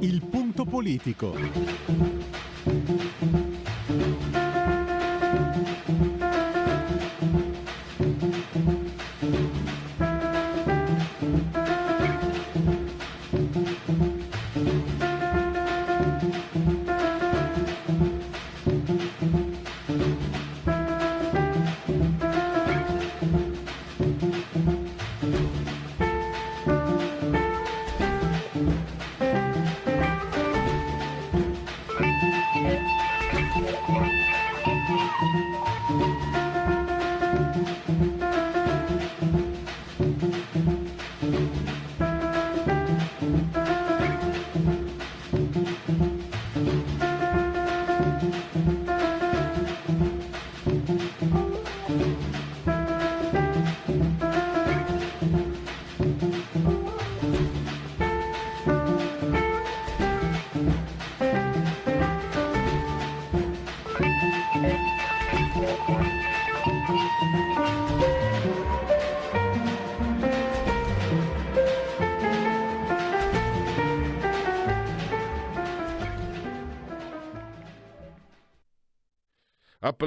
Il punto politico.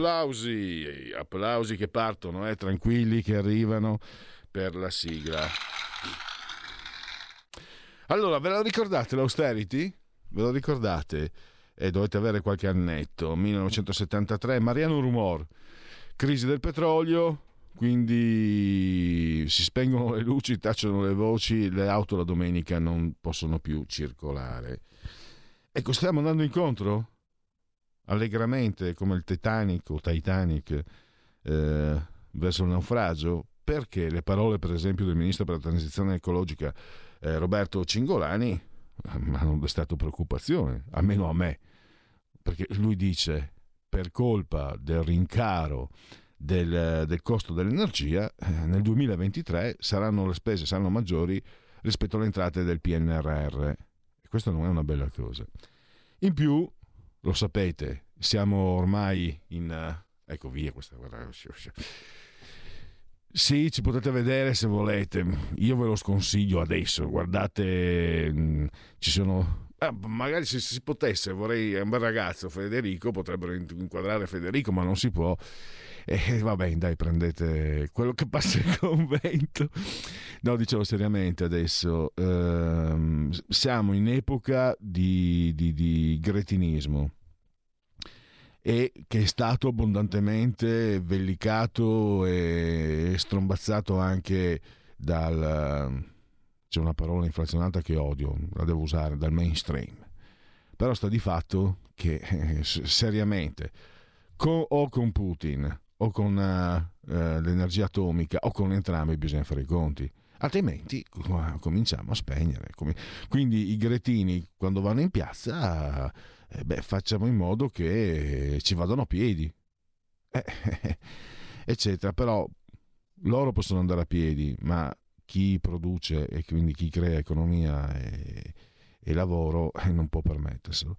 Applausi, applausi che partono, eh, tranquilli che arrivano per la sigla. Allora, ve la ricordate l'austerity? Ve lo ricordate? E dovete avere qualche annetto. 1973, Mariano Rumor, crisi del petrolio, quindi si spengono le luci, tacciono le voci, le auto la domenica non possono più circolare. Ecco, stiamo andando incontro allegramente come il Titanic o Titanic eh, verso il naufragio, perché le parole per esempio del ministro per la transizione ecologica eh, Roberto Cingolani hanno destato preoccupazione, almeno a me, perché lui dice per colpa del rincaro del, del costo dell'energia eh, nel 2023 saranno le spese saranno maggiori rispetto alle entrate del PNRR e questa non è una bella cosa. In più lo sapete, siamo ormai in... Uh, ecco via questa... Sì, ci potete vedere se volete, io ve lo sconsiglio adesso, guardate, mh, mm, ci sono... Ah, magari se si potesse, vorrei, è un bel ragazzo, Federico, potrebbero inquadrare Federico, ma non si può. E eh, vabbè, dai, prendete quello che passa il convento. No, dicevo seriamente adesso, ehm, siamo in epoca di, di, di gretinismo e che è stato abbondantemente vellicato e strombazzato anche dal c'è una parola inflazionata che odio, la devo usare, dal mainstream. Però sta di fatto che eh, seriamente con, o con Putin o con uh, l'energia atomica o con entrambi bisogna fare i conti altrimenti cominciamo a spegnere. Quindi i gretini quando vanno in piazza, eh, beh, facciamo in modo che ci vadano a piedi, eh, eccetera. Però loro possono andare a piedi, ma chi produce e quindi chi crea economia e, e lavoro eh, non può permetterselo.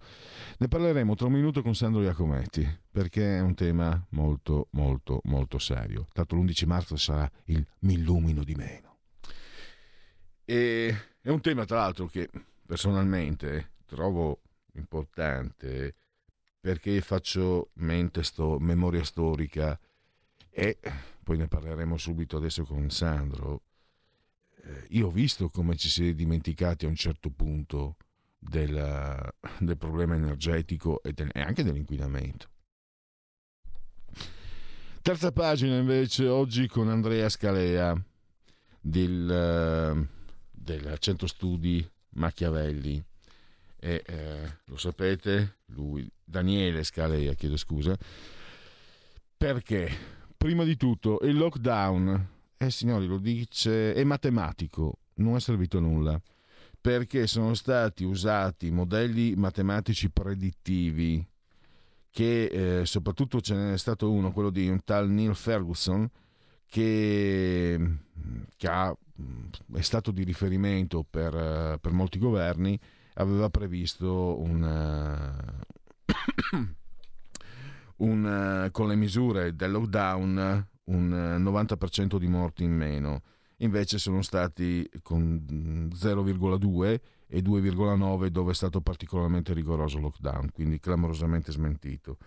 Ne parleremo tra un minuto con Sandro Iacometti perché è un tema molto molto molto serio. Tanto l'11 marzo sarà il mi illumino di meno. E è un tema, tra l'altro, che personalmente trovo importante perché faccio mente sto, memoria storica e poi ne parleremo subito adesso con Sandro. Eh, io ho visto come ci si è dimenticati a un certo punto del, del problema energetico e, del, e anche dell'inquinamento. Terza pagina invece oggi con Andrea Scalea del del Centro Studi Machiavelli. E eh, lo sapete, lui, Daniele Scalea, chiedo scusa, perché prima di tutto il lockdown, eh signori, lo dice, è matematico, non è servito a nulla, perché sono stati usati modelli matematici predittivi che eh, soprattutto ce n'è stato uno, quello di un tal Neil Ferguson, che, che ha è stato di riferimento per, eh, per molti governi, aveva previsto un, eh, un, eh, con le misure del lockdown un 90% di morti in meno. Invece sono stati con 0,2 e 2,9 dove è stato particolarmente rigoroso il lockdown, quindi clamorosamente smentito.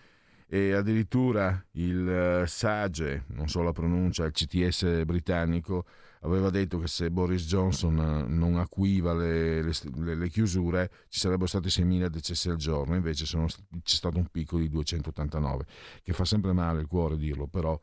E addirittura il eh, SAGE, non so la pronuncia, il CTS britannico, aveva detto che se Boris Johnson eh, non acuiva le, le, le chiusure ci sarebbero stati 6.000 decessi al giorno, invece sono, c'è stato un picco di 289, che fa sempre male il cuore dirlo, però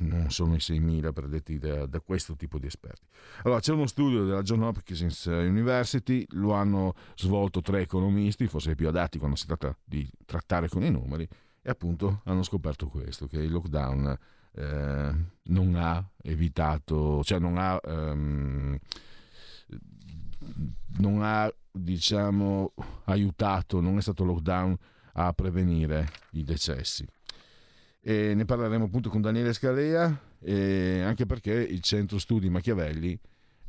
non sono i 6.000 predetti da, da, questo tipo di esperti. Allora, c'è uno studio della John Hopkins University, lo hanno svolto tre economisti, forse i più adatti quando si tratta di trattare con i numeri, e appunto hanno scoperto questo, che il lockdown eh, non ha evitato, cioè non ha, um, non ha diciamo, aiutato, non è stato lockdown a prevenire i decessi. E ne parleremo appunto con Daniele Scalea, anche perché il centro studi Machiavelli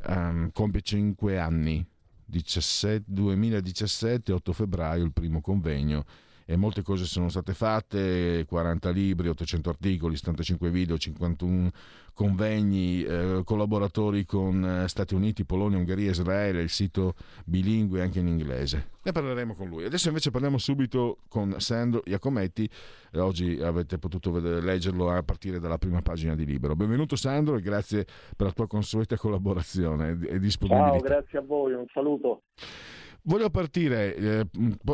um, compie 5 anni, 17, 2017, 8 febbraio, il primo convegno e molte cose sono state fatte, 40 libri, 800 articoli, 75 video, 51 convegni, eh, collaboratori con eh, Stati Uniti, Polonia, Ungheria, Israele, il sito bilingue anche in inglese. Ne parleremo con lui. Adesso invece parliamo subito con Sandro Iacometti, oggi avete potuto vedere, leggerlo a partire dalla prima pagina di Libero. Benvenuto Sandro e grazie per la tua consueta collaborazione e disponibilità. Ciao, grazie a voi, un saluto. Voglio partire, eh,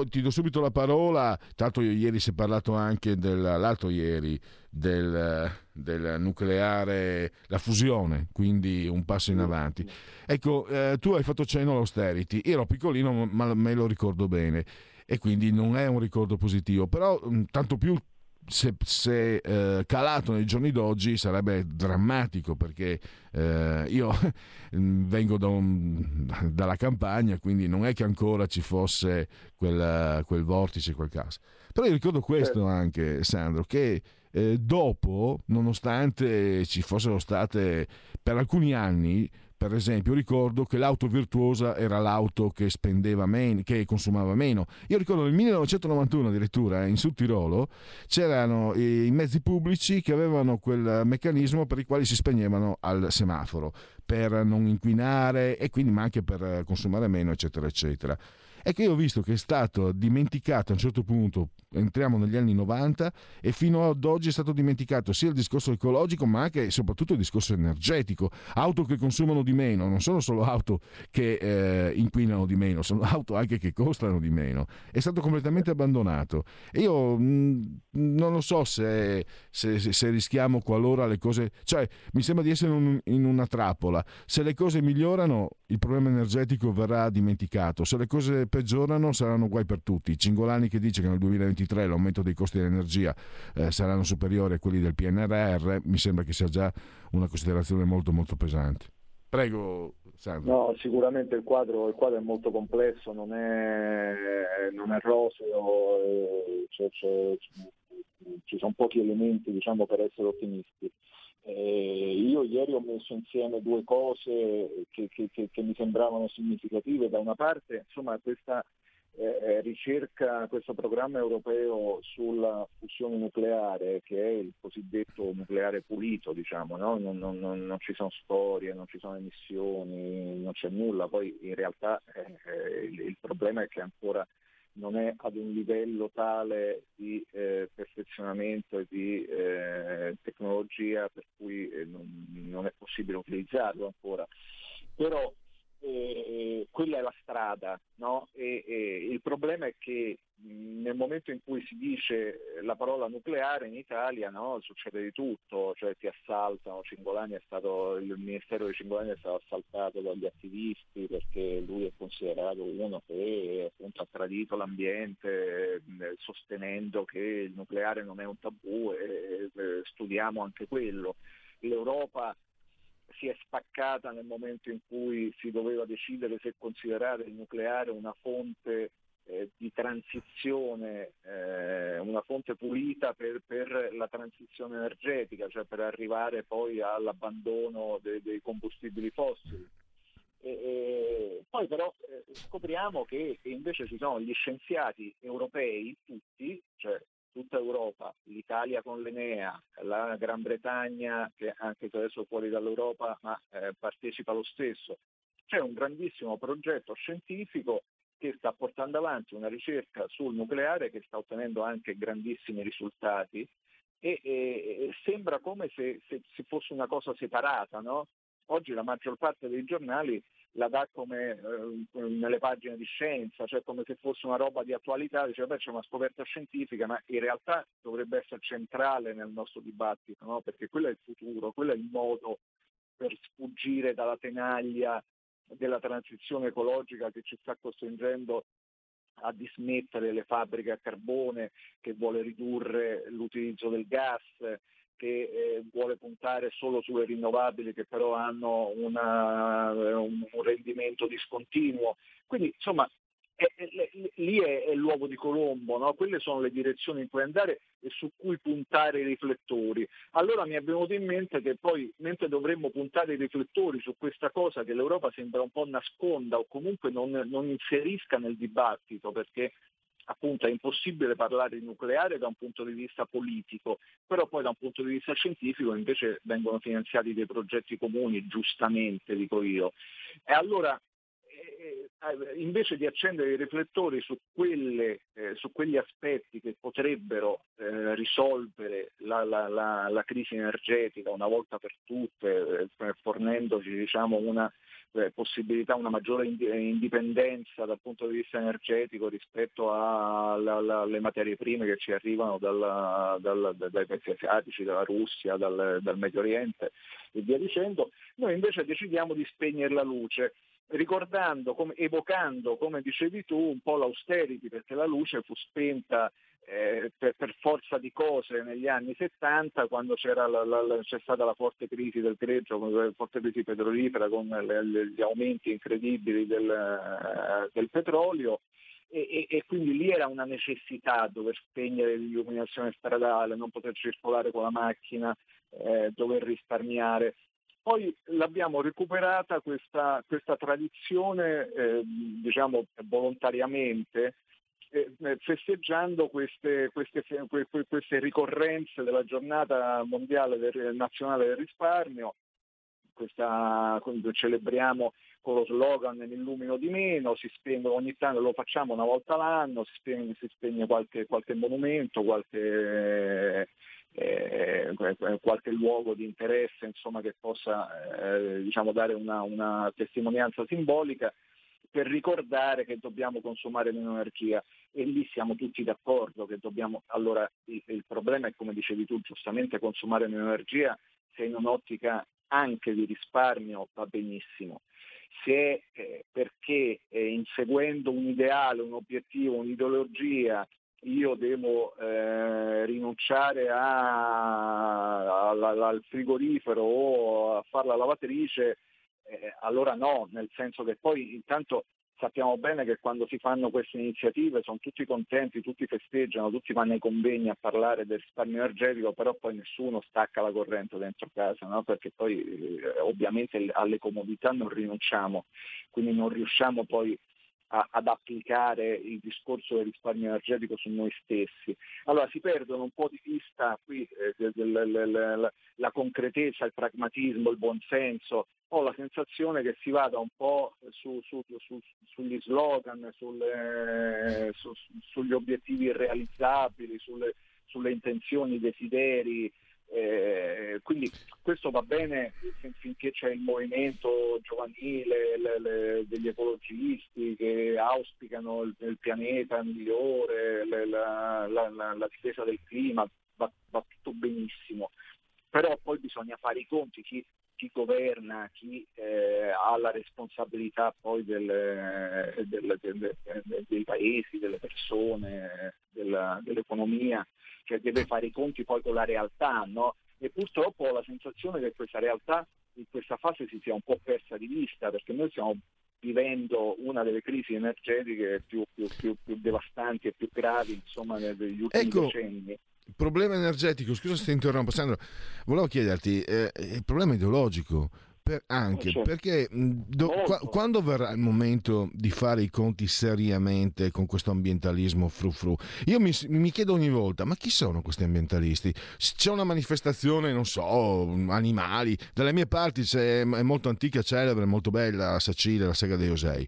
ti do subito la parola, tanto ieri si è parlato anche dell'altro ieri del, del, nucleare, la fusione, quindi un passo in avanti. Ecco, eh, tu hai fatto cenno all'austerity, ero piccolino ma me lo ricordo bene. E quindi non è un ricordo positivo, però tanto più se, se eh, calato nei giorni d'oggi sarebbe drammatico perché eh, io vengo da un, dalla campagna, quindi non è che ancora ci fosse quel, quel vortice, quel caso. Però io ricordo questo certo. anche, Sandro, che eh, dopo, nonostante ci fossero state per alcuni anni per esempio, ricordo che l'auto virtuosa era l'auto che spendeva meno, che consumava meno. Io ricordo nel 1991 addirittura in Sud Tirolo c'erano i mezzi pubblici che avevano quel meccanismo per i quali si spegnevano al semaforo per non inquinare e quindi ma anche per consumare meno, eccetera, eccetera è che io ho visto che è stato dimenticato a un certo punto, entriamo negli anni 90 e fino ad oggi è stato dimenticato sia il discorso ecologico ma anche e soprattutto il discorso energetico. Auto che consumano di meno, non sono solo auto che eh, inquinano di meno, sono auto anche che costano di meno. È stato completamente abbandonato. Io mh, mm, non lo so se, se, se, rischiamo qualora le cose... Cioè, mi sembra di essere un, in una trappola. Se le cose migliorano, il problema energetico verrà dimenticato. Se le cose peggiorano saranno guai per tutti. Cingolani che dice che nel 2023 l'aumento dei costi dell'energia eh, saranno superiori a quelli del PNRR, mi sembra che sia già una considerazione molto molto pesante. Prego, Sandro. No, sicuramente il quadro, il quadro, è molto complesso, non è, non è roseo, eh, c'è, ci sono pochi elementi diciamo, per essere ottimisti. Eh, io ieri ho messo insieme due cose che, che, che, che mi sembravano significative. Da una parte, insomma, questa eh, ricerca, questo programma europeo sulla fusione nucleare, che è il cosiddetto nucleare pulito, diciamo, no? non, non, non, ci sono storie, non ci sono emissioni, non c'è nulla. Poi in realtà eh, eh il, il problema è che ancora non è ad un livello tale di eh, perfezionamento e di eh, tecnologia per cui eh, non, non, è possibile utilizzarlo ancora. Però quella è la strada, no? e, e il problema è che nel momento in cui si dice la parola nucleare in Italia no, succede di tutto, cioè ti assaltano, Cingolani è stato, il ministero di Cingolani è stato assaltato dagli attivisti perché lui è considerato uno che appunto, ha tradito l'ambiente sostenendo che il nucleare non è un tabù e studiamo anche quello. L'Europa si è spaccata nel momento in cui si doveva decidere se considerare il nucleare una fonte eh, di transizione, eh, una fonte pulita per, per, la transizione energetica, cioè per arrivare poi all'abbandono de, dei combustibili fossili. E, e poi però eh, scopriamo che invece ci sono gli scienziati europei, tutti, cioè tutta Europa, l'Italia con l'Enea, la Gran Bretagna che anche se adesso fuori dall'Europa ma eh, partecipa lo stesso. C'è un grandissimo progetto scientifico che sta portando avanti una ricerca sul nucleare che sta ottenendo anche grandissimi risultati e, e, e sembra come se, se, se, fosse una cosa separata. No? Oggi la maggior parte dei giornali la dà come eh, nelle pagine di scienza, cioè come se fosse una roba di attualità, dice beh c'è una scoperta scientifica, ma in realtà dovrebbe essere centrale nel nostro dibattito, no? perché quello è il futuro, quello è il modo per sfuggire dalla tenaglia della transizione ecologica che ci sta costringendo a dismettere le fabbriche a carbone, che vuole ridurre l'utilizzo del gas, che eh, vuole puntare solo sulle rinnovabili che però hanno una, un, un rendimento discontinuo. Quindi insomma è, è, lì è, è, l'uovo di Colombo, no? quelle sono le direzioni in cui andare e su cui puntare i riflettori. Allora mi è venuto in mente che poi mentre dovremmo puntare i riflettori su questa cosa che l'Europa sembra un po' nasconda o comunque non, non inserisca nel dibattito, perché appunto è impossibile parlare di nucleare da un punto di vista politico, però poi da un punto di vista scientifico invece vengono finanziati dei progetti comuni, giustamente dico io. E allora eh, eh, invece di accendere i riflettori su, quelle, eh, su quegli aspetti che potrebbero eh, risolvere la, la, la, la, crisi energetica una volta per tutte, eh, fornendoci diciamo, una possibilità, una maggiore indipendenza dal punto di vista energetico rispetto alle materie prime che ci arrivano dalla, dal, dai paesi asiatici, dalla Russia, dal, dal Medio Oriente e via dicendo, noi invece decidiamo di spegnere la luce ricordando, come, evocando, come dicevi tu, un po' l'austerity, perché la luce fu spenta eh, per, per, forza di cose negli anni 70 quando c'era la, la, c'è stata la forte crisi del greggio, la forte crisi petrolifera con le, gli aumenti incredibili del, uh, del petrolio e, e, e, quindi lì era una necessità dover spegnere l'illuminazione stradale, non poter circolare con la macchina, eh, dover risparmiare. Poi l'abbiamo recuperata questa, questa tradizione, eh, diciamo volontariamente, eh, eh festeggiando queste, queste, queste, ricorrenze della giornata mondiale del, nazionale del risparmio, questa, celebriamo con lo slogan Illumino di meno, si spegne ogni tanto, lo facciamo una volta l'anno, si spegne, si spegne qualche, qualche monumento, qualche eh, qualche luogo di interesse insomma, che possa eh, diciamo, dare una, una, testimonianza simbolica per ricordare che dobbiamo consumare meno energia e lì siamo tutti d'accordo che dobbiamo, allora il, il problema è come dicevi tu giustamente consumare meno energia se in un'ottica anche di risparmio va benissimo, se eh, perché eh, inseguendo un ideale, un obiettivo, un'ideologia io devo eh, rinunciare a, a, al frigorifero o a fare la lavatrice, eh, allora no, nel senso che poi intanto sappiamo bene che quando si fanno queste iniziative sono tutti contenti, tutti festeggiano, tutti vanno ai convegni a parlare del risparmio energetico, però poi nessuno stacca la corrente dentro casa, no? perché poi eh, ovviamente alle comodità non rinunciamo, quindi non riusciamo poi a, ad applicare il discorso del risparmio energetico su noi stessi. Allora si perdono un po' di vista qui eh, del, del, del, la concretezza, il pragmatismo, il buonsenso. Ho la sensazione che si vada un po' su, su, su, sugli slogan, sulle, sugli obiettivi irrealizzabili, sulle, sulle intenzioni, i desideri, eh, quindi questo va bene finché c'è il movimento giovanile le, le, degli ecologisti che auspicano il, il pianeta migliore, le, la, la, la, la, difesa del clima, va, va, tutto benissimo. Però poi bisogna fare i conti, chi, chi governa, chi eh, ha la responsabilità poi del, del, del, dei paesi, delle persone, della, dell'economia cioè deve fare i conti poi con la realtà, no? E purtroppo ho la sensazione che questa realtà in questa fase si sia un po' persa di vista, perché noi stiamo vivendo una delle crisi energetiche più, più, più, più devastanti e più gravi insomma, negli ultimi ecco. decenni. Il problema energetico, scusa se ti interrompo, Sandro, volevo chiederti, eh, il problema ideologico, per, anche certo. perché do, qua, quando verrà il momento di fare i conti seriamente con questo ambientalismo frufru, io mi, mi, chiedo ogni volta, ma chi sono questi ambientalisti? C'è una manifestazione, non so, animali, dalle mie parti c'è, è molto antica, celebre, molto bella, la Sacile, la Sega dei Osei.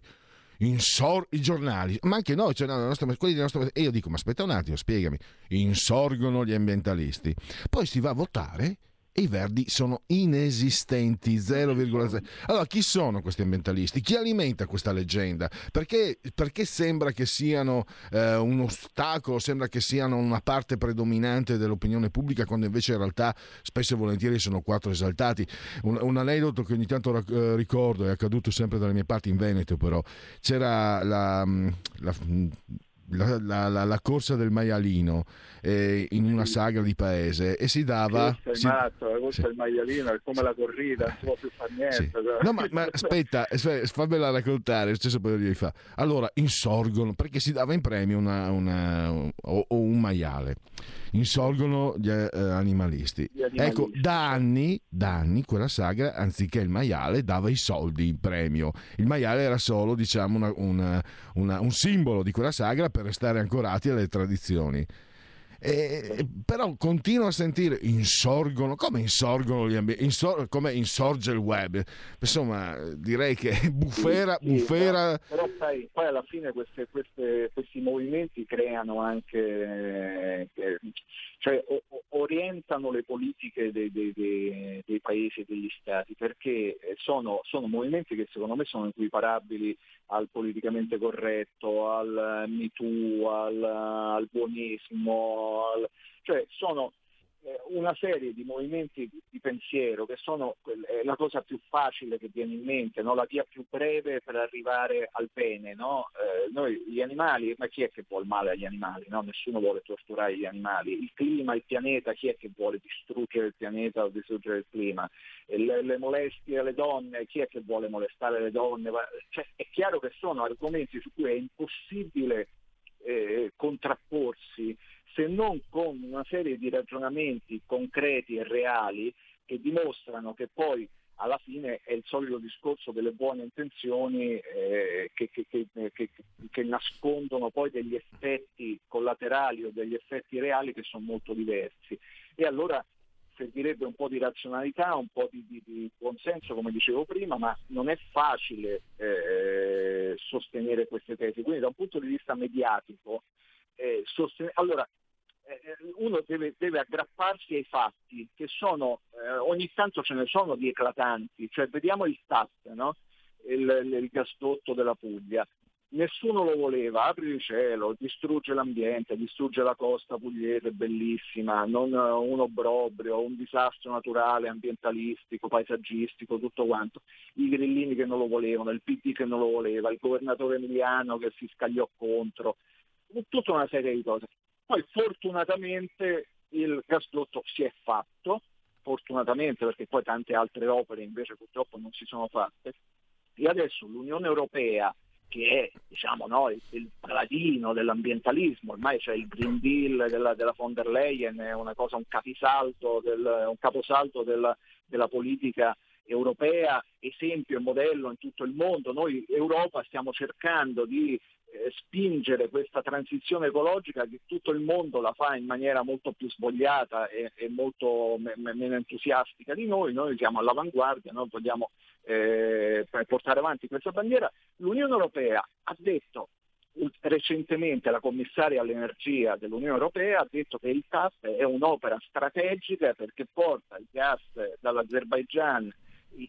insor- i giornali, ma anche noi, cioè, no, nostra, quelli della nostra... E io dico, ma aspetta un attimo, spiegami, insorgono gli ambientalisti. Poi si va a votare e i verdi sono inesistenti, 0,0. Allora, chi sono questi ambientalisti? Chi alimenta questa leggenda? Perché, perché sembra che siano eh, un ostacolo, sembra che siano una parte predominante dell'opinione pubblica, quando invece in realtà spesso e volentieri sono quattro esaltati. Un, un aneddoto che ogni tanto eh, ricordo, è accaduto sempre dalle mie parti in Veneto, però c'era la, la la, la, la, corsa del maialino eh, in una sagra di paese e si dava è si, matto, la corsa sì. del maialino è come la corrida non può più fare niente sì. no ma, ma aspetta, aspetta fammela raccontare lo stesso paio di fa allora insorgono perché si dava in premio una, una, o, o un maiale insorgono gli eh, animalisti. gli animalisti. Ecco, da anni, da anni quella sagra, anziché il maiale, dava i soldi in premio. Il maiale era solo, diciamo, una, un simbolo di quella sagra per restare ancorati alle tradizioni. Eh, però continuo a sentire insorgono come insorgono gli ambienti insor- come insorge il web insomma direi che bufera, sì, bufera... Però, però sai, poi alla fine queste, queste, questi movimenti creano anche eh, cioè o, orientano le politiche dei, dei, dei, dei, paesi e degli stati perché sono, sono movimenti che secondo me sono equiparabili al politicamente corretto, al Me Too, al, al buonismo, al, cioè sono eh, una serie di movimenti di pensiero che sono la cosa più facile che viene in mente, no? la via più breve per arrivare al bene. No? Eh, noi gli animali, ma chi è che vuole male agli animali? No? Nessuno vuole torturare gli animali. Il clima, il pianeta, chi è che vuole distruggere il pianeta o distruggere il clima? Le, le molestie alle donne, chi è che vuole molestare le donne? Cioè, è chiaro che sono argomenti su cui è impossibile eh, contrapporsi se non con una serie di ragionamenti concreti e reali che dimostrano che poi alla fine è il solito discorso delle buone intenzioni eh, che, che, che, che, nascondono poi degli effetti collaterali o degli effetti reali che sono molto diversi. E allora servirebbe un po' di razionalità, un po' di, di, di buonsenso, come dicevo prima, ma non è facile eh, sostenere queste tesi. Quindi da un punto di vista mediatico, eh, sosten- allora eh, uno deve, deve, aggrapparsi ai fatti, che sono, eh, ogni tanto ce ne sono di eclatanti, cioè vediamo il TAP, no? il, il, gasdotto della Puglia. Nessuno lo voleva, apri il cielo, distrugge l'ambiente, distrugge la costa pugliese, bellissima, non un obbrobrio, un disastro naturale, ambientalistico, paesaggistico, tutto quanto. I grillini che non lo volevano, il PD che non lo voleva, il governatore emiliano che si scagliò contro, tutta una serie di cose. Poi fortunatamente il gasdotto si è fatto, fortunatamente perché poi tante altre opere invece purtroppo non si sono fatte, e adesso l'Unione Europea che è diciamo, no, il, il, paladino dell'ambientalismo, ormai c'è il Green Deal della, della von der Leyen, è una cosa, un capisalto, del, un caposalto della, della politica europea, esempio e modello in tutto il mondo. Noi Europa stiamo cercando di eh, spingere questa transizione ecologica che tutto il mondo la fa in maniera molto più svogliata e, e molto me, meno entusiastica di noi, noi siamo all'avanguardia, noi vogliamo eh, portare avanti questa bandiera. L'Unione Europea ha detto recentemente la commissaria all'energia dell'Unione Europea ha detto che il TAP è un'opera strategica perché porta il gas dall'Azerbaigian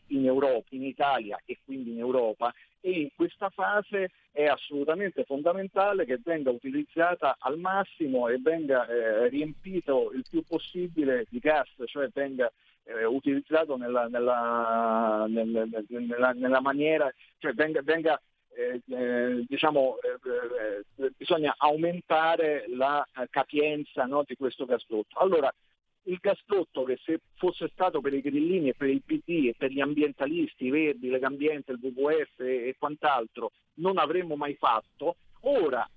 in, Europa, in Italia e quindi in Europa e in questa fase è assolutamente fondamentale che venga utilizzata al massimo e venga eh, riempito il più possibile di gas, cioè venga eh, utilizzato nella, nella, nella, nella, maniera, cioè venga, venga eh, eh diciamo, eh, eh, bisogna aumentare la capienza no, di questo gasdotto. Allora, il gasdotto che se fosse stato per i grillini e per il PD e per gli ambientalisti, i Verdi, Legambiente, il WWF e, quant'altro non avremmo mai fatto, ora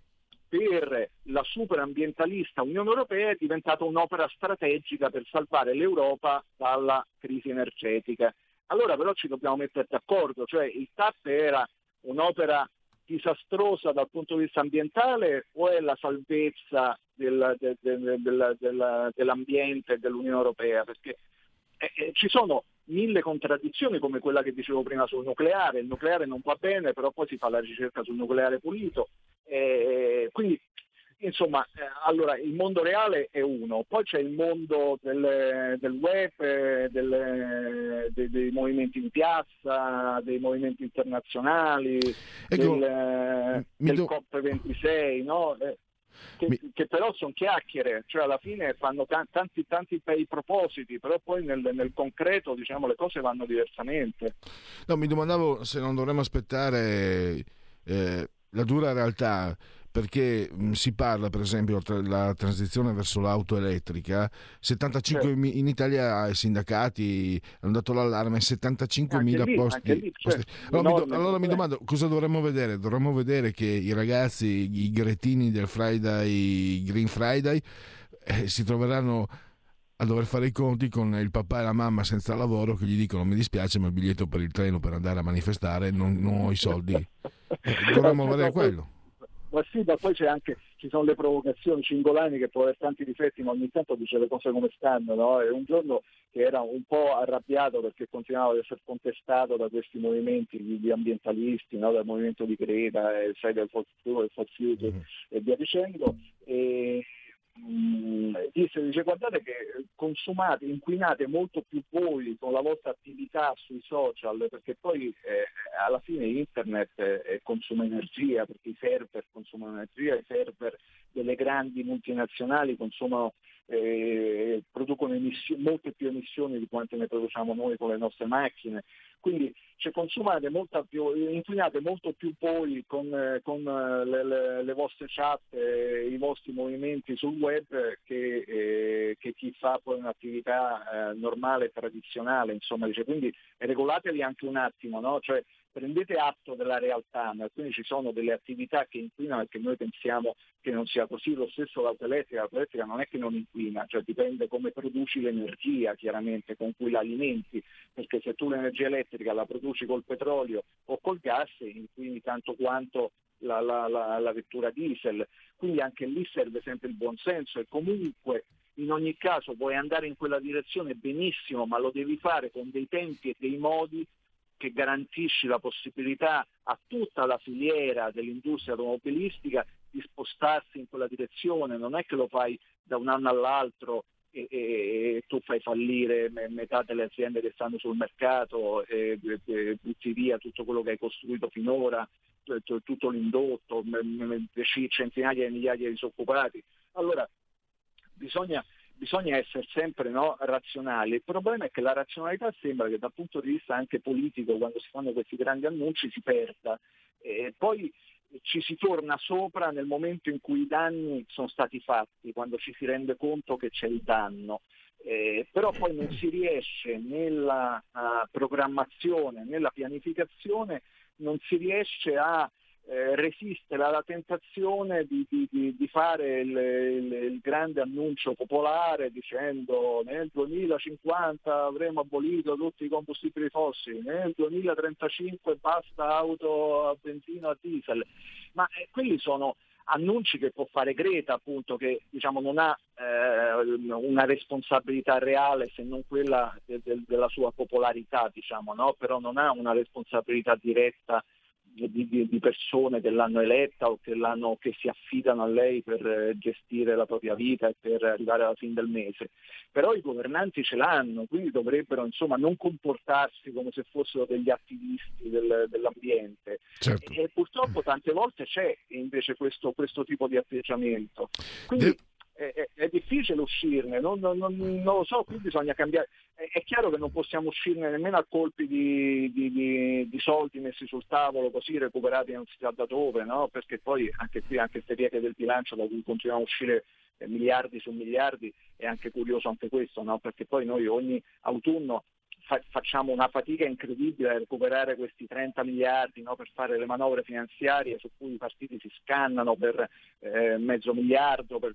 per la superambientalista Unione Europea è diventata un'opera strategica per salvare l'Europa dalla crisi energetica. Allora però ci dobbiamo mettere d'accordo, cioè il TAP era un'opera disastrosa dal punto di vista ambientale o è la salvezza del, del, del, dell'ambiente dell'Unione Europea? Perché eh, eh, ci sono mille contraddizioni come quella che dicevo prima sul nucleare, il nucleare non va bene, però poi si fa la ricerca sul nucleare pulito. Eh, quindi insomma, eh, allora il mondo reale è uno, poi c'è il mondo del, del web, eh, del, dei, dei, movimenti di piazza, dei movimenti internazionali, ecco, del, del do... COP26, no? Eh, che, Mi... che, però sono chiacchiere, cioè alla fine fanno tanti, tanti bei propositi, però poi nel, nel concreto diciamo, le cose vanno diversamente. No, mi domandavo se non dovremmo aspettare eh, la dura realtà perché mh, si parla per esempio della transizione verso l'auto elettrica 75 certo. in Italia i sindacati hanno dato l'allarme 75.000 lì, posti, lì, posti. Certo. Allora, mi, allora mi domando cosa dovremmo vedere dovremmo vedere che i ragazzi i gretini del Friday Green Friday eh, si troveranno a dover fare i conti con il papà e la mamma senza lavoro che gli dicono mi dispiace ma il biglietto per il treno per andare a manifestare non, non ho i soldi eh, dovremmo vedere quello ma sì, ma poi c'è anche, ci sono le provocazioni, Cingolani che può avere tanti difetti ma ogni tanto dice le cose come stanno, no? E un giorno che era un po' arrabbiato perché continuava ad essere contestato da questi movimenti di, di ambientalisti, no? dal movimento di Creta, il Friday for Future mm-hmm. e via dicendo, e Mm, disse, dice guardate che consumate, inquinate molto più voi con la vostra attività sui social perché poi eh, alla fine internet eh, consuma energia perché i server consumano energia, i server delle grandi multinazionali consumano, eh, producono emissioni, molte più emissioni di quante ne produciamo noi con le nostre macchine quindi cioè, consumate molto più, inquinate molto più voi con, eh, con eh, le, le, le, vostre chat, eh, i vostri movimenti sul web che, eh, che chi fa poi un'attività eh, normale tradizionale, insomma, dice, quindi regolatevi anche un attimo, no? cioè, prendete atto della realtà, quindi ci sono delle attività che inquinano e che noi pensiamo che non sia così, lo stesso l'auto elettrica, l'auto elettrica non è che non inquina, cioè dipende come produci l'energia chiaramente con cui la alimenti, perché se tu l'energia elettrica la produci col petrolio o col gas inquini tanto quanto la, la, la, la vettura diesel, quindi anche lì serve sempre il buonsenso e comunque in ogni caso puoi andare in quella direzione benissimo, ma lo devi fare con dei tempi e dei modi che garantisci la possibilità a tutta la filiera dell'industria automobilistica di spostarsi in quella direzione, non è che lo fai da un anno all'altro e, e, e tu fai fallire metà delle aziende che stanno sul mercato e, e butti via tutto quello che hai costruito finora, tutto l'indotto, centinaia di migliaia di disoccupati. Allora bisogna bisogna essere sempre no, razionali. Il problema è che la razionalità sembra che dal punto di vista anche politico, quando si fanno questi grandi annunci, si perda. E poi ci si torna sopra nel momento in cui i danni sono stati fatti, quando ci si rende conto che c'è il danno. Eh, però poi non si riesce nella uh, programmazione, nella pianificazione, non si riesce a eh, resistere alla tentazione di, di, di, di fare il, il, il, grande annuncio popolare dicendo nel 2050 avremo abolito tutti i combustibili fossili, nel 2035 basta auto a benzina a diesel, ma eh, quelli sono annunci che può fare Greta appunto che diciamo, non ha eh, una responsabilità reale se non quella de, de, della sua popolarità diciamo, no? però non ha una responsabilità diretta di, di, di, persone che l'hanno eletta o che, che, si affidano a lei per eh, gestire la propria vita e per arrivare alla fine del mese. Però i governanti ce l'hanno, quindi dovrebbero insomma, non comportarsi come se fossero degli attivisti del, dell'ambiente. Certo. E, e, purtroppo tante volte c'è invece questo, questo tipo di atteggiamento. Quindi, De- è, è, difficile uscirne, non, non, non, lo so, qui bisogna cambiare. È, è, chiaro che non possiamo uscirne nemmeno a colpi di, di, di, di, soldi messi sul tavolo, così recuperati non si sa da dove, no? perché poi anche qui, anche queste pieghe del bilancio da cui continuiamo a uscire eh, miliardi su miliardi, è anche curioso anche questo, no? perché poi noi ogni autunno fa- facciamo una fatica incredibile a recuperare questi 30 miliardi no, per fare le manovre finanziarie su cui i partiti si scannano per eh, mezzo miliardo, per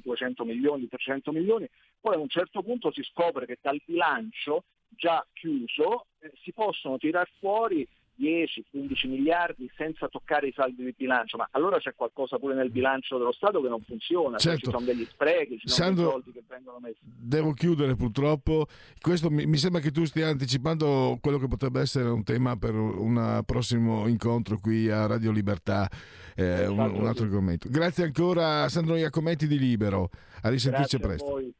200 milioni, 300 milioni, poi a un certo punto si scopre che dal bilancio già chiuso eh, si possono tirar fuori 10-15 miliardi senza toccare i saldi di bilancio, ma allora c'è qualcosa pure nel bilancio dello Stato che non funziona, certo. ci sono degli sprechi, ci sono Sandro, dei soldi che vengono devo chiudere purtroppo. Questo mi, mi, sembra che tu stia anticipando quello che potrebbe essere un tema per un prossimo incontro qui a Radio Libertà, eh, un, un, altro argomento. Grazie ancora a Sandro Iacometti di Libero, a risentirci Grazie presto.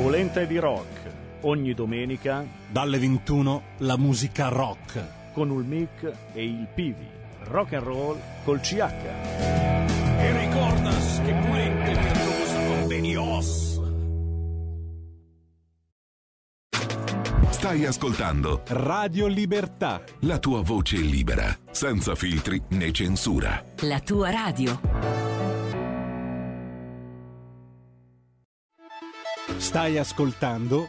Volente di rock, ogni domenica dalle 21 la musica rock con il mic e il Pivi. Rock and roll col CH. E ricordas che pulente virtuosa con Benios. Stai ascoltando Radio Libertà. La tua voce libera, senza filtri né censura. La tua radio. Stai ascoltando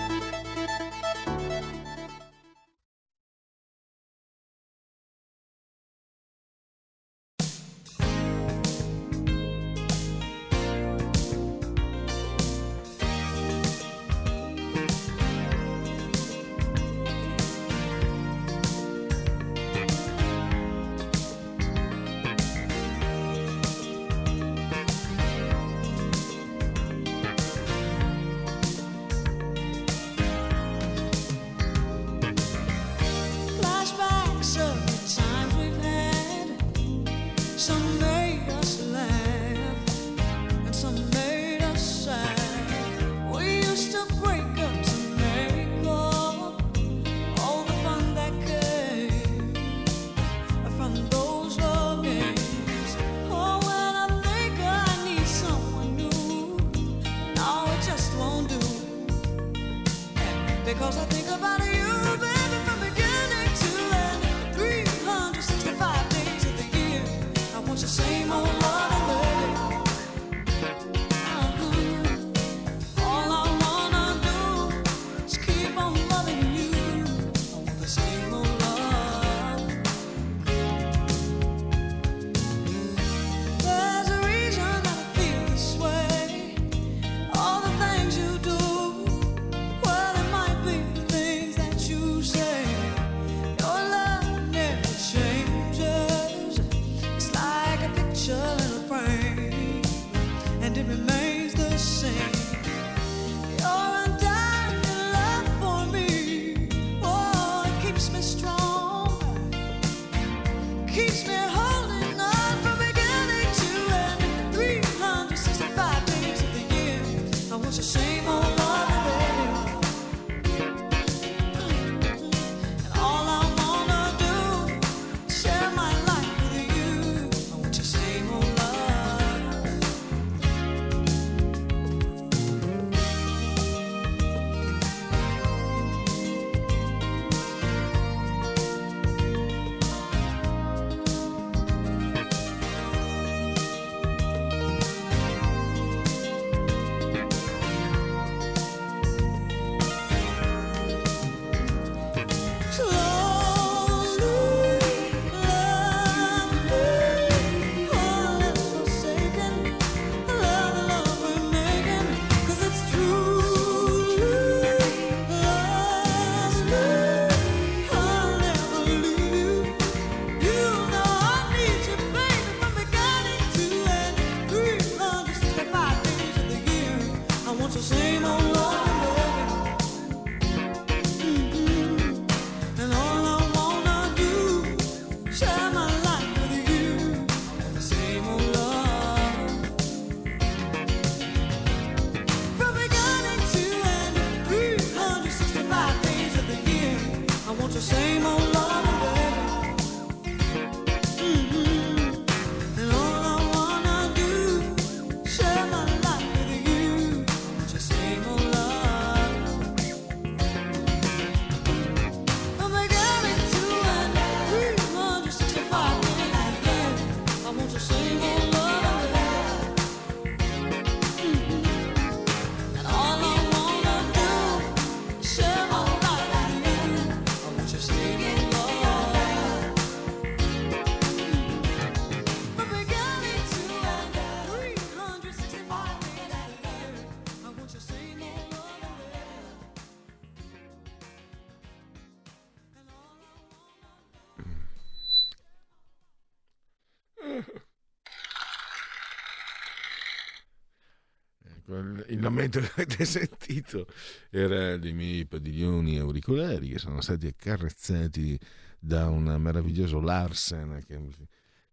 Il lamento che avete sentito era dei miei padiglioni auricolari che sono stati accarezzati da un meraviglioso Larsen che,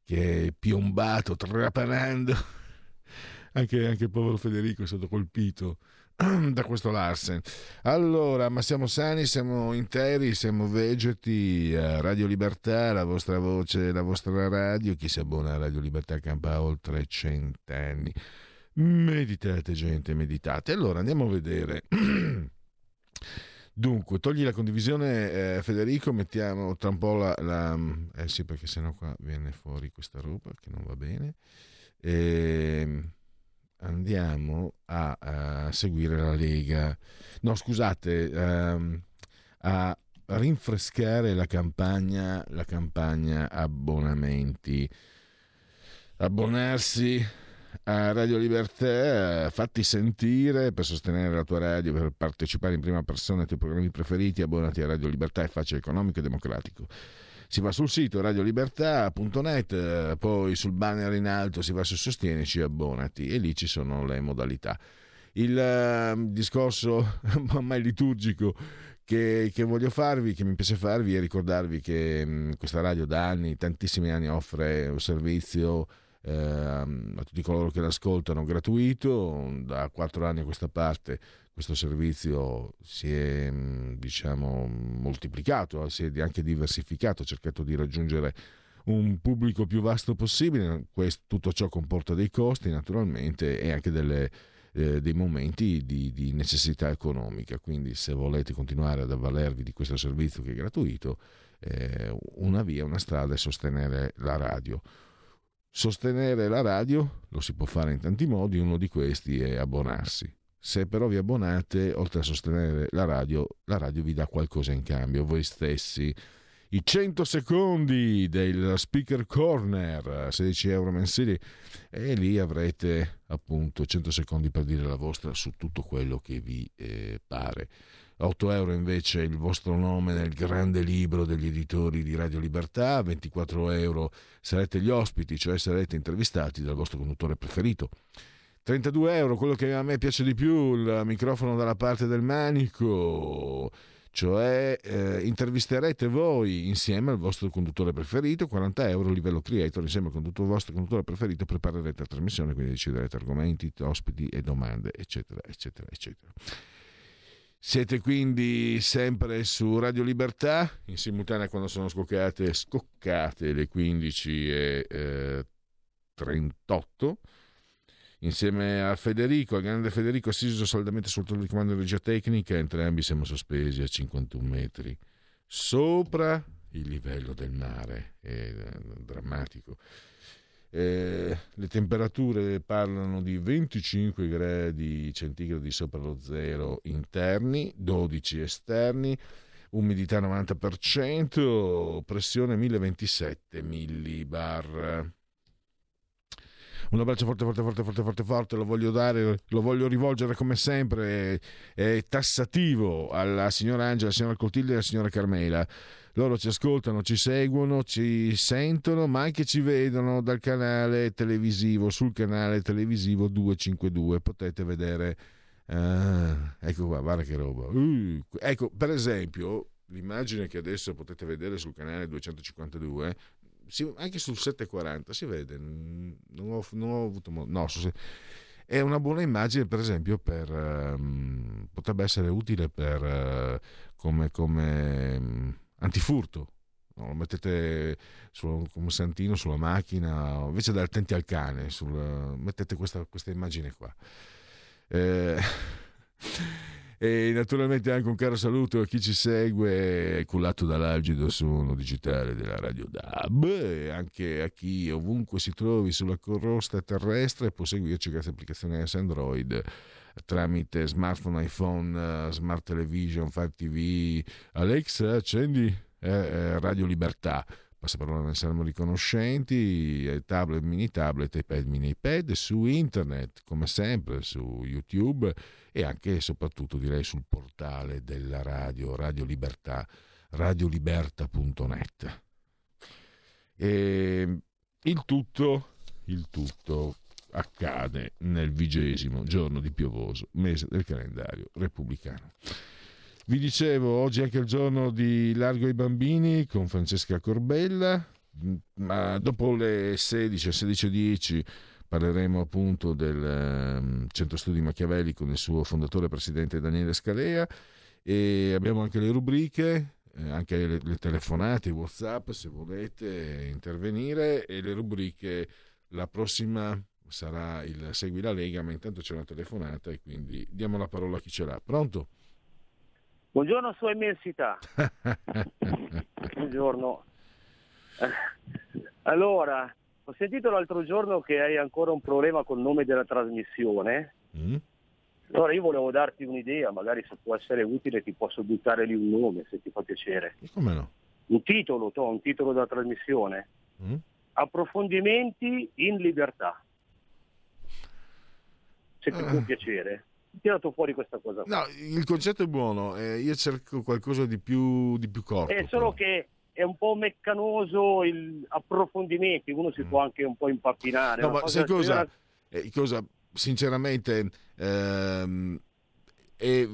che è piombato, trapanando. Anche, anche il povero Federico è stato colpito da questo Larsen. Allora, ma siamo sani, siamo interi, siamo vegeti. Radio Libertà, la vostra voce, la vostra radio. Chi si abbona a Radio Libertà campa oltre cent'anni. Meditate, gente, meditate. Allora andiamo a vedere. Dunque, togli la condivisione, eh, Federico, mettiamo tra un po' la, la, Eh sì, perché sennò qua viene fuori questa roba che non va bene. E ehm, andiamo a, a, seguire la Lega. No, scusate, um, a rinfrescare la campagna, la campagna abbonamenti. Abbonarsi a Radio Libertà, fatti sentire per sostenere la tua radio, per partecipare in prima persona ai tuoi programmi preferiti, abbonati a Radio Libertà, è facile, economico e democratico. Si va sul sito radiolibertà.net, poi sul banner in alto si va su Sostienici abbonati e lì ci sono le modalità. Il uh, discorso ormai liturgico che, che, voglio farvi, che mi piace farvi, è ricordarvi che mh, questa radio da anni, tantissimi anni, offre un servizio eh, a tutti coloro che l'ascoltano gratuito. Da quattro anni a questa parte questo servizio si è diciamo, moltiplicato, si è anche diversificato, ha cercato di raggiungere un pubblico più vasto possibile. Questo, tutto ciò comporta dei costi naturalmente e anche delle, eh, dei momenti di, di, necessità economica. Quindi se volete continuare ad avvalervi di questo servizio che è gratuito, eh, una via, una strada è sostenere la radio. Sostenere la radio lo si può fare in tanti modi, uno di questi è abbonarsi. Se però vi abbonate, oltre a sostenere la radio, la radio vi dà qualcosa in cambio, voi stessi. I 100 secondi del Speaker Corner, 16 euro mensili, e lì avrete appunto 100 secondi per dire la vostra su tutto quello che vi eh, pare. 8 euro invece il vostro nome nel grande libro degli editori di Radio Libertà, 24 euro sarete gli ospiti, cioè sarete intervistati dal vostro conduttore preferito. 32 euro, quello che a me piace di più, il microfono dalla parte del manico, cioè eh, intervisterete voi insieme al vostro conduttore preferito, 40 euro livello creator, insieme al vostro conduttore preferito preparerete la trasmissione, quindi deciderete argomenti, ospiti e domande, eccetera, eccetera, eccetera. Siete quindi sempre su Radio Libertà, in simultanea quando sono scoccate, scoccate le 15 e eh, 38 insieme a Federico, al grande Federico assiso saldamente sul trono di comando di regia tecnica, entrambi siamo sospesi a 51 metri sopra il livello del mare, è eh, drammatico. Eh, le temperature parlano di 25 gradi centigradi sopra lo zero interni, 12 esterni, umidità 90%, pressione 1027 millibar. Un abbraccio forte, forte, forte, forte, forte, forte, lo voglio dare, lo voglio rivolgere come sempre, è, tassativo alla signora Angela, alla signora Coltilde e alla signora Carmela loro ci ascoltano, ci seguono, ci sentono, ma anche ci vedono dal canale televisivo, sul canale televisivo 252. Potete vedere, uh, ecco qua, guarda che roba. Uh, ecco, per esempio, l'immagine che adesso potete vedere sul canale 252, si, anche sul 740 si vede, non ho, non ho avuto no, è una buona immagine per esempio per, um, potrebbe essere utile per uh, come, come um, antifurto. No, lo mettete su, come santino sulla macchina, invece da attenti al cane, sul, mettete questa, questa, immagine qua. Eh, e naturalmente anche un caro saluto a chi ci segue, cullato dall'algido suono digitale della Radio DAB, e anche a chi ovunque si trovi sulla crosta terrestre può seguirci grazie all'applicazione S Android tramite smartphone, iPhone, smart television, Fire TV. Alexa, accendi eh, eh, Radio Libertà. Passaparola ne saremo riconoscenti, eh, tablet, mini tablet, iPad, mini iPad, su internet, come sempre, su YouTube e anche e soprattutto direi sul portale della radio, Radio Libertà, radioliberta.net. E il tutto, il tutto accade nel vigesimo giorno di piovoso mese del calendario repubblicano. Vi dicevo, oggi è anche il giorno di Largo ai Bambini con Francesca Corbella, ma dopo le 16, 16.10 parleremo appunto del um, Centro Studi Machiavelli con il suo fondatore e presidente Daniele Scalea e abbiamo anche le rubriche, eh, anche le, le telefonate, whatsapp se volete intervenire e le rubriche, la prossima sarà il Segui la Lega, ma intanto c'è una telefonata e quindi diamo la parola a chi ce l'ha. Pronto? Buongiorno Sua Immensità. Buongiorno. Allora, ho sentito l'altro giorno che hai ancora un problema col nome della trasmissione. Mm. Allora io volevo darti un'idea, magari se può essere utile ti posso buttare lì un nome, se ti fa piacere. Come no? Un titolo, to, un titolo della trasmissione. Mm. Approfondimenti in libertà. Se ti uh. può piacere tirato fuori questa cosa. No, il concetto è buono, eh, io cerco qualcosa di più, di più corto. È solo però. che è un po' meccanoso il approfondimenti, uno si mm. può anche un po' impappinare. No, ma sai cosa, eh, cosa? Sinceramente, ehm, è,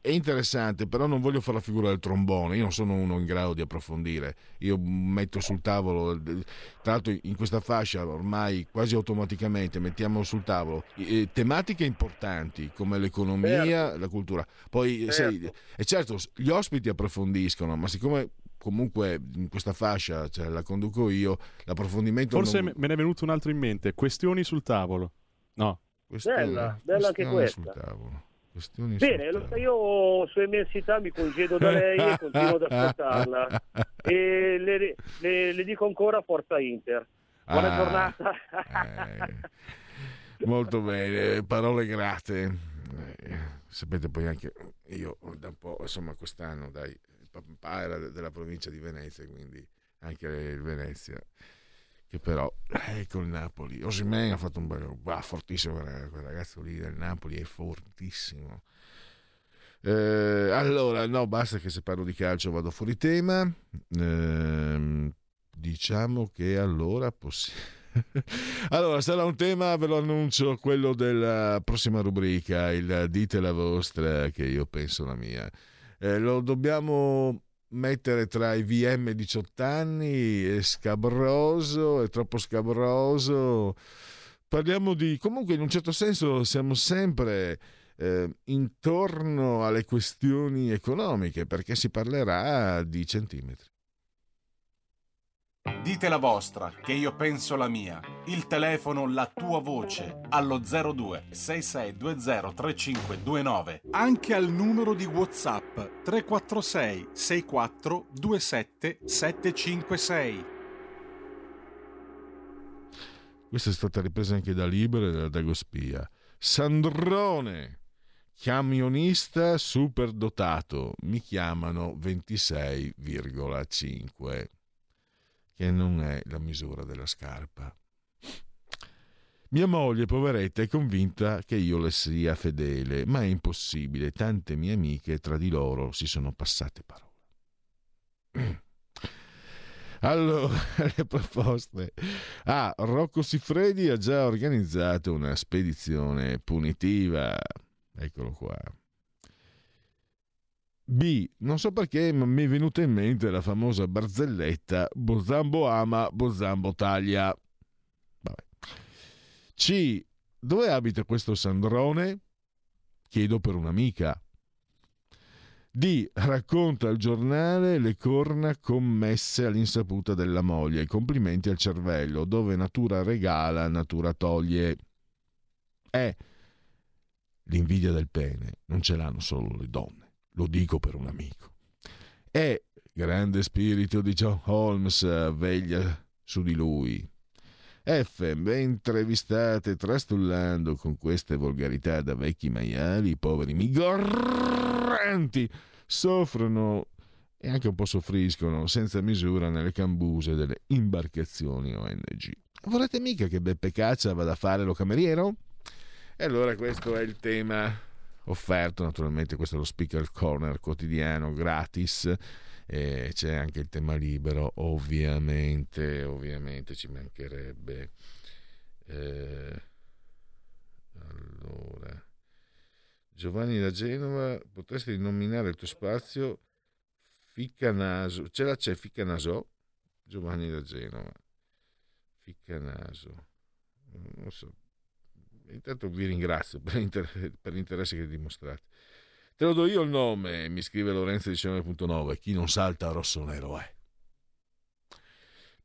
è interessante, però non voglio fare la figura del trombone, io non sono uno in grado di approfondire, io metto sul tavolo, tra l'altro in questa fascia ormai quasi automaticamente mettiamo sul tavolo eh, tematiche importanti come l'economia, certo. la cultura, poi certo. Sei, e certo gli ospiti approfondiscono, ma siccome comunque in questa fascia cioè, la conduco io, l'approfondimento... Forse non... me ne è venuto un altro in mente, questioni sul tavolo. No. Questione, bella, bella anche questa. Sul tavolo. Questioni Bene, lo, io su immensità mi congedo da lei e continuo ad aspettarla. E le, le, le, dico ancora Forza Inter. Buona ah, giornata. eh, molto bene, parole grate. Eh, sapete poi anche io da un po', insomma, quest'anno dai, il papà era della provincia di Venezia, quindi anche il Venezia che però eh, con il Napoli Osimen ha fatto un bel bah, fortissimo quel ragazzo lì del Napoli è fortissimo eh, allora no basta che se parlo di calcio vado fuori tema eh, diciamo che allora possiamo allora, sarà un tema, ve lo annuncio, quello della prossima rubrica, il dite la vostra, che io penso la mia. Eh, lo dobbiamo mettere tra i VM 18 anni è scabroso, è troppo scabroso. Parliamo di... comunque in un certo senso siamo sempre eh, intorno alle questioni economiche perché si parlerà di centimetri. Dite la vostra, che io penso la mia. Il telefono, la tua voce, allo 02 6620 3529. Anche al numero di WhatsApp 346 64 27 756. Questa è stata ripresa anche da Libero e da Dagospia. Sandrone, camionista superdotato, mi chiamano 26,5 che non è la misura della scarpa. Mia moglie, poveretta, è convinta che io le sia fedele, ma è impossibile. Tante mie amiche tra di loro si sono passate parole. Allora, le proposte. Ah, Rocco Siffredi ha già organizzato una spedizione punitiva. Eccolo qua. B. Non so perché, ma mi è venuta in mente la famosa barzelletta Bozambo ama, Bozambo taglia. Vabbè. C. Dove abita questo Sandrone? Chiedo per un'amica. D. Racconta al giornale le corna commesse all'insaputa della moglie. Complimenti al cervello. Dove natura regala, natura toglie. E. L'invidia del pene non ce l'hanno solo le donne lo dico per un amico. E grande spirito di John Holmes veglia su di lui. F, mentre vi state trastullando con queste volgarità da vecchi maiali, i poveri migranti soffrono e anche un po' soffriscono senza misura nelle cambuse delle imbarcazioni ONG. Volete mica che Beppe Caccia vada a fare lo cameriero? E allora questo è il tema offerto naturalmente questo è lo speaker corner quotidiano gratis e c'è anche il tema libero ovviamente ovviamente ci mancherebbe eh, Allora, Giovanni da Genova, potresti nominare il tuo spazio Ficcanaso. Ce la c'è Ficcanaso? Giovanni da Genova. Ficcanaso. Non so. Intanto vi ringrazio per, l'inter- per l'interesse che dimostrate. Te lo do io il nome, mi scrive Lorenzo 19.9. Chi non salta rosso nero è.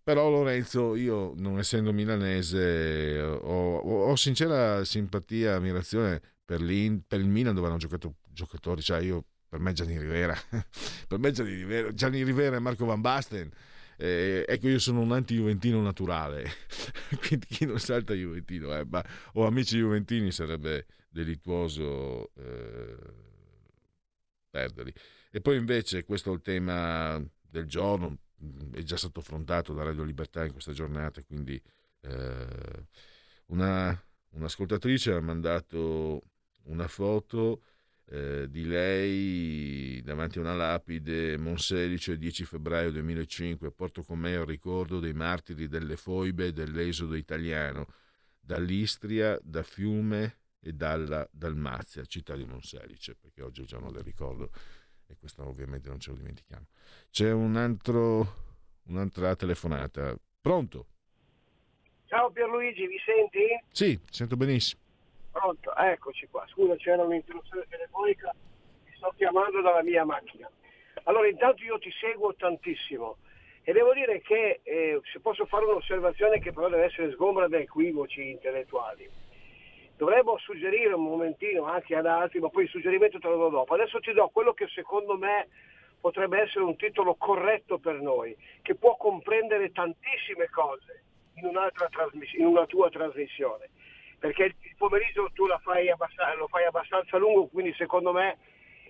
Però Lorenzo, io non essendo milanese, ho, ho sincera simpatia, ammirazione per, per, il Milan dove hanno giocato giocatori, cioè io per me Gianni Rivera, per me Gianni Rivera, Gianni Rivera e Marco Van Basten, eh, ecco io sono un anti-juventino naturale, quindi chi non salta juventino, eh, ma, o amici juventini sarebbe delittuoso eh, perderli. E poi invece questo è il tema del giorno, è già stato affrontato da Radio Libertà in questa giornata, quindi eh, una, un'ascoltatrice ha mandato una foto eh, di lei davanti a una lapide Monselice 10 febbraio 2005 porto con me il ricordo dei martiri delle foibe dell'esodo italiano dall'Istria, da Fiume e dalla Dalmazia, città di Monselice, perché oggi è il giorno del ricordo e questo ovviamente non ce lo dimentichiamo. C'è un altro, un'altra telefonata. Pronto? Ciao Pierluigi, mi senti? Sì, sento benissimo. Pronto, eccoci qua. Scusa, c'era un'interruzione telefonica, ti sto chiamando dalla mia macchina. Allora, intanto io ti seguo tantissimo e devo dire che eh, se posso fare un'osservazione che però deve essere sgombra da equivoci intellettuali dovremmo suggerire un momentino anche ad altri, ma poi il suggerimento te lo do dopo. Adesso ti do quello che secondo me potrebbe essere un titolo corretto per noi, che può comprendere tantissime cose in, in una tua trasmissione, perché il pomeriggio tu fai lo fai abbastanza lungo, quindi secondo me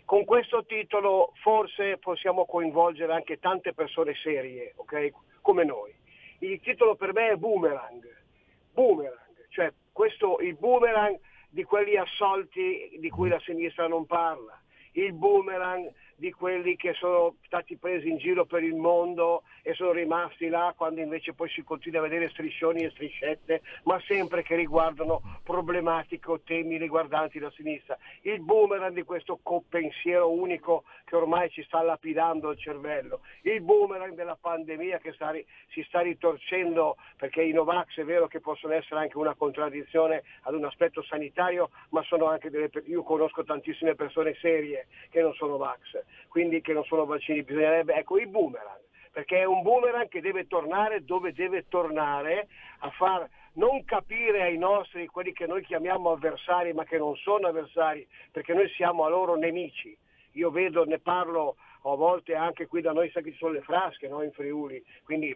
con questo titolo forse possiamo coinvolgere anche tante persone serie, okay? come noi. Il titolo per me è Boomerang, Boomerang, cioè questo, il boomerang di quegli assolti di cui la sinistra non parla, il boomerang di quelli che sono stati presi in giro per il mondo e sono rimasti là quando invece poi si continua a vedere striscioni e striscette, ma sempre che riguardano problematiche o temi riguardanti la sinistra. Il boomerang di questo pensiero unico che ormai ci sta lapidando il cervello, il boomerang della pandemia che sta, si sta ritorcendo perché i Novax è vero che possono essere anche una contraddizione ad un aspetto sanitario, ma sono anche delle io conosco tantissime persone serie che non sono Vax quindi che non sono vaccini, bisognerebbe, ecco, il boomerang, perché è un boomerang che deve tornare dove deve tornare a far non capire ai nostri, quelli che noi chiamiamo avversari, ma che non sono avversari, perché noi siamo a loro nemici. Io vedo, ne parlo a volte anche qui da noi, sa che ci sono le frasche no? in Friuli, quindi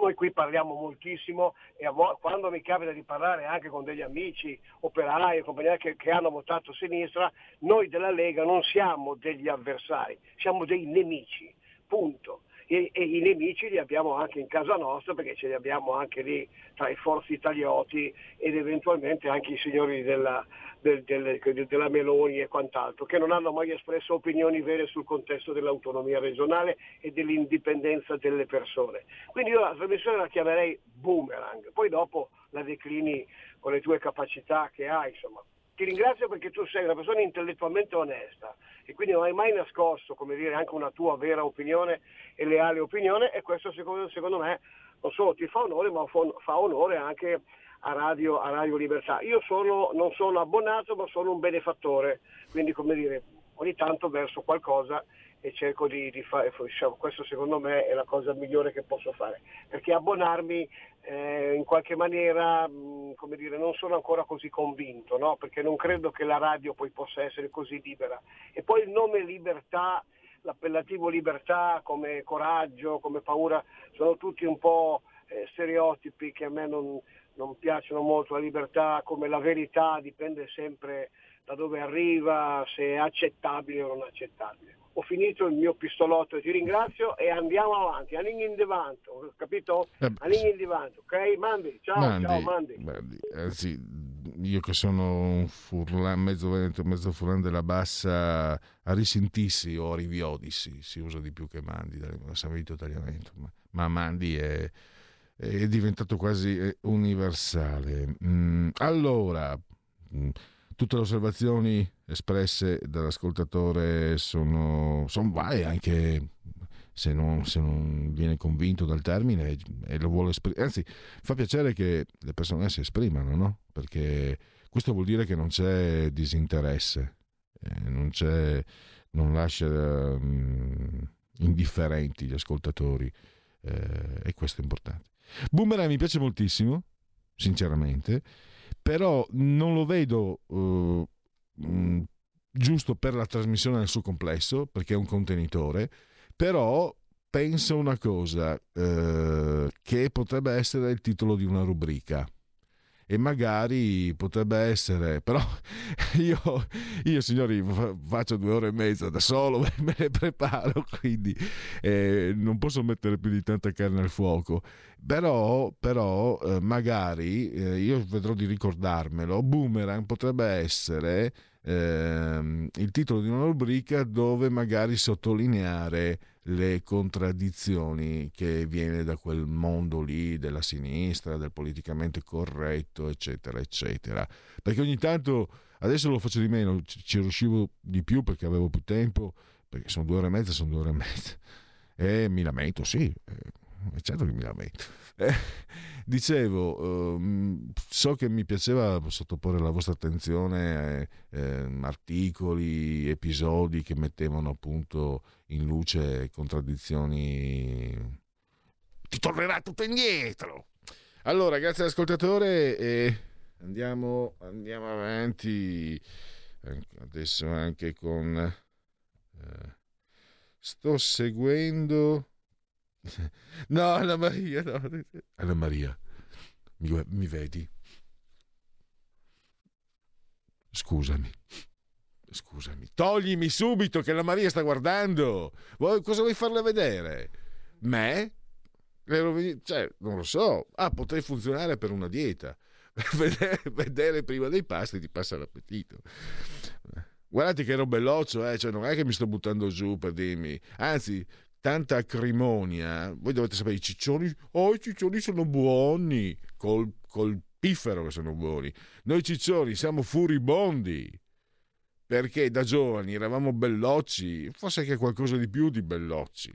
noi qui parliamo moltissimo e vo- quando mi capita di parlare anche con degli amici, operai e compagnia che, che hanno votato sinistra, noi della Lega non siamo degli avversari, siamo dei nemici, punto. E, e, i nemici li abbiamo anche in casa nostra perché ce li abbiamo anche lì tra i forzi italioti ed eventualmente anche i signori della, del, del, della Meloni e quant'altro, che non hanno mai espresso opinioni vere sul contesto dell'autonomia regionale e dell'indipendenza delle persone. Quindi io la trasmissione la chiamerei boomerang, poi dopo la declini con le tue capacità che hai, insomma. Ti ringrazio perché tu sei una persona intellettualmente onesta e quindi non hai mai nascosto, come dire, anche una tua vera opinione e leale opinione e questo secondo, secondo me non solo ti fa onore ma fa onore anche a Radio, a Radio Libertà. Io sono, non sono abbonato ma sono un benefattore, quindi come dire, ogni tanto verso qualcosa e cerco di, di fare, diciamo, questo secondo me è la cosa migliore che posso fare, perché abbonarmi eh, in qualche maniera, mh, come dire, non sono ancora così convinto, no? perché non credo che la radio poi possa essere così libera. E poi il nome libertà, l'appellativo libertà come coraggio, come paura, sono tutti un po' eh, stereotipi che a me non, non piacciono molto la libertà come la verità, dipende sempre da dove arriva, se è accettabile o non accettabile. Ho finito il mio pistolotto, ti ringrazio e andiamo avanti. Aning in devanto, capito? Eh, Aning in devanto, ok? Mandi, ciao, Mandi, ciao, Mandi. Mandi. Eh, sì, io che sono un furlan, mezzo veneto, mezzo furlan della bassa, a risentissi o a riviodissi, si usa di più che Mandi, da Savito italianamente, ma, ma Mandi è è diventato quasi eh, universale. Mm, allora, tutte le osservazioni espresse dall'ascoltatore sono, sono varie anche se non, se non, viene convinto dal termine e lo vuole esprimere. Anzi, fa piacere che le persone si esprimano, no? Perché questo vuol dire che non c'è disinteresse, eh, non, c'è, non lascia um, indifferenti gli ascoltatori eh, e questo è importante. Boomerang mi piace moltissimo, sinceramente, però non lo vedo uh, mh, giusto per la trasmissione nel suo complesso, perché è un contenitore però penso una cosa, eh, che potrebbe essere il titolo di una rubrica e magari potrebbe essere, però io, io signori faccio due ore e mezza da solo, me le preparo, quindi eh, non posso mettere più di tanta carne al fuoco, però, però eh, magari eh, io vedrò di ricordarmelo, Boomerang potrebbe essere ehm, il titolo di una rubrica dove magari sottolineare le contraddizioni che viene da quel mondo lì della sinistra, del politicamente corretto, eccetera, eccetera. Perché ogni tanto, adesso lo faccio di meno, ci riuscivo di più perché avevo più tempo, perché sono due ore e mezza, sono due ore e mezza. E mi lamento, sì, eh, certo che mi lamento. Eh, dicevo, eh, so che mi piaceva sottoporre alla vostra attenzione eh, articoli, episodi che mettevano appunto in luce contraddizioni. Ti tornerà tutto indietro. Allora, grazie all'ascoltatore e andiamo, andiamo avanti. Adesso anche con... Eh, sto seguendo No, Anna Maria, no. Anna Maria, mi, mi vedi? Scusami. Scusami, toglimi subito che la Maria sta guardando. Vuoi, cosa vuoi farle vedere? Me? Cioè, non lo so. Ah, potrei funzionare per una dieta. vedere, prima dei pasti ti passa l'appetito. Guardate che ero belloccio, eh? cioè, non è che mi sto buttando giù per dirmi. Anzi, tanta acrimonia. Voi dovete sapere, i ciccioni, oh i ciccioni sono buoni, col, col piffero che sono buoni. Noi ciccioni siamo furibondi, perché da giovani eravamo bellocci, forse anche qualcosa di più di bellocci.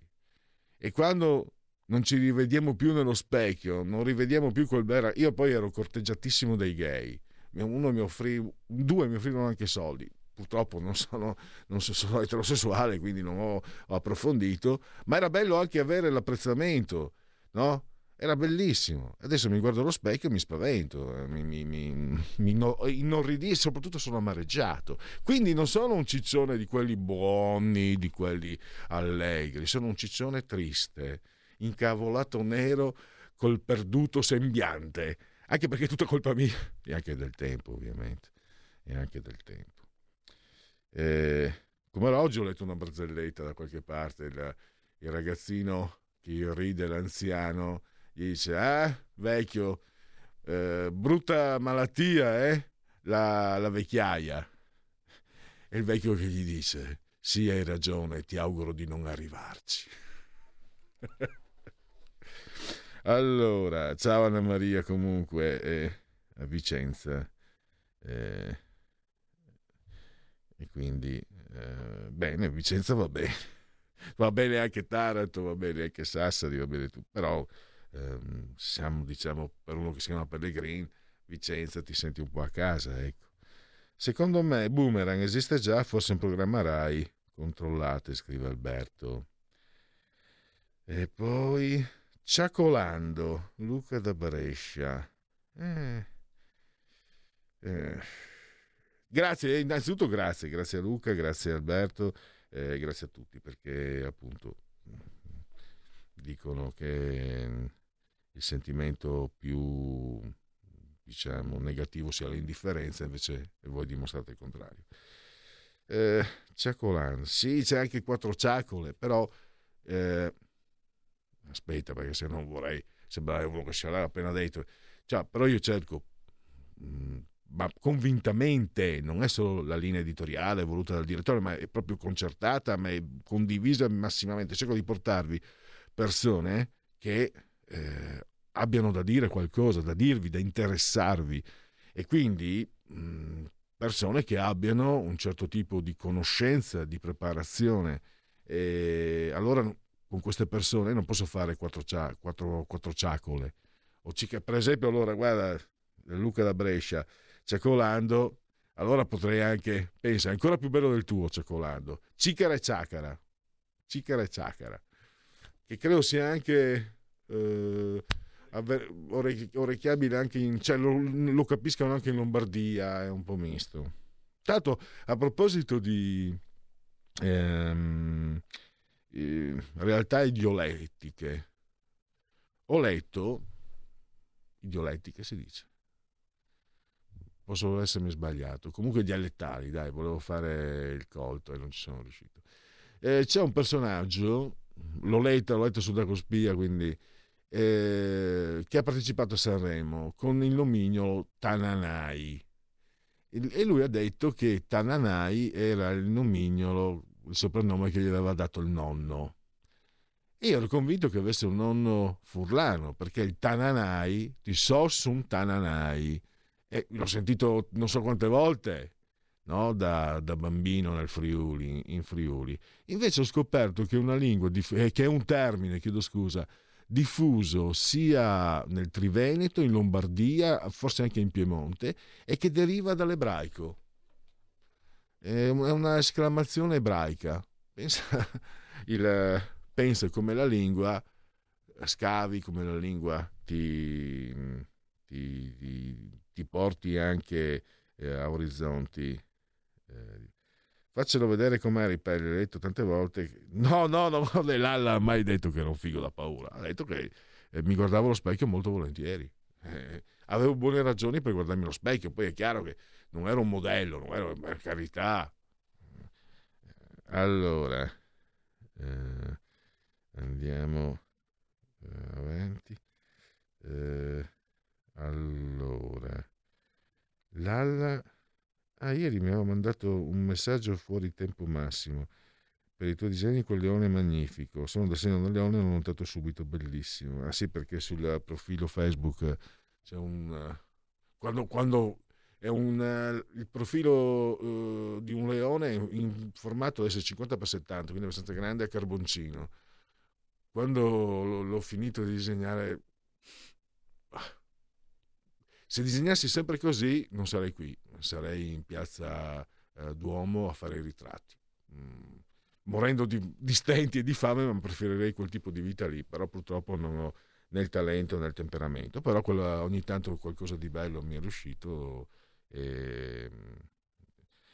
E quando non ci rivediamo più nello specchio, non rivediamo più quel bel... Io poi ero corteggiatissimo dai gay. Uno mi offrì, due mi offrirono anche soldi purtroppo non sono, non sono eterosessuale, quindi non ho, ho, approfondito, ma era bello anche avere l'apprezzamento, no? Era bellissimo. Adesso mi guardo allo specchio e mi spavento, eh, mi, mi, mi, mi inorridì e soprattutto sono amareggiato. Quindi non sono un ciccione di quelli buoni, di quelli allegri, sono un ciccione triste, incavolato nero col perduto sembiante. Anche perché è tutta colpa mia e anche del tempo, ovviamente. E anche del tempo. Eh, come oggi ho letto una barzelletta da qualche parte, il, il ragazzino che ride l'anziano, gli dice, ah, vecchio, eh, brutta malattia, eh? La, la vecchiaia. E il vecchio che gli dice, sì, hai ragione, ti auguro di non arrivarci. allora, ciao Anna Maria comunque, eh, a Vicenza. Eh, e quindi eh, bene, Vicenza va bene, va bene anche Taranto, va bene anche Sassari, va bene tutto, però ehm, siamo diciamo per uno che si chiama Pellegrin, Vicenza ti senti un po' a casa, ecco. Secondo me Boomerang esiste già, forse in programma Rai, controllate, scrive Alberto. E poi Ciacolando, Luca da Brescia. Eh. Eh Grazie, innanzitutto grazie, grazie a Luca, grazie a Alberto, eh, grazie a tutti perché appunto dicono che il sentimento più diciamo negativo sia l'indifferenza, invece voi dimostrate il contrario. Eh, Ciacolan, sì, c'è anche quattro ciacole, però eh, aspetta perché se non vorrei sembrare uno che ce l'ha appena detto. Cioè, però io cerco mm, ma convintamente, non è solo la linea editoriale voluta dal direttore, ma è proprio concertata, ma è condivisa massimamente. Cerco di portarvi persone che eh, abbiano da dire qualcosa, da dirvi, da interessarvi. E quindi mh, persone che abbiano un certo tipo di conoscenza, di preparazione. E allora con queste persone non posso fare quattro, quattro, quattro ciacole. O cica, per esempio, allora, guarda, Luca da Brescia, ciacolando, allora potrei anche, pensa, ancora più bello del tuo ciacolando, cicara e ciacara, cicara e ciacara, che credo sia anche eh, orecchiabile anche in, cioè lo, lo, capiscono anche in Lombardia, è un po' misto. Tanto, a proposito di ehm, realtà idiolettiche, ho letto, idiolettiche si dice, posso essermi sbagliato, comunque dialettali, dai, volevo fare il colto e non ci sono riuscito. Eh, c'è un personaggio, l'ho letto, l'ho letto su Dacospia, quindi eh, che ha partecipato a Sanremo con il nomignolo Tananai. E lui ha detto che Tananai era il nomignolo, il soprannome che gli aveva dato il nonno. E io ero convinto che avesse un nonno furlano, perché il Tananai, ti so un Tananai, e l'ho sentito non so quante volte, no? da, da, bambino nel Friuli, in Friuli. Invece ho scoperto che una lingua, eh, che è un termine, chiedo scusa, diffuso sia nel Triveneto, in Lombardia, forse anche in Piemonte, e che deriva dall'ebraico. È una esclamazione ebraica. Pensa, il, pensa come la lingua, scavi come la lingua ti, ti, ti, ti porti anche eh, a orizzonti. Eh, faccelo vedere com'è, ripeto, l'ho detto tante volte. No, no, no, Lalla ha mai detto che era un figo da paura. Ha detto che eh, mi guardavo allo specchio molto volentieri. Eh, avevo buone ragioni per guardarmi allo specchio, poi è chiaro che non era un modello, non era per carità. Allora, eh, andiamo eh, avanti. Eh, allora, Lalla Ah, ieri mi aveva mandato un messaggio fuori tempo massimo. Per i tuoi disegni quel leone è magnifico. Sono da segno da leone e l'ho notato subito, bellissimo. Ah sì, perché sul profilo Facebook c'è un... Quando, quando è un, il profilo uh, di un leone in formato S50x70, quindi abbastanza grande, a carboncino. Quando l'ho finito di disegnare se disegnassi sempre così non sarei qui, sarei in piazza eh, Duomo a fare i ritratti. Mm, morendo di, di, stenti e di fame, ma preferirei quel tipo di vita lì, però purtroppo non ho né il talento né il temperamento, però quella, ogni tanto qualcosa di bello mi è riuscito e,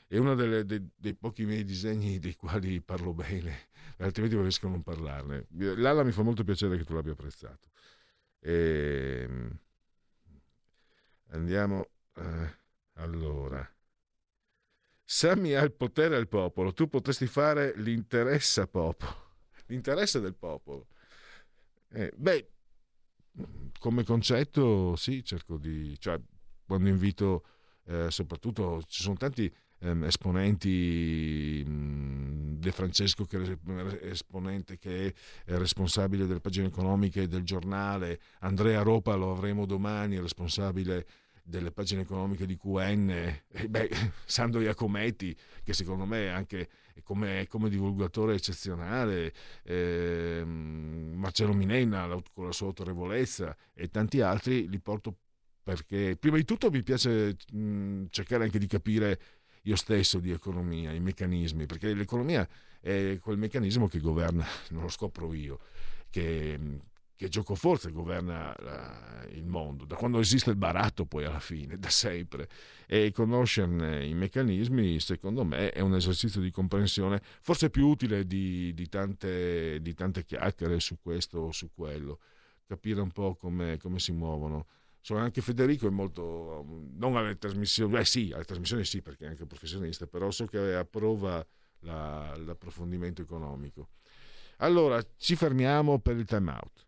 è uno delle, dei, dei, pochi miei disegni dei quali parlo bene, altrimenti riesco a non parlarne. Lalla mi fa molto piacere che tu l'abbia apprezzato. E, Andiamo. Eh, allora. Sammy ha il potere al popolo, tu potresti fare l'interesse popolo. L'interesse del popolo. Eh, beh, come concetto, sì, cerco di. cioè, quando invito, eh, soprattutto ci sono tanti ehm, esponenti, De Francesco che è esponente che è responsabile delle pagine economiche del giornale, Andrea Ropa lo avremo domani, responsabile delle pagine economiche di QN, e beh, Sandro Iacometti, che secondo me è anche come, come divulgatore eccezionale, eh, Marcello Minenna con la sua autorevolezza e tanti altri, li porto perché prima di tutto mi piace mh, cercare anche di capire io stesso di economia, i meccanismi, perché l'economia è quel meccanismo che governa, non lo scopro io, che, che gioco forza governa la, il mondo, da quando esiste il baratto poi alla fine, da sempre. E conoscerne i meccanismi, secondo me, è un esercizio di comprensione forse più utile di, di, tante, di tante, chiacchiere su questo o su quello, capire un po' come, come si muovono. So, anche Federico è molto, non alle trasmissioni, beh sì, alle trasmissioni sì perché è anche professionista, però so che approva la, l'approfondimento economico. Allora, ci fermiamo per il time out.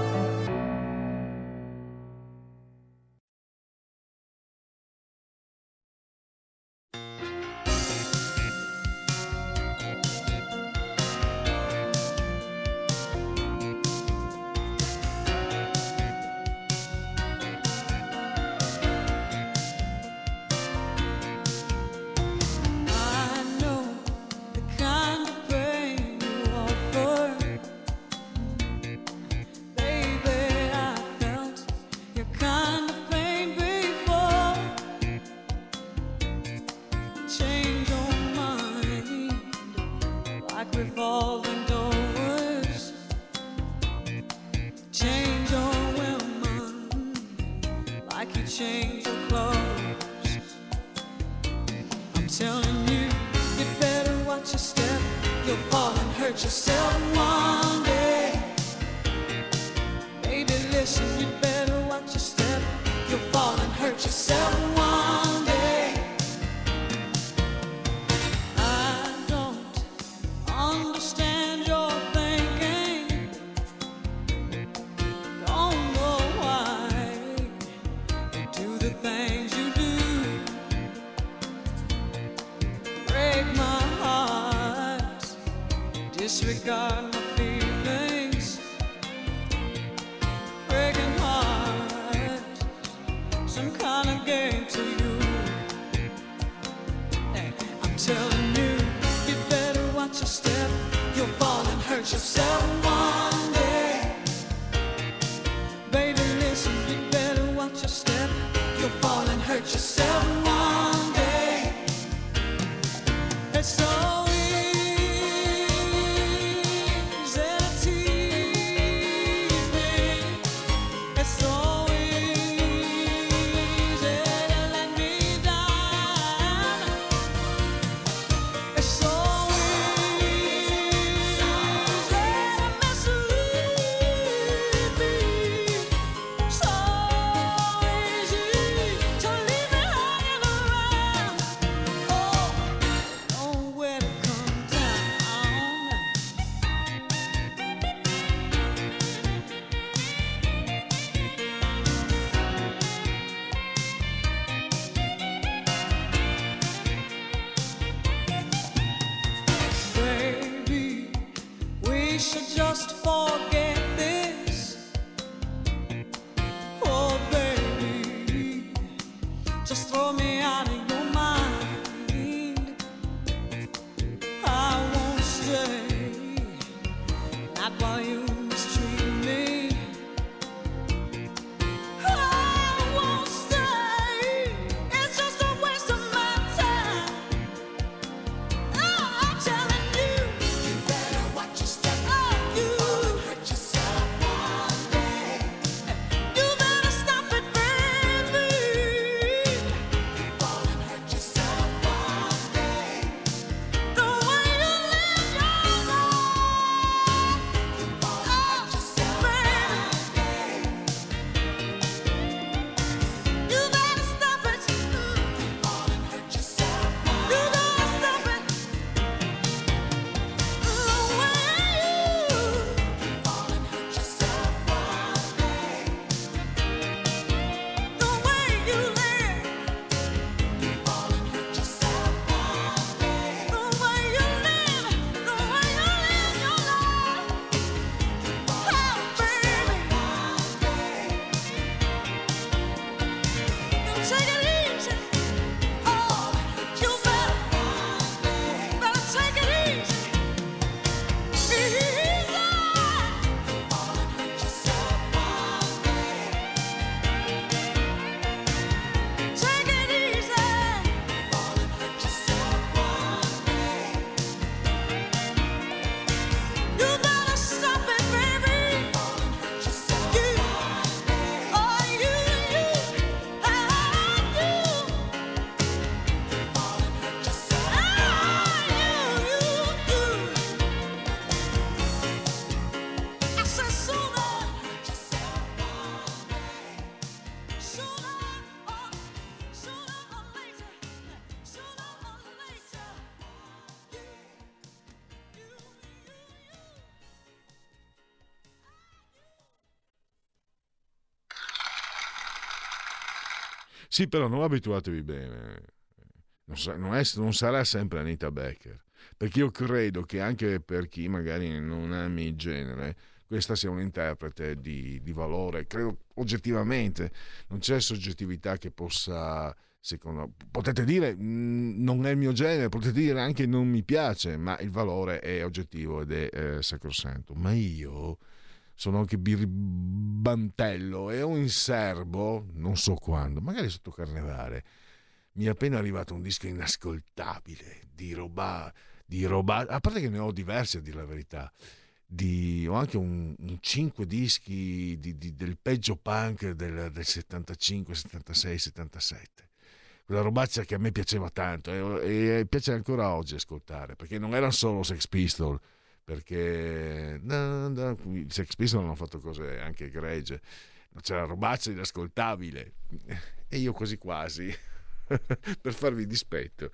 just forget. Sì, però non abituatevi bene. Non, sa- non è- non sarà sempre Anita Becker. Perché io credo che anche per chi magari non ami il genere, questa sia un interprete di, di valore. Credo oggettivamente, non c'è soggettività che possa. Secondo, potete dire "Mm, non è il mio genere, potete dire anche non mi piace, ma il valore è oggettivo ed è eh, sacrosanto. Ma io sono anche birbantello e ho in serbo, non so quando, magari sotto carnevale, mi è appena arrivato un disco inascoltabile di roba, di roba, a parte che ne ho diversi a dire la verità, di, ho anche un, un 5 dischi di- di- del peggio punk del, del 75, 76, 77. Quella robaccia che a me piaceva tanto e, e piace ancora oggi ascoltare, perché non erano solo Sex Pistol, perché i Sex Pistol hanno fatto cose anche egregie, c'era robaccia inascoltabile e io quasi quasi per farvi dispetto.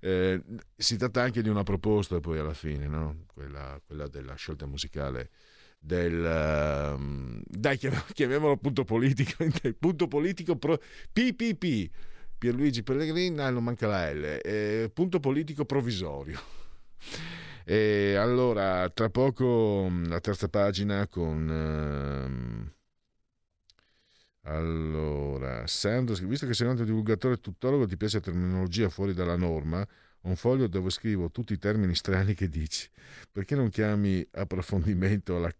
Eh, si tratta anche di una proposta poi alla fine, no? quella, quella della scelta musicale del ehm, dai chiamiamolo, punto politico punto politico pro, PPP Pierluigi Pellegrini ah, non manca la L eh, punto politico provvisorio e allora tra poco mh, la terza pagina con ehm, allora, Sandro, visto che sei un altro divulgatore tuttologo, ti piace la terminologia fuori dalla norma, ho un foglio dove scrivo tutti i termini strani che dici. Perché non chiami approfondimento la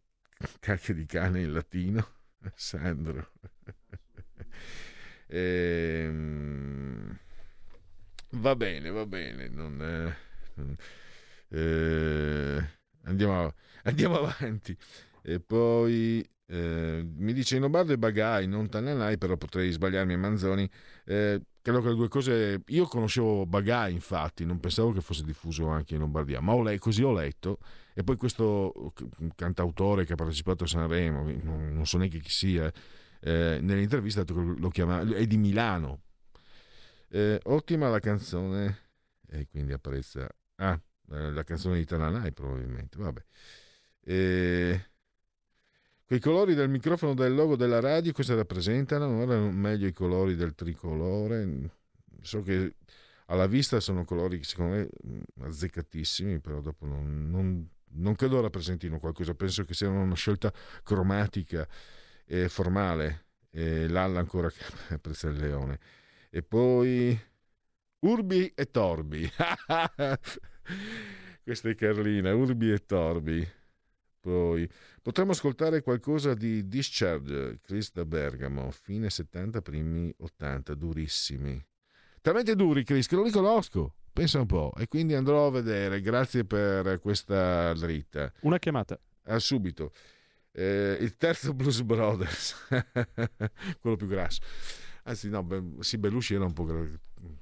cacchia di cane in latino? Sandro. Ehm, va bene, va bene. Non, eh, non- eh, andiamo, andiamo avanti. E poi eh, mi dice in Lombardo e Bagai, non Tananai, però potrei sbagliarmi a Manzoni. Eh, credo che le due cose. Io conoscevo Bagai, infatti, non pensavo che fosse diffuso anche in Lombardia, ma ho le- così ho letto. E poi questo cantautore che ha partecipato a Sanremo, non, so neanche chi sia, eh, nell'intervista lo chiama, è di Milano. Eh, ottima la canzone, e quindi apprezza. Ah, la canzone di Tananai, probabilmente. Vabbè. Eh, Quei colori del microfono del logo della radio cosa rappresentano? Non erano meglio i colori del tricolore? So che alla vista sono colori che secondo me mh, azzeccatissimi, però dopo non, non- non credo rappresentino qualcosa. Penso che siano una scelta cromatica e formale. E Lalla ancora che apprezza il leone. E poi Urbi e Torbi. Questa è Carlina, Urbi e Torbi. Poi potremmo ascoltare qualcosa di Discharge, Chris da Bergamo, fine 70, primi 80, durissimi. Talmente duri, Chris, che non li conosco. Pensa un po'. E quindi andrò a vedere. Grazie per questa dritta. Una chiamata. Ah, subito. Eh, il terzo Blues Brothers, quello più grasso. Anzi, no, Be- sì, Belushi era un po' gra-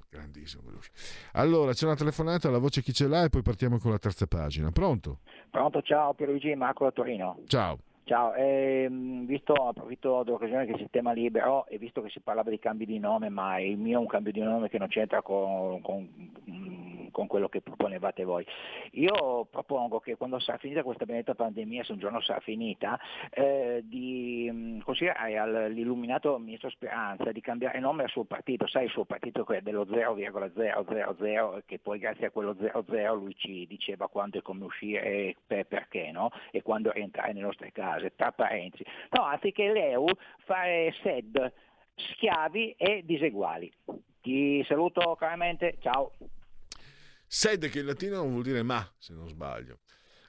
grandissimo. Belushi. Allora, c'è una telefonata, la voce chi ce l'ha e poi partiamo con la terza pagina. Pronto? Pronto, ciao Pierluigi Marco da Torino. Ciao. Ciao, ehm, visto, approfitto dell'occasione che il sistema libero e visto che si parlava di cambi di nome, ma il mio è un cambio di nome che non c'entra con, con- mm, con quello che proponevate voi. Io propongo che quando sarà finita questa benedetta pandemia, se un giorno sarà finita, eh, di mm, consigliare all'illuminato ministro Speranza di cambiare nome al suo partito, sai il suo partito che è dello 0,000 che poi grazie a quello 00 lui ci diceva quando e come uscire e per- perché no? e quando rientrare nelle nostre case, tra parentesi. No, anziché l'EU fare SED, schiavi e diseguali. Ti saluto caramente, ciao. Sed che in latino vuol dire ma, se non sbaglio.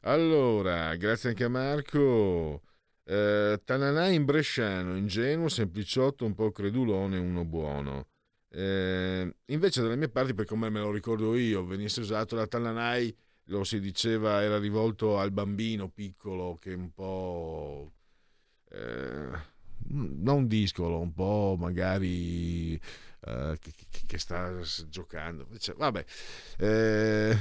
Allora, grazie anche a Marco. Eh, Tananà in bresciano, ingenuo, sempliciotto, un po' credulone, uno buono. Eh, invece dalle mie parti, per come me lo ricordo io, venisse usato la Tananai, lo si diceva era rivolto al bambino piccolo che un po' eh, non discolo, un po' magari eh, che, che- sta giocando. Cioè, vabbè, eh,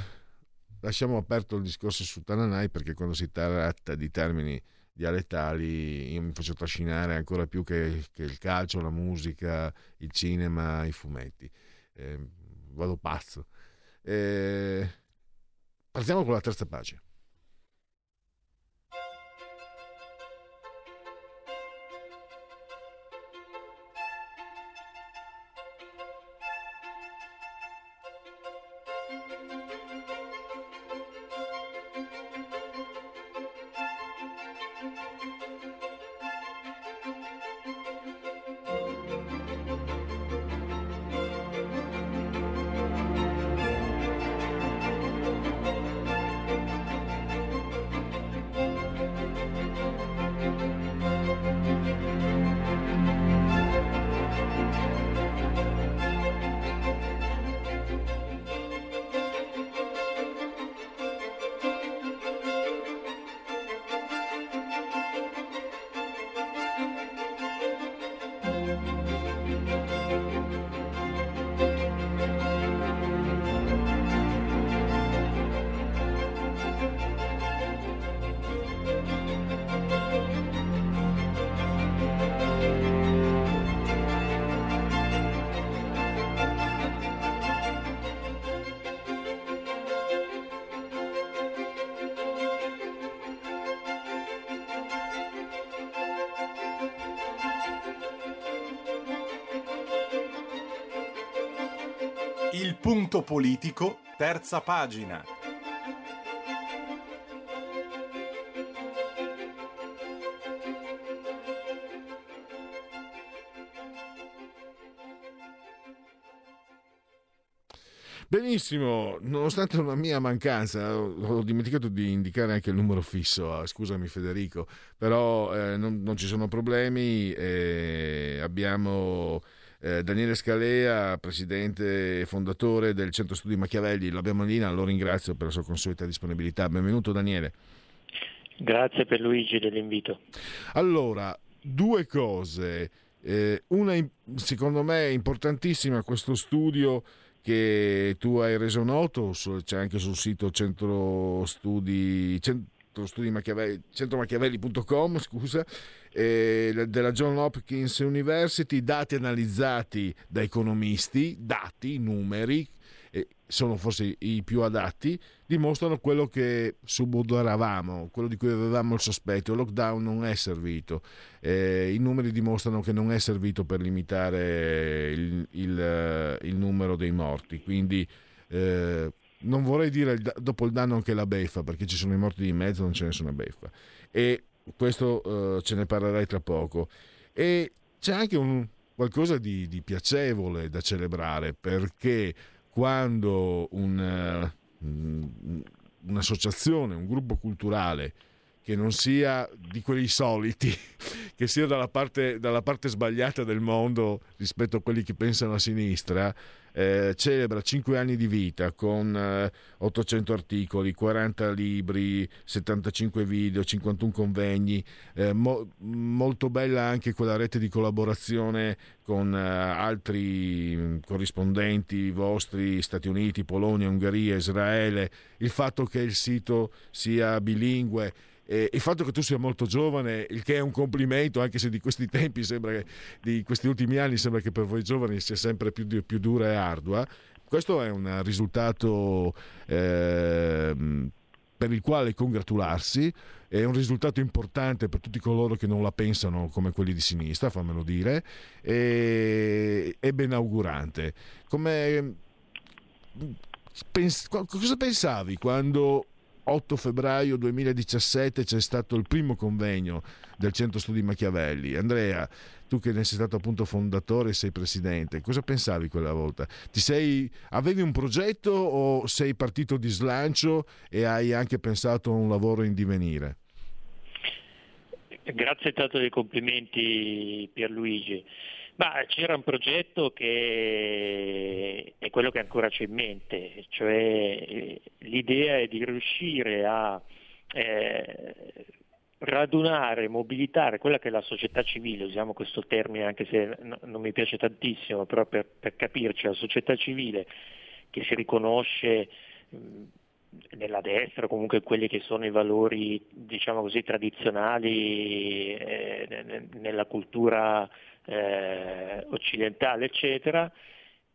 lasciamo aperto il discorso su Tananai perché quando si tratta di termini dialettali io mi faccio trascinare ancora più che, che il calcio, la musica, il cinema, i fumetti. Eh, vado pazzo. Eh, partiamo con la terza pagina. Politico, terza pagina. Benissimo, nonostante una mia mancanza, ho dimenticato di indicare anche il numero fisso, ah, scusami Federico, però eh, non, non ci sono problemi, eh, abbiamo eh, Daniele Scalea, presidente e fondatore del Centro Studi Machiavelli, l'abbiamo in linea, lo ringrazio per la sua consueta disponibilità. Benvenuto Daniele. Grazie per Luigi dell'invito. Allora, due cose. Eh, una, secondo me, importantissima, questo studio che tu hai reso noto, c'è anche sul sito Centro Studi, Centro Studi Machiavelli, centromachiavelli.com, scusa, eh, della John Hopkins University, dati analizzati da economisti, dati, numeri, eh, sono forse i più adatti, dimostrano quello che subodoravamo, quello di cui avevamo il sospetto. Il lockdown non è servito. Eh, I numeri dimostrano che non è servito per limitare il, il, il numero dei morti. Quindi eh, non vorrei dire dopo il danno anche la beffa, perché ci sono i morti di mezzo, non c'è nessuna beffa. E questo eh, ce ne parlerai tra poco. E c'è anche un, qualcosa di, di piacevole da celebrare, perché quando un, mm, un'associazione, un gruppo culturale che non sia di quelli soliti, che sia dalla parte, dalla parte sbagliata del mondo rispetto a quelli che pensano a sinistra, eh, celebra 5 anni di vita con eh, 800 articoli, 40 libri, 75 video, 51 convegni, eh, mo- molto bella anche quella rete di collaborazione con eh, altri mh, corrispondenti vostri, Stati Uniti, Polonia, Ungheria, Israele, il fatto che il sito sia bilingue. E il fatto che tu sia molto giovane, il che è un complimento, anche se di questi tempi sembra che, di questi ultimi anni sembra che per voi giovani sia sempre più, più dura e ardua, questo è un risultato ehm, per il quale congratularsi, è un risultato importante per tutti coloro che non la pensano come quelli di sinistra, fammelo dire, e è ben augurante. Come, pens- cosa pensavi quando 8 febbraio 2017 c'è stato il primo convegno del Centro Studi Machiavelli. Andrea, tu che ne sei stato appunto fondatore e sei presidente, cosa pensavi quella volta? Sei, avevi un progetto o sei partito di slancio e hai anche pensato a un lavoro in divenire? Grazie tanto dei complimenti Pierluigi. Ma c'era un progetto che è quello che ancora c'è in mente, cioè eh, l'idea è di riuscire a eh, radunare, mobilitare quella che è la società civile, usiamo questo termine anche se no- non mi piace tantissimo, però per, per capirci, la società civile che si riconosce nella destra, comunque quelli che sono i valori, diciamo così, tradizionali eh, ne- nella cultura eh, occidentale, eccetera,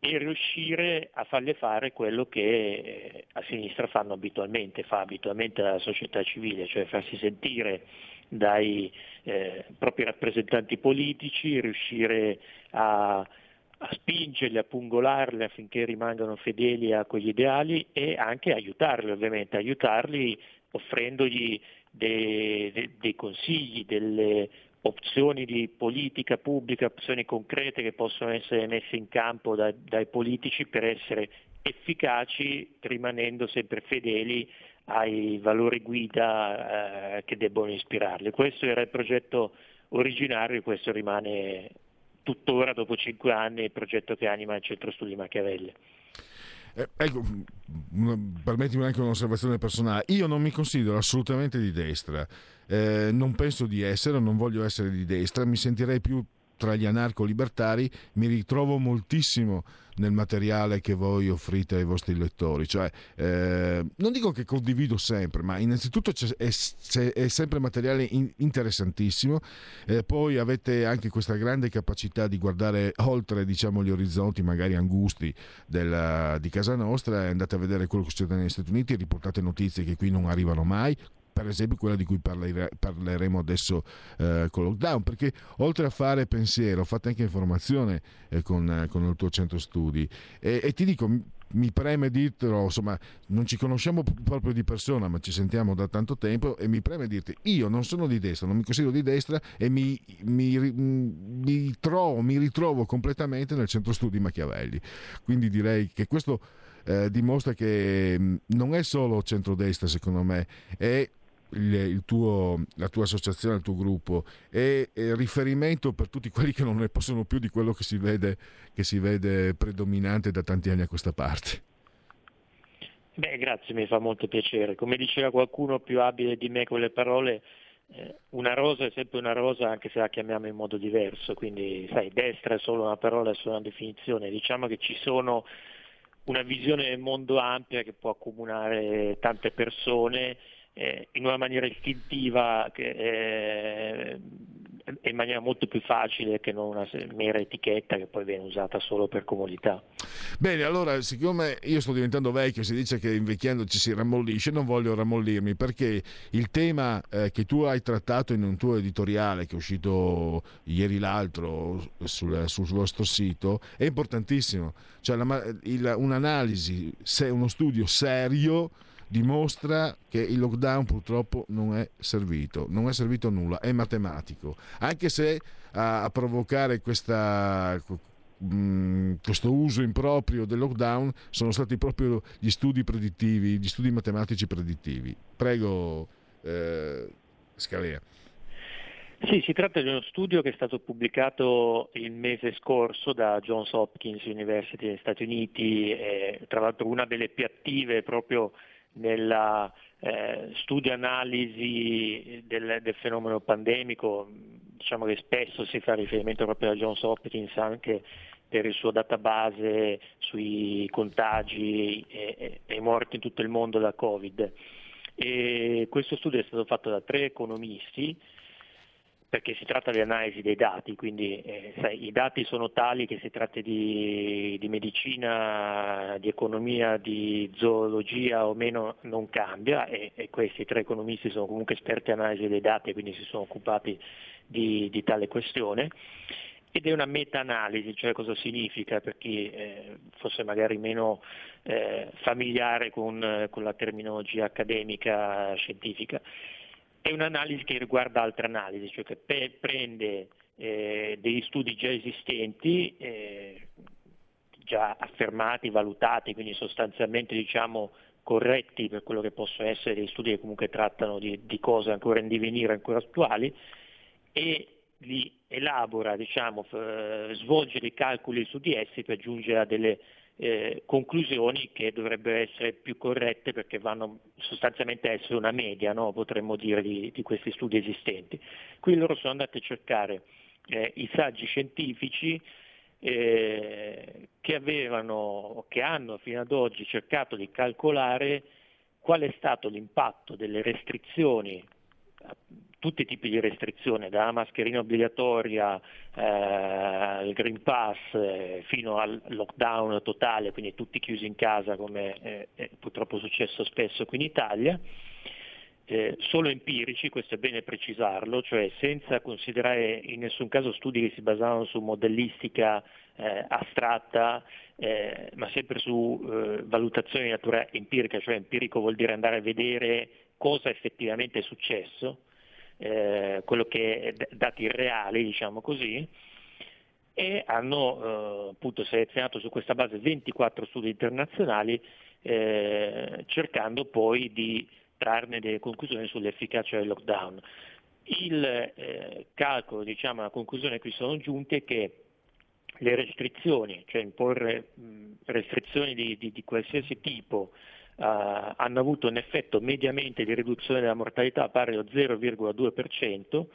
e riuscire a farle fare quello che eh, a sinistra fanno abitualmente, fa abitualmente la società civile, cioè farsi sentire dai eh, propri rappresentanti politici, riuscire a, a spingerli, a pungolarli affinché rimangano fedeli a quegli ideali e anche aiutarli ovviamente, aiutarli offrendogli dei, dei- dei consigli, delle opzioni di politica pubblica, opzioni concrete che possono essere messe in campo da- dai politici per essere efficaci rimanendo sempre fedeli ai valori guida eh, che debbono ispirarli. Questo era il progetto originario e questo rimane tuttora dopo cinque anni il progetto che anima il Centro Studi Machiavelli. Eh, ecco, una- permettimi anche un'osservazione personale. Io non mi considero assolutamente di destra, Eh, non penso di essere, non voglio essere di destra, mi sentirei più tra gli anarco-libertari, mi ritrovo moltissimo nel materiale che voi offrite ai vostri lettori. Cioè, eh, non dico che condivido sempre, ma innanzitutto è, è sempre materiale in- interessantissimo. Eh, poi avete anche questa grande capacità di guardare oltre diciamo, gli orizzonti, magari angusti della- di casa nostra, andate a vedere quello che succede negli Stati Uniti, riportate notizie che qui non arrivano mai. Per esempio quella di cui parlere- parleremo adesso eh, con lockdown, perché oltre a fare pensiero, fate anche informazione eh, con, eh, con il tuo centro studi. E, e ti dico, mi preme dirtelo, insomma, non ci conosciamo proprio di persona, ma ci sentiamo da tanto tempo e mi preme dirti, io non sono di destra, non mi considero di destra e mi, mi mi trovo, mi ritrovo completamente nel centro studi Machiavelli. Quindi direi che questo eh, dimostra che mh, non è solo centrodestra, secondo me, è il, il tuo, la tua associazione, il tuo gruppo è, è riferimento per tutti quelli che non ne possono più di quello che si vede, che si vede predominante da tanti anni a questa parte. Beh, grazie, mi fa molto piacere. Come diceva qualcuno più abile di me con le parole, eh, una rosa è sempre una rosa anche se la chiamiamo in modo diverso, quindi sai, destra è solo una parola, è solo una definizione. Diciamo che ci sono una visione del mondo ampia che può accomunare tante persone eh, in una maniera istintiva che, eh, e in maniera molto più facile che non una mera etichetta che poi viene usata solo per comodità. Bene, allora, siccome io sto diventando vecchio, si dice che invecchiando ci si rammollisce, non voglio rammollirmi perché il tema eh, che tu hai trattato in un tuo editoriale che è uscito ieri l'altro sul, sul vostro sito è importantissimo. Cioè, la il- un'analisi, uno studio serio dimostra che il lockdown purtroppo non è servito, non è servito a nulla, è matematico, anche se a, a provocare questa, mh, questo uso improprio del lockdown sono stati proprio gli studi predittivi, gli studi matematici predittivi. Prego, eh, Scalea. Sì, si tratta di uno studio che è stato pubblicato il mese scorso da Johns Hopkins University negli Stati Uniti, e, tra l'altro una delle più attive proprio nella eh, studio analisi del, del fenomeno pandemico, diciamo che spesso si fa riferimento proprio a Johns Hopkins anche per il suo database sui contagi e, e- e morti in tutto il mondo da Covid. E questo studio è stato fatto da tre economisti perché si tratta di analisi dei dati, quindi eh, sai, i dati sono tali che si tratti di, di medicina, di economia, di zoologia o meno non cambia e, e questi tre economisti sono comunque esperti analisi dei dati e quindi si sono occupati di, di tale questione. Ed è una meta-analisi, cioè cosa significa per chi eh, fosse magari meno eh, familiare con, con la terminologia accademica scientifica. È un'analisi che riguarda altre analisi, cioè che pe- prende eh, degli studi già esistenti, eh, già affermati, valutati, quindi sostanzialmente diciamo corretti per quello che possono essere degli studi che comunque trattano di, di cose ancora in divenire, ancora attuali, e li elabora, diciamo, f- svolge dei calcoli su di essi per giungere a delle eh, conclusioni che dovrebbero essere più corrette perché vanno sostanzialmente a essere una media, no? potremmo dire, di, di questi studi esistenti. Qui loro sono andati a cercare eh, i saggi scientifici eh, che avevano, che hanno fino ad oggi cercato di calcolare qual è stato l'impatto delle restrizioni tutti i tipi di restrizioni, dalla mascherina obbligatoria eh, al Green Pass eh, fino al lockdown totale, quindi tutti chiusi in casa come eh, è purtroppo successo spesso qui in Italia, eh, solo empirici, questo è bene precisarlo, cioè senza considerare in nessun caso studi che si basavano su modellistica eh, astratta, eh, ma sempre su eh, valutazioni di natura empirica, cioè empirico vuol dire andare a vedere cosa effettivamente è successo, eh, quello che è dati reali, diciamo così, e hanno eh, appunto selezionato su questa base 24 studi internazionali eh, cercando poi di trarne delle conclusioni sull'efficacia del lockdown. Il eh, calcolo, diciamo, la conclusione a cui sono giunti è che le restrizioni, cioè imporre mh, restrizioni di, di- di qualsiasi tipo, hanno avuto un effetto mediamente di riduzione della mortalità pari allo 0,2%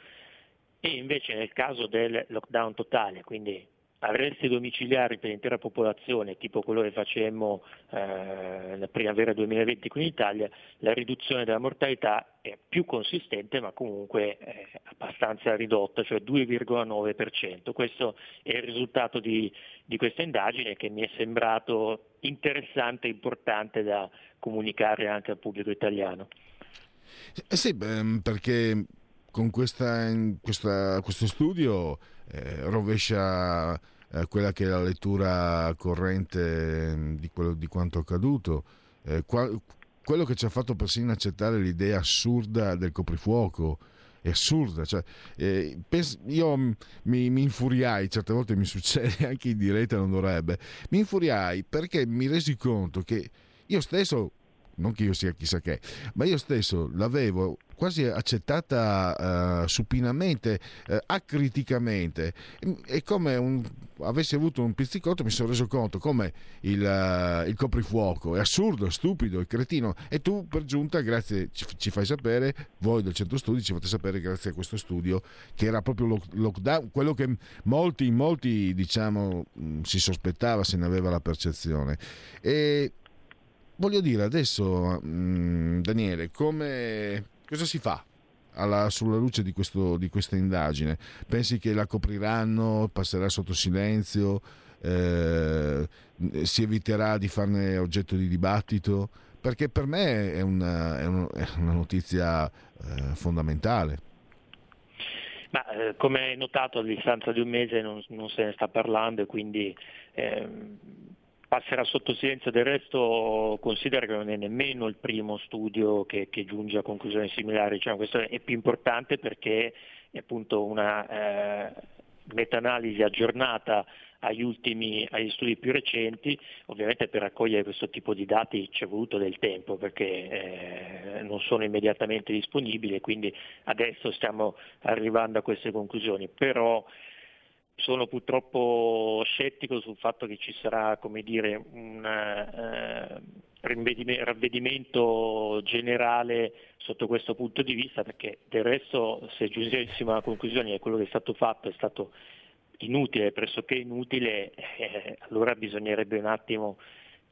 e invece nel caso del lockdown totale, quindi arresti domiciliari per l'intera popolazione, tipo quello che facemmo eh, la primavera 2020 qui in Italia, la riduzione della mortalità è più consistente ma comunque eh, abbastanza ridotta, cioè 2,9%. Questo è il risultato di, di questa indagine che mi è sembrato interessante e importante da comunicare anche al pubblico italiano. Eh sì, perché con questa, questa- questo studio eh, rovescia eh, quella che è la lettura corrente eh, di, quello, di quanto accaduto. Eh, qua- quello che ci ha fatto persino accettare l'idea assurda del coprifuoco è assurda. Cioè, eh, pens- io mm, mi, mi infuriai, certe volte mi succede anche in diretta, non dovrebbe. Mi infuriai perché mi resi conto che io stesso, non che io sia chissà che, ma io stesso l'avevo quasi accettata eh, supinamente, eh, acriticamente. È come un, avessi avuto un pizzicotto, mi sono reso conto come il, eh, il coprifuoco è assurdo, stupido, è cretino. E tu, per giunta, grazie, ci, ci fai sapere, voi del centro studi ci fate sapere grazie a questo studio che era proprio lo- lockdown, quello che molti, molti diciamo, mh, si sospettava, se ne aveva la percezione. E voglio dire adesso, mh, Daniele, come, cosa si fa? alla- sulla luce di, questo- di questa indagine? Pensi che la copriranno, passerà sotto silenzio, eh, si eviterà di farne oggetto di dibattito? Perché per me è una, è un- è una notizia eh, fondamentale. Ma eh, come hai notato a distanza di un mese non, non se ne sta parlando e quindi ehm, passerà sotto silenzio. Del resto considera che non è nemmeno il primo studio che, che giunge a conclusioni similari, Diciamo, questo è più importante perché è appunto una eh, meta-analisi aggiornata agli ultimi, agli studi più recenti, ovviamente per raccogliere questo tipo di dati ci è voluto del tempo perché eh, non sono immediatamente disponibili quindi adesso stiamo arrivando a queste conclusioni, però sono purtroppo scettico sul fatto che ci sarà dire, un eh, ravvedimento generale sotto questo punto di vista perché del resto se giungessimo alla conclusione che quello che è stato fatto è stato inutile, pressoché inutile, eh, allora bisognerebbe un attimo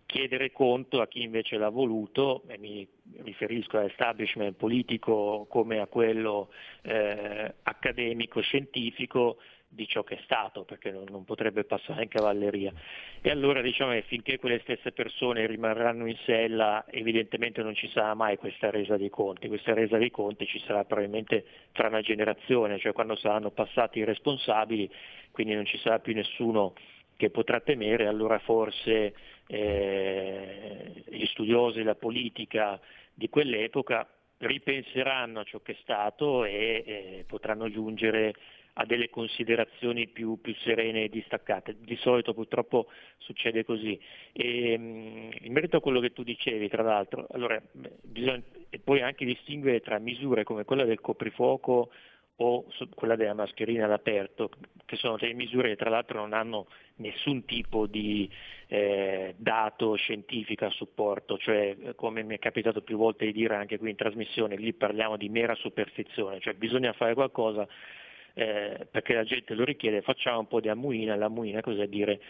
chiedere conto a chi invece l'ha voluto, e mi riferisco all'establishment politico come a quello eh, accademico, scientifico, di ciò che è stato, perché non, non potrebbe passare in cavalleria. E allora diciamo che finché quelle stesse persone rimarranno in sella, evidentemente non ci sarà mai questa resa dei conti. Questa resa dei conti ci sarà probabilmente tra una generazione, cioè quando saranno passati i responsabili, quindi non ci sarà più nessuno che potrà temere, allora forse eh, gli studiosi della politica di quell'epoca ripenseranno a ciò che è stato e eh, potranno giungere a delle considerazioni più, più serene e distaccate. Di solito purtroppo succede così. E, mh, in merito a quello che tu dicevi, tra l'altro, allora, bisogna poi anche distinguere tra misure come quella del coprifuoco o quella della mascherina all'aperto, che sono delle misure che tra l'altro non hanno nessun tipo di eh, dato scientifico a supporto, cioè come mi è capitato più volte di dire anche qui in trasmissione, lì parliamo di mera superstizione, cioè bisogna fare qualcosa eh, perché la gente lo richiede, facciamo un po' di ammuina, l'ammuina cos'è dire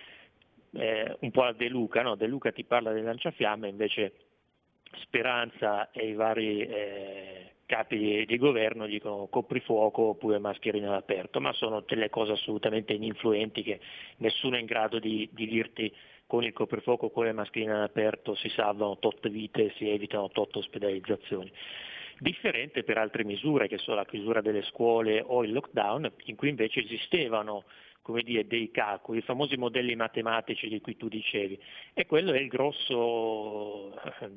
eh, un po' a De Luca, no? De Luca ti parla del lanciafiamme, invece Speranza e i vari eh, capi di, di governo dicono coprifuoco oppure mascherina all'aperto, ma sono delle cose assolutamente ininfluenti che nessuno è in grado di, di dirti con il coprifuoco o con le mascherine all'aperto si salvano tot vite e si evitano tot ospedalizzazioni. Differente per altre misure, che sono la chiusura delle scuole o il lockdown, in cui invece esistevano come dire, dei calcoli, i famosi modelli matematici di cui tu dicevi. E quello è il grosso eh,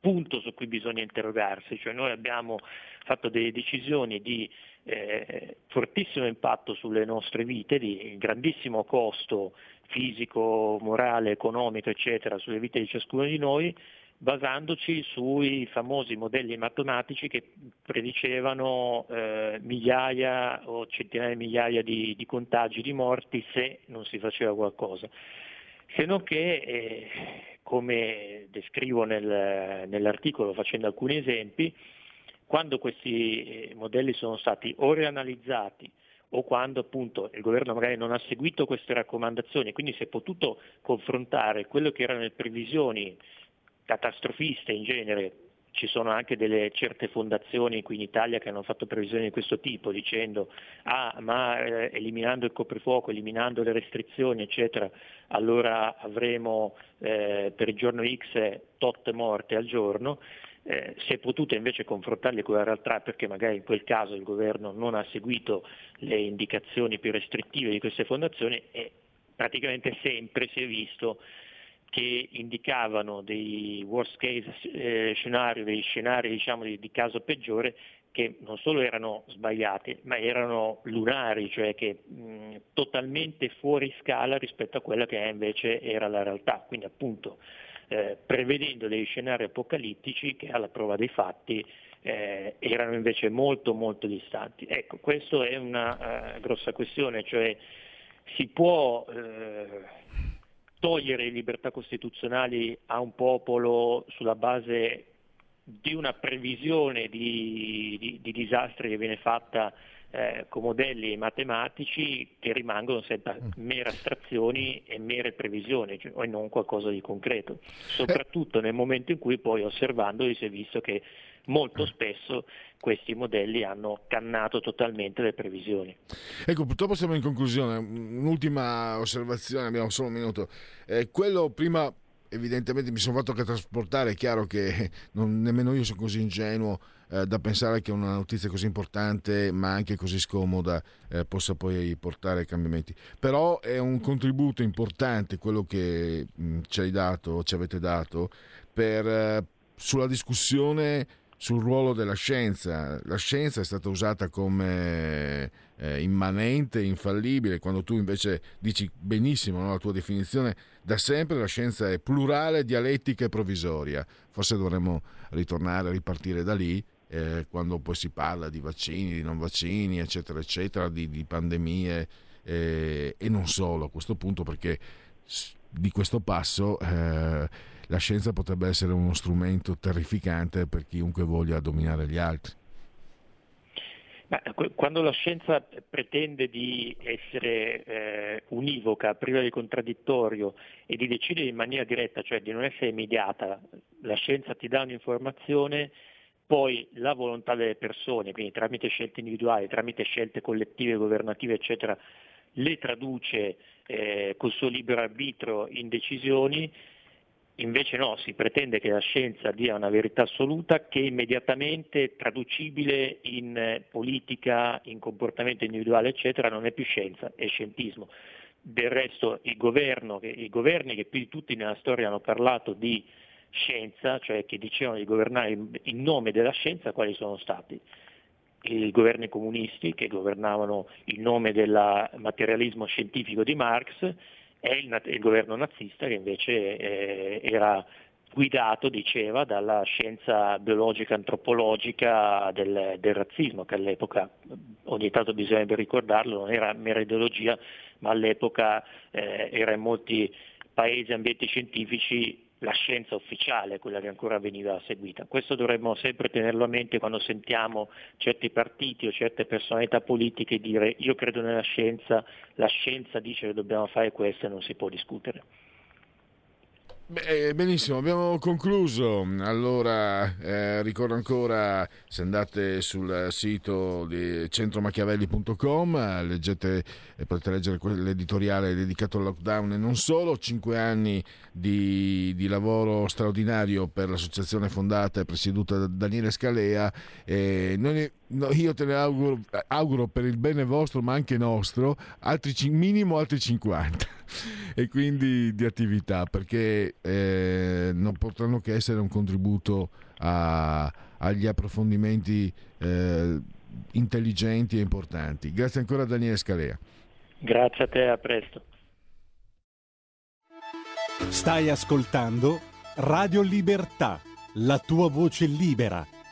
punto su cui bisogna interrogarsi, cioè noi abbiamo fatto delle decisioni di eh, fortissimo impatto sulle nostre vite, di grandissimo costo fisico, morale, economico, eccetera, sulle vite di ciascuno di noi, basandoci sui famosi modelli matematici che predicevano eh, migliaia o centinaia di migliaia di, di contagi, di morti se non si faceva qualcosa. Se non che, eh, come descrivo nel- nell'articolo facendo alcuni esempi, quando questi eh, modelli sono stati o rianalizzati o quando appunto il governo magari non ha seguito queste raccomandazioni, quindi si è potuto confrontare quello che erano le previsioni catastrofiste in genere, ci sono anche delle certe fondazioni qui in Italia che hanno fatto previsioni di questo tipo dicendo ah ma eh, eliminando il coprifuoco, eliminando le restrizioni eccetera, allora avremo eh, per il giorno X tot morte al giorno, eh, si è potuto invece confrontarli con la realtà perché magari in quel caso il governo non ha seguito le indicazioni più restrittive di queste fondazioni e praticamente sempre si è visto che indicavano dei worst case eh, scenari, dei scenari diciamo, di, di caso peggiore che non solo erano sbagliati, ma erano lunari, cioè che mh, totalmente fuori scala rispetto a quella che invece era la realtà. Quindi appunto eh, prevedendo dei scenari apocalittici che alla prova dei fatti eh, erano invece molto molto distanti. Ecco, questa è una eh, grossa questione, cioè si può eh, togliere libertà costituzionali a un popolo sulla base di una previsione di, di, di disastri che viene fatta eh, con modelli matematici che rimangono sempre mere astrazioni e mere previsioni, cioè, e non qualcosa di concreto, soprattutto nel momento in cui poi osservandoli si è visto che molto spesso questi modelli hanno cannato totalmente le previsioni. Ecco, purtroppo siamo in conclusione. Un'ultima osservazione, abbiamo solo un minuto. Eh, quello prima evidentemente mi sono fatto che trasportare, è chiaro che non, nemmeno io sono così ingenuo eh, da pensare che una notizia così importante ma anche così scomoda eh, possa poi portare cambiamenti. Però è un contributo importante quello che mh, ci hai dato, ci avete dato per, eh, sulla discussione sul ruolo della scienza. La scienza è stata usata come eh, immanente, infallibile, quando tu invece dici benissimo no, la tua definizione, da sempre la scienza è plurale, dialettica e provvisoria. Forse dovremmo ritornare ripartire da lì. Eh, quando poi si parla di vaccini, di non vaccini, eccetera, eccetera, di, di pandemie eh, e non solo a questo punto, perché di questo passo eh, la scienza potrebbe essere uno strumento terrificante per chiunque voglia dominare gli altri. Ma quando la scienza pretende di essere eh, univoca, priva di contraddittorio e di decidere in maniera diretta, cioè di non essere immediata, la scienza ti dà un'informazione, poi la volontà delle persone, quindi tramite scelte individuali, tramite scelte collettive, governative, eccetera, le traduce eh, col suo libero arbitro in decisioni, Invece no, si pretende che la scienza dia una verità assoluta che è immediatamente traducibile in eh, politica, in comportamento individuale, eccetera, non è più scienza, è scientismo. Del resto il governo, i governi che più di tutti nella storia hanno parlato di scienza, cioè che dicevano di governare in nome della scienza, quali sono stati? I governi comunisti che governavano in nome del materialismo scientifico di Marx, è il, il governo nazista che invece eh, era guidato, diceva, dalla scienza biologica antropologica del, del, razzismo, che all'epoca, ogni tanto bisognerebbe ricordarlo, non era mera ideologia, ma all'epoca eh, era in molti paesi, ambienti scientifici, la scienza ufficiale, quella che ancora veniva seguita. Questo dovremmo sempre tenerlo a mente quando sentiamo certi partiti o certe personalità politiche dire io credo nella scienza, la scienza dice che dobbiamo fare questo e non si può discutere. Beh, benissimo, abbiamo concluso. Allora, eh, ricordo ancora, se andate sul sito di centromachiavelli.com, leggete, potete leggere l'editoriale dedicato al lockdown e non solo, cinque anni di, di lavoro straordinario per l'associazione fondata e presieduta da Daniele Scalea. E noi, no, io te ne auguro, auguro, per il bene vostro, ma anche nostro, altri, minimo altri 50 e quindi di attività, perché eh, non potranno che essere un contributo a, agli approfondimenti eh, intelligenti e importanti. Grazie ancora a Daniele Scalea. Grazie a te, a presto. Stai ascoltando Radio Libertà, la tua voce libera,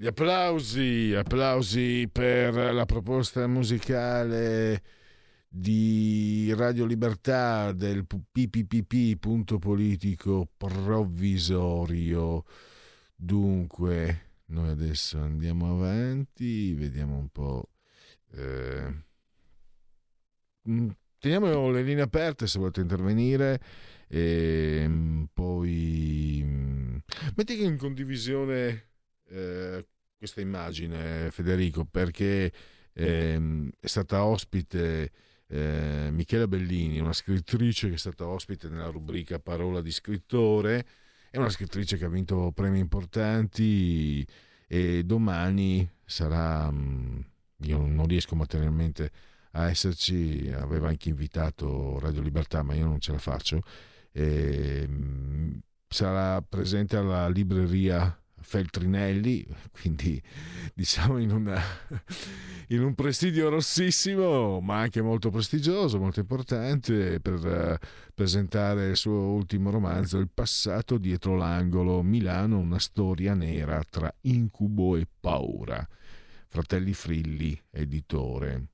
Gli applausi, applausi per la proposta musicale di Radio Libertà del PPPP, punto politico provvisorio. Dunque, noi adesso andiamo avanti, vediamo un po'. eh, mm, Teniamo le linee aperte se volete intervenire. E mm, poi mm, metti in condivisione eh, questa immagine, Federico, perché ehm, è stata ospite eh, Michela Bellini, una scrittrice che è stata ospite nella rubrica Parola di scrittore. È una scrittrice che ha vinto premi importanti e domani sarà. mm, Io non riesco materialmente a esserci, aveva anche invitato Radio Libertà, ma io non ce la faccio. E, mm, sarà presente alla libreria Feltrinelli, quindi diciamo in, una- in un presidio rossissimo, ma anche molto prestigioso, molto importante, per eh, presentare il suo ultimo romanzo, Il passato dietro l'angolo, Milano, una storia nera tra incubo e paura. Fratelli Frilli, editore.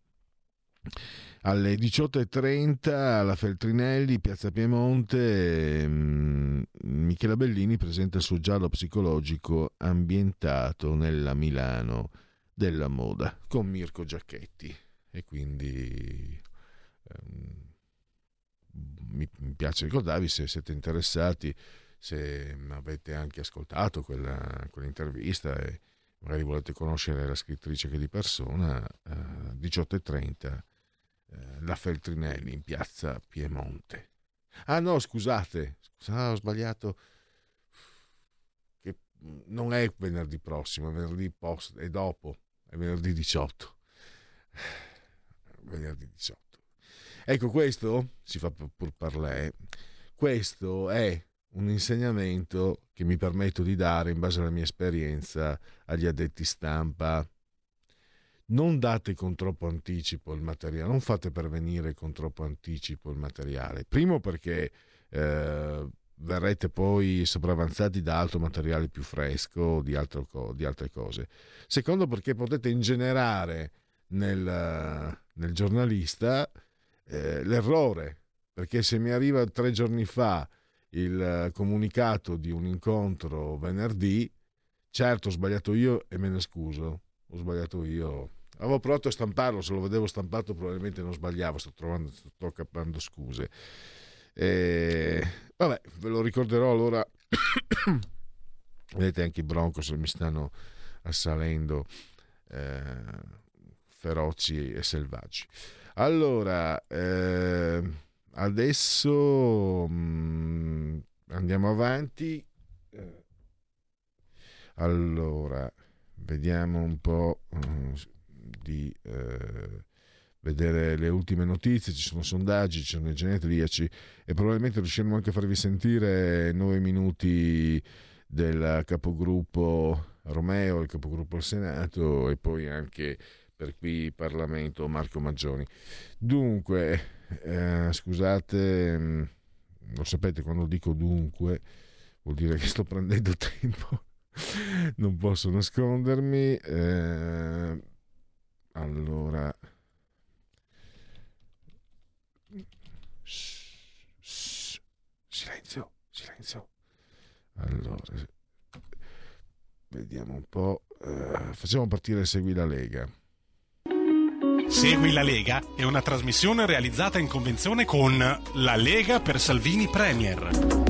Alle 18.30 alla Feltrinelli, Piazza Piemonte, ehm, Michela Bellini presenta il suo giallo psicologico ambientato nella Milano della moda con Mirko Giacchetti. E quindi ehm, mi, mi piace ricordarvi se siete interessati, se avete anche ascoltato quella, quell'intervista e magari volete conoscere la scrittrice che di persona, eh, 18.30 eh, la Feltrinelli in piazza Piemonte. Ah no, scusate, scusate, ho sbagliato. Che non è venerdì prossimo, è venerdì post, è dopo, è venerdì 18. Venerdì 18. Ecco questo si fa pur parlè. questo è un insegnamento che mi permetto di dare in base alla mia esperienza agli addetti stampa. Non date con troppo anticipo il materiale, non fate pervenire con troppo anticipo il materiale. Primo perché eh, verrete poi sopravanzati da altro materiale più fresco di, altro di altre cose. Secondo perché potete ingenerare nel, nel giornalista eh, l'errore, perché se mi arriva tre giorni fa il comunicato di un incontro venerdì, certo ho sbagliato io e me ne scuso, ho sbagliato io. Avevo provato a stamparlo, se lo vedevo stampato probabilmente non sbagliavo, sto trovando, sto capendo scuse. E, vabbè, ve lo ricorderò allora. Vedete anche i Broncos mi stanno assalendo eh, feroci e selvaggi. Allora, eh, adesso mm, andiamo avanti. Eh, Allora, vediamo un po' eh, di eh, vedere le ultime notizie. Ci sono sondaggi, ci sono i genetriaci e probabilmente riusciremo anche a farvi sentire nove minuti del capogruppo Romeo, il capogruppo al Senato e poi anche per qui Parlamento Marco Maggioni. Dunque, eh, scusate, mh, lo sapete quando dico dunque vuol dire che sto prendendo tempo, non posso nascondermi. eh, allora, silenzio, silenzio. Allora, vediamo un po'. eh, facciamo partire Segui la Lega. Segui la Lega è una trasmissione realizzata in convenzione con La Lega per Salvini Premier.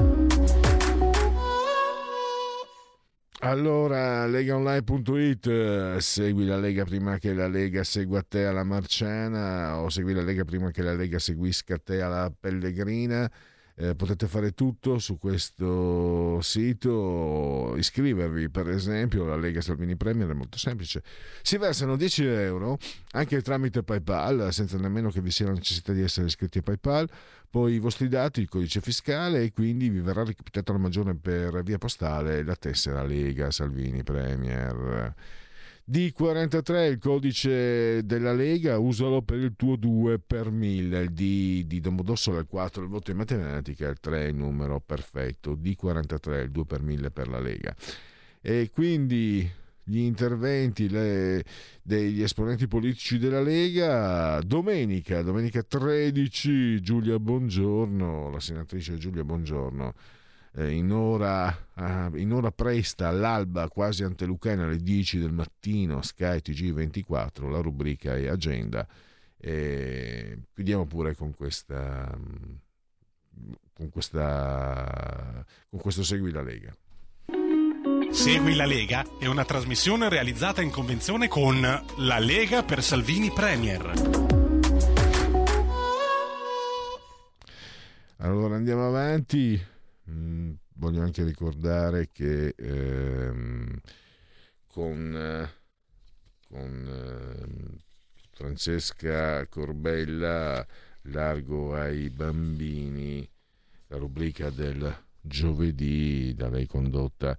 Allora, legaonline.it, eh, segui la Lega prima che la Lega segua te alla Marciana o segui la Lega prima che la Lega seguisca te alla Pellegrina. Eh, potete fare tutto su questo sito, iscrivervi per esempio alla Lega Salvini Premier è molto semplice. Si versano 10 euro anche tramite PayPal senza nemmeno che vi sia la necessità di essere iscritti a PayPal, poi i vostri dati, il codice fiscale e quindi vi verrà recapitata la maggiore per via postale la tessera Lega Salvini Premier. D43 il codice della Lega, usalo per il tuo 2 per 1000, il D di Domodossola è il 4, il voto in matematica, il 3 è il numero perfetto, D43 il 2 per 1000 per la Lega. E quindi gli interventi le- degli esponenti politici della Lega domenica, domenica 13 Giulia Bongiorno, la senatrice Giulia Bongiorno eh, in, ora, ah, in ora presta all'alba quasi antelucana alle 10 del mattino Sky TG24 la rubrica è agenda e chiudiamo pure con questa mm, con questa con questo segui la Lega Segui la Lega è una trasmissione realizzata in convenzione con La Lega per Salvini Premier. Allora andiamo avanti. Mm, voglio anche ricordare che ehm, con, eh, con ehm, Francesca Corbella, Largo ai bambini, la rubrica del giovedì da lei condotta.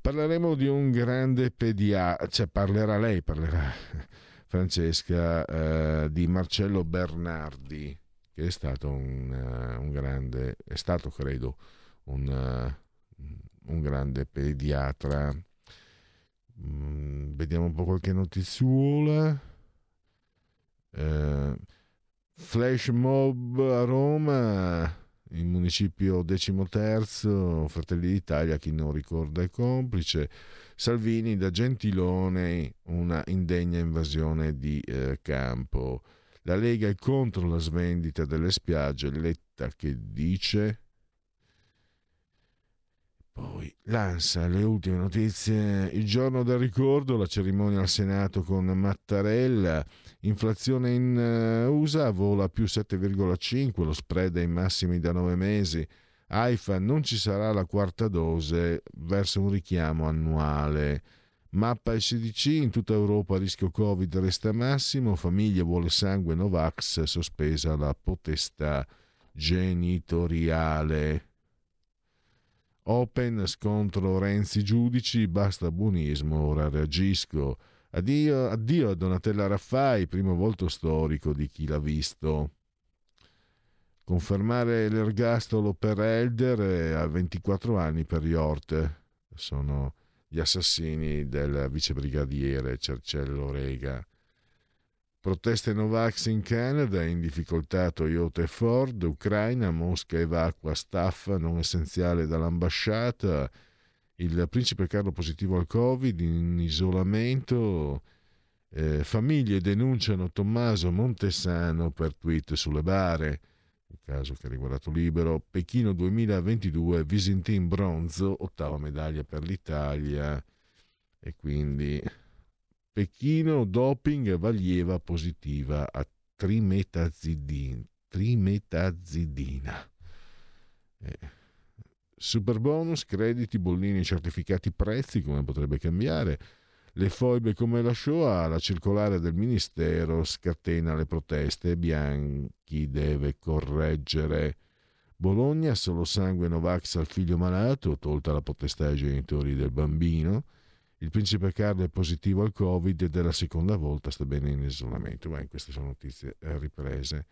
Parleremo di un grande pediatra, cioè parlerà lei, parlerà Francesca, eh, di Marcello Bernardi, che è stato un, eh, un grande, è stato credo un, eh, un grande pediatra. Mm, vediamo un po' qualche notizuola. Eh, flash mob a Roma, il municipio decimoterzo, Fratelli d'Italia, chi non ricorda è complice. Salvini da Gentilone, una indegna invasione di eh, campo. La Lega è contro la svendita delle spiagge, Letta che dice... Poi l'ANSA, le ultime notizie. Il giorno del ricordo, la cerimonia al Senato con Mattarella. Inflazione in eh, USA vola più 7,5, lo spread ai massimi da 9 mesi. AIFA non ci sarà la quarta dose verso un richiamo annuale. Mappa SDC in tutta Europa rischio Covid resta massimo, famiglia vuole sangue Novax, sospesa la potestà genitoriale. Open scontro Renzi giudici, basta buonismo, ora reagisco. Addio, addio a Donatella Raffai, primo volto storico di chi l'ha visto. Confermare l'ergastolo per Elder e a 24 anni per Yorte. Sono gli assassini del vicebrigadiere Cercello Rega. Proteste Novax in Canada, in difficoltà Toyota e Ford, Ucraina, Mosca evacua staff non essenziale dall'ambasciata, il principe Carlo positivo al Covid, in isolamento, eh, famiglie denunciano Tommaso Montesano per tweet sulle bare, il caso che ha riguardato Libero, Pechino 2022, Visintin bronzo, ottava medaglia per l'Italia. E quindi Pechino doping Vaglieva positiva a trimetazidin, trimetazidina. Eh, super bonus, crediti, bollini, certificati, prezzi, come potrebbe cambiare. Le foibe come la Shoah, la circolare del Ministero scatena le proteste, Bianchi deve correggere. Bologna, solo sangue Novax al figlio malato, tolta la potestà ai genitori del bambino. Il principe Carlo è positivo al Covid ed è la seconda volta, sta bene in isolamento. Beh, queste sono notizie eh, riprese.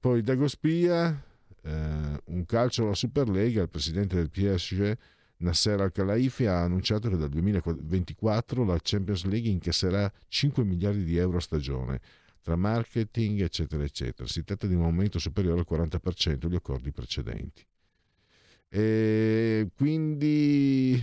Poi Dagospia, eh, un calcio alla Superlega, il presidente del PSG Nasser Al-Khelaifi ha annunciato che dal 2024 la Champions League incasserà 5 miliardi di euro a stagione tra marketing eccetera eccetera. Si tratta di un aumento superiore al 40% degli accordi precedenti. E quindi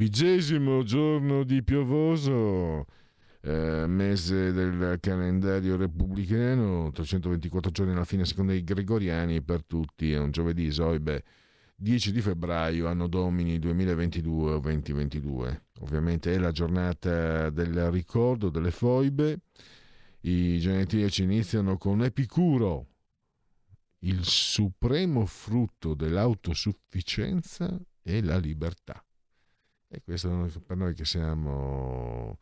Vigesimo giorno di piovoso, eh, mese del calendario repubblicano, 324 giorni alla fine secondo i gregoriani per tutti, è un giovedì esoibe 10 di febbraio, anno domini 2022 o 2022. Ovviamente è la giornata del ricordo delle foibe, i genetriaci iniziano con Epicuro, il supremo frutto dell'autosufficienza e la libertà. E questo per noi che siamo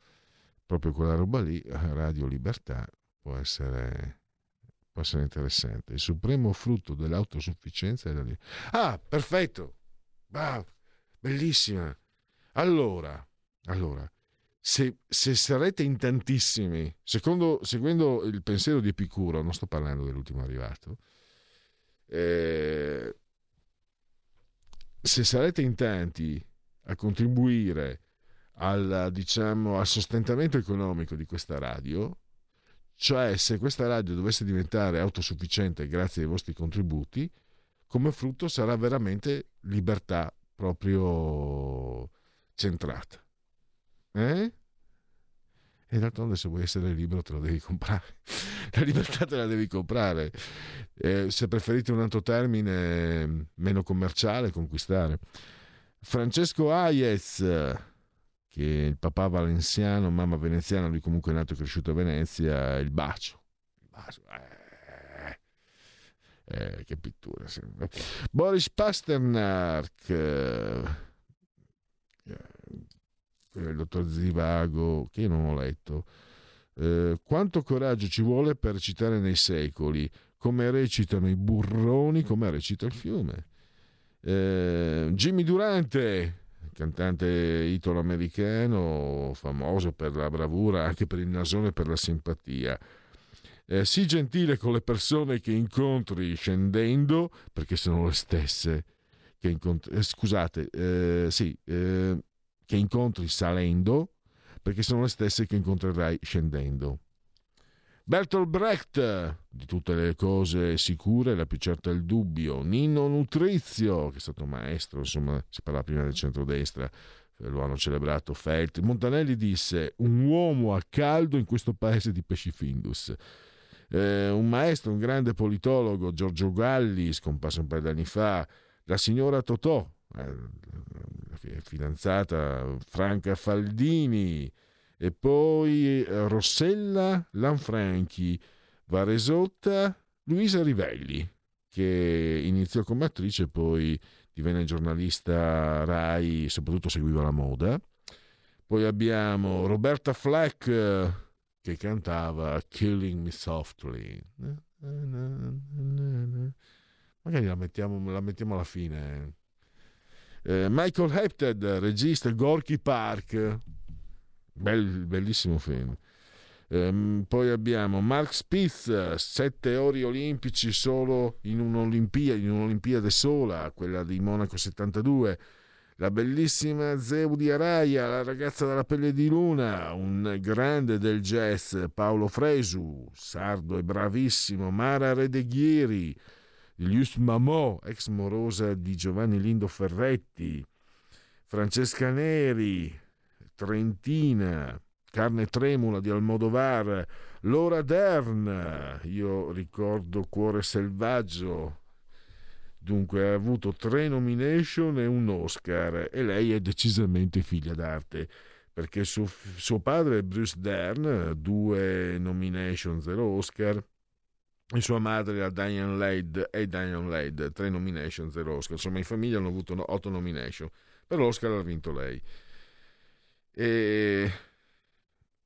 proprio quella roba lì, Radio Libertà, può essere, può essere interessante. Il supremo frutto dell'autosufficienza è la libertà. Ah, perfetto! Ah, bellissima! Allora, allora se, se, sarete in tantissimi, secondo, seguendo il pensiero di Epicuro, non sto parlando dell'ultimo arrivato, eh, se sarete in tanti a contribuire al, diciamo, al sostentamento economico di questa radio, cioè se questa radio dovesse diventare autosufficiente grazie ai vostri contributi, come frutto sarà veramente libertà proprio centrata. Eh? E d'altronde se vuoi essere libero te lo devi comprare. La libertà te la devi comprare. Eh, se preferite un altro termine meno commerciale, conquistare. Francesco Hayez, che è il papà valenziano, mamma veneziana, lui comunque è nato e cresciuto a Venezia, il bacio. Il bacio. Eh, eh, che pittura. Sembra. Boris Pasternak, eh, il dottor Zivago, che io non ho letto. Eh, quanto coraggio ci vuole per recitare nei secoli? Come recitano i burroni, come recita il fiume? Eh, Jimmy Durante, cantante italo-americano, famoso per la bravura, anche per il nasone e per la simpatia. Eh, sii gentile con le persone che incontri scendendo, perché sono le stesse che incontri. Eh, scusate, eh, sì, eh, che incontri salendo, perché sono le stesse che incontrerai scendendo. Bertolt Brecht, di tutte le cose sicure, la più certa è il dubbio. Nino Nutrizio, che è stato maestro, insomma, si parla prima del centrodestra, eh, lo hanno celebrato Felt. Montanelli disse: Un uomo a caldo in questo paese di pesci Findus. Eh, un maestro, un grande politologo, Giorgio Galli, scomparso un paio d'anni fa, la signora Totò, eh, fidanzata Franca Faldini, e poi eh, Rossella Lanfranchi, Varesotta, Luisa Rivelli, che iniziò come attrice e poi divenne giornalista Rai, soprattutto seguiva la moda. Poi abbiamo Roberta Fleck che cantava Killing Me Softly. Magari la mettiamo, la mettiamo alla fine. Eh, Michael Hepted, regista Gorky Park, Bel- bellissimo film. Ehm, poi abbiamo Mark Spitz, sette ori olimpici solo in un'Olimpiade, in un'Olimpiade sola, quella di Monaco 72. La bellissima Zeudi Araya, la ragazza dalla pelle di luna, un grande del jazz, Paolo Fresu, sardo e bravissimo, Mara Redeghieri, Lius Mamò, ex morosa di Giovanni Lindo Ferretti, Francesca Neri, Trentina, Carne Tremula di Almodovar, Laura Dern, io ricordo Cuore Selvaggio, dunque ha avuto tre nomination e un Oscar e lei è decisamente figlia d'arte perché suo, suo padre è Bruce Dern, due nomination, zero Oscar, e sua madre era Diane Laid e Diane Laid, tre nomination, zero Oscar, insomma in famiglia hanno avuto otto nomination, per l'Oscar l'ha vinto lei. E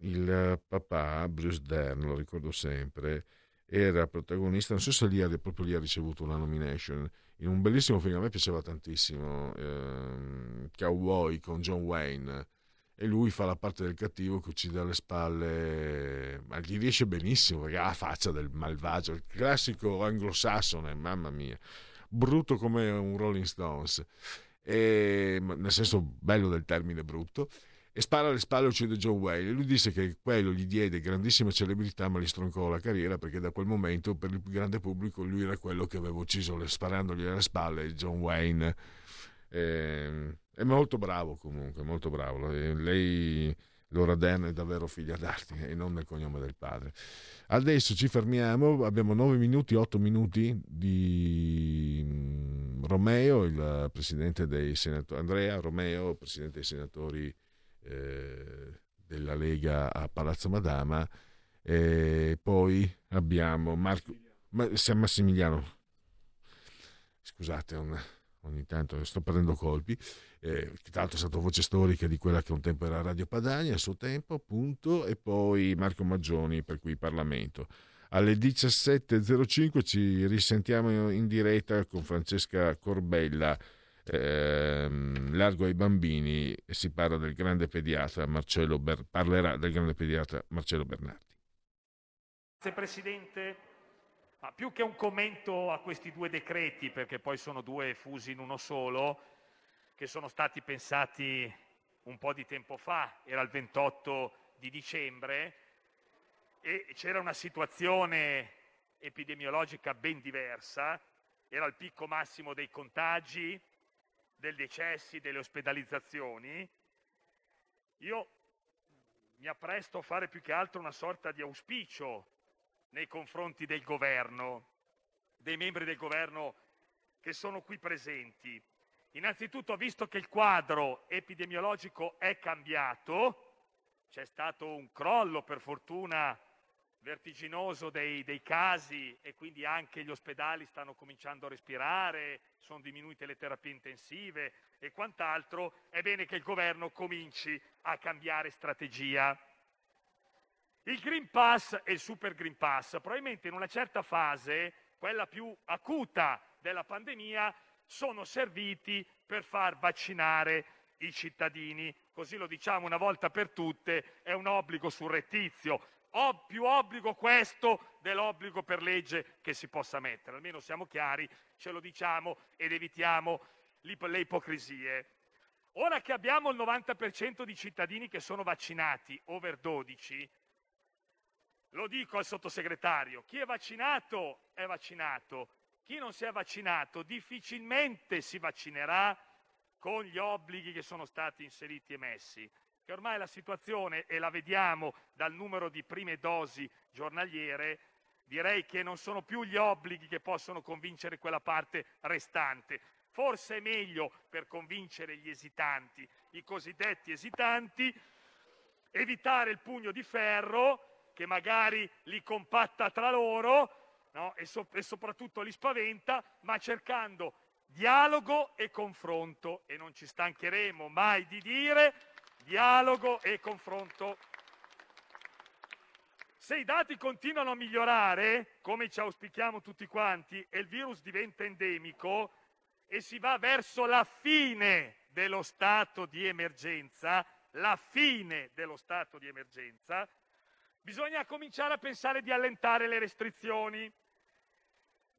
il papà, Bruce Dern, lo ricordo sempre, era protagonista, non so se lì ha, proprio lì ha ricevuto una nomination, in un bellissimo film, a me piaceva tantissimo, ehm, Cowboy con John Wayne, e lui fa la parte del cattivo che uccide alle spalle, ma gli riesce benissimo perché ha la faccia del malvagio, il classico anglosassone, mamma mia, brutto come un Rolling Stones, e, nel senso bello del termine brutto e spara alle spalle e uccide John Wayne. Lui disse che quello gli diede grandissima celebrità, ma gli stroncò la carriera perché da quel momento per il grande pubblico lui era quello che aveva ucciso le, sparandogli alle spalle John Wayne. E, è molto bravo comunque, molto bravo. E lei, Laura Dern, è davvero figlia d'arte e non nel cognome del padre. Adesso ci fermiamo, abbiamo 9 minuti, 8 minuti di mm, Romeo, il presidente dei senatori, Andrea Romeo, presidente dei senatori eh, della Lega a Palazzo Madama e poi abbiamo Marco Ma, San Massimiliano. Scusate un, ogni tanto sto prendendo colpi. Eh, tra l'altro è stato voce storica di quella che un tempo era Radio Padania a suo tempo appunto e poi Marco Maggioni per cui Parlamento. Alle 17.05 ci risentiamo in diretta con Francesca Corbella ehm, largo ai bambini si parla del grande pediatra Marcello Ber- parlerà del grande pediatra Marcello Bernardi. Grazie Presidente. Ma più che un commento a questi due decreti, perché poi sono due fusi in uno solo, che sono stati pensati un po' di tempo fa, era il 28 di dicembre, e c'era una situazione epidemiologica ben diversa, era il picco massimo dei contagi, dei decessi, delle ospedalizzazioni, io mi appresto a fare più che altro una sorta di auspicio nei confronti del governo, dei membri del governo che sono qui presenti. Innanzitutto, visto che il quadro epidemiologico è cambiato, c'è stato un crollo per fortuna vertiginoso dei, dei, casi e quindi anche gli ospedali stanno cominciando a respirare, sono diminuite le terapie intensive e quant'altro, è bene che il governo cominci a cambiare strategia. Il Green Pass e il Super Green Pass probabilmente in una certa fase, quella più acuta della pandemia, sono serviti per far vaccinare i cittadini. Così lo diciamo una volta per tutte, è un obbligo surrettizio. Più obbligo questo dell'obbligo per legge che si possa mettere. Almeno siamo chiari, ce lo diciamo ed evitiamo le ipocrisie. Ora che abbiamo il 90% di cittadini che sono vaccinati, over 12, lo dico al sottosegretario, chi è vaccinato è vaccinato, chi non si è vaccinato difficilmente si vaccinerà con gli obblighi che sono stati inseriti e messi. Che ormai la situazione, e la vediamo dal numero di prime dosi giornaliere, direi che non sono più gli obblighi che possono convincere quella parte restante. Forse è meglio per convincere gli esitanti, i cosiddetti esitanti, evitare il pugno di ferro che magari li compatta tra loro no? e, so- e soprattutto li spaventa, ma cercando dialogo e confronto e non ci stancheremo mai di dire dialogo e confronto. Se i dati continuano a migliorare, come ci auspichiamo tutti quanti, e il virus diventa endemico e si va verso la fine dello stato di emergenza, la fine dello stato di emergenza, bisogna cominciare a pensare di allentare le restrizioni,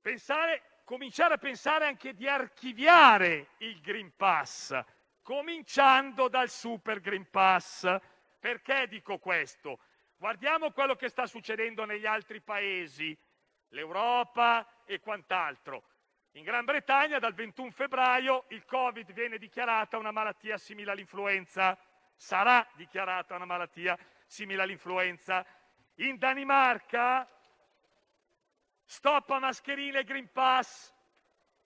pensare, cominciare a pensare anche di archiviare il Green Pass, cominciando dal Super Green Pass. Perché dico questo? Guardiamo quello che sta succedendo negli altri paesi, l'Europa e quant'altro. In Gran Bretagna dal 21 febbraio il Covid viene dichiarata una malattia simile all'influenza, sarà dichiarata una malattia simile all'influenza. In Danimarca stop a mascherine e Green Pass,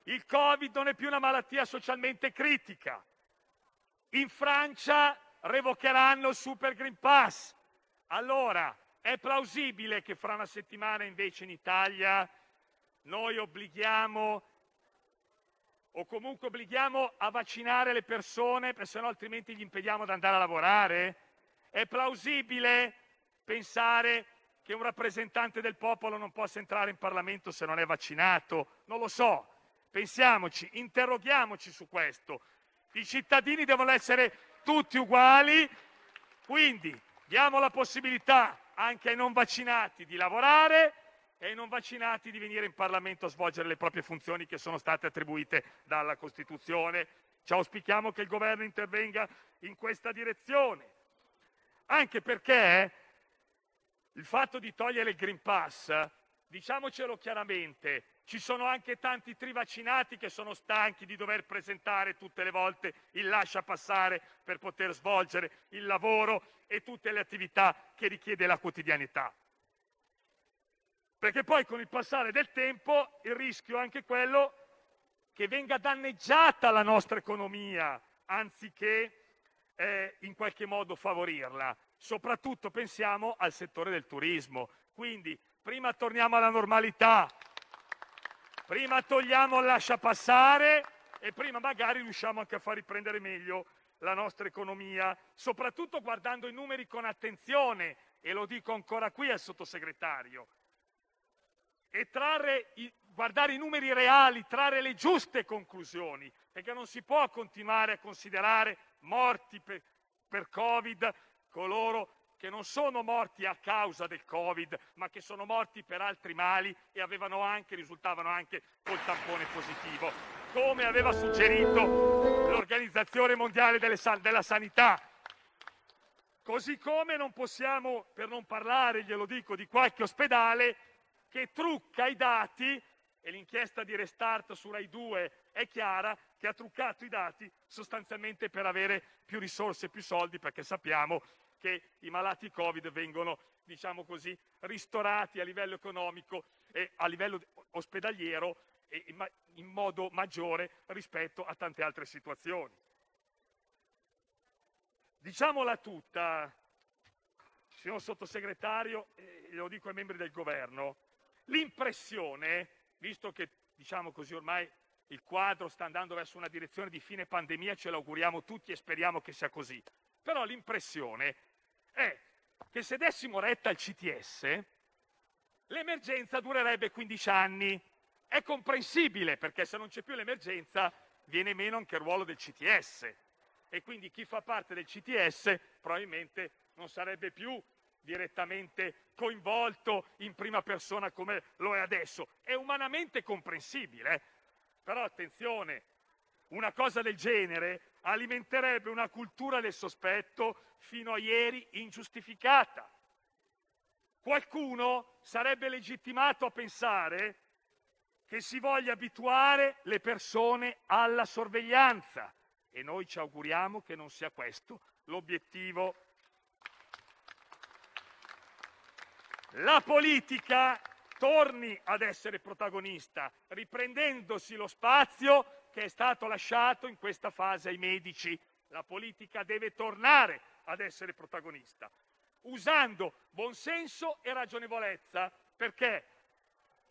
il Covid non è più una malattia socialmente critica. In Francia revocheranno il Super Green Pass. Allora, è plausibile che fra una settimana invece in Italia noi obblighiamo o comunque obblighiamo a vaccinare le persone, perché sennò altrimenti gli impediamo di andare a lavorare? È plausibile pensare che un rappresentante del popolo non possa entrare in Parlamento se non è vaccinato? Non lo so. Pensiamoci, interroghiamoci su questo. I cittadini devono essere tutti uguali, quindi diamo la possibilità anche ai non vaccinati di lavorare e ai non vaccinati di venire in Parlamento a svolgere le proprie funzioni che sono state attribuite dalla Costituzione. Ci auspichiamo che il governo intervenga in questa direzione, anche perché il fatto di togliere il Green Pass, diciamocelo chiaramente, ci sono anche tanti trivaccinati che sono stanchi di dover presentare tutte le volte il lascia passare per poter svolgere il lavoro e tutte le attività che richiede la quotidianità. Perché poi con il passare del tempo il rischio è anche quello che venga danneggiata la nostra economia anziché eh, in qualche modo favorirla. Soprattutto pensiamo al settore del turismo. Quindi prima torniamo alla normalità, prima togliamo il lascia passare e prima magari riusciamo anche a far riprendere meglio la nostra economia, soprattutto guardando i numeri con attenzione, e lo dico ancora qui al sottosegretario. E trarre guardare i numeri reali, trarre le giuste conclusioni, perché non si può continuare a considerare morti per, per Covid coloro che non sono morti a causa del Covid, ma che sono morti per altri mali e anche, risultavano anche col tampone positivo, come aveva suggerito l'Organizzazione Mondiale San- della Sanità. Così come non possiamo, per non parlare, glielo dico, di qualche ospedale che trucca i dati, e l'inchiesta di Restart su Rai 2 è chiara, che ha truccato i dati sostanzialmente per avere più risorse, più soldi, perché sappiamo che i malati Covid vengono, diciamo così, ristorati a livello economico e a livello ospedaliero in modo maggiore rispetto a tante altre situazioni. Diciamola tutta, signor sottosegretario, e lo dico ai membri del governo, l'impressione, visto che diciamo così ormai il quadro sta andando verso una direzione di fine pandemia, ce l'auguriamo tutti e speriamo che sia così. Però l'impressione è che se dessimo retta al CTS, l'emergenza durerebbe 15 anni. È comprensibile perché se non c'è più l'emergenza viene meno anche il ruolo del CTS e quindi chi fa parte del CTS probabilmente non sarebbe più direttamente coinvolto in prima persona come lo è adesso. È umanamente comprensibile, eh. però attenzione, una cosa del genere alimenterebbe una cultura del sospetto fino a ieri ingiustificata. Qualcuno sarebbe legittimato a pensare che si voglia abituare le persone alla sorveglianza e noi ci auguriamo che non sia questo l'obiettivo. La politica torni ad essere protagonista, riprendendosi lo spazio che è stato lasciato in questa fase ai medici. La politica deve tornare ad essere protagonista, usando buonsenso e ragionevolezza, perché,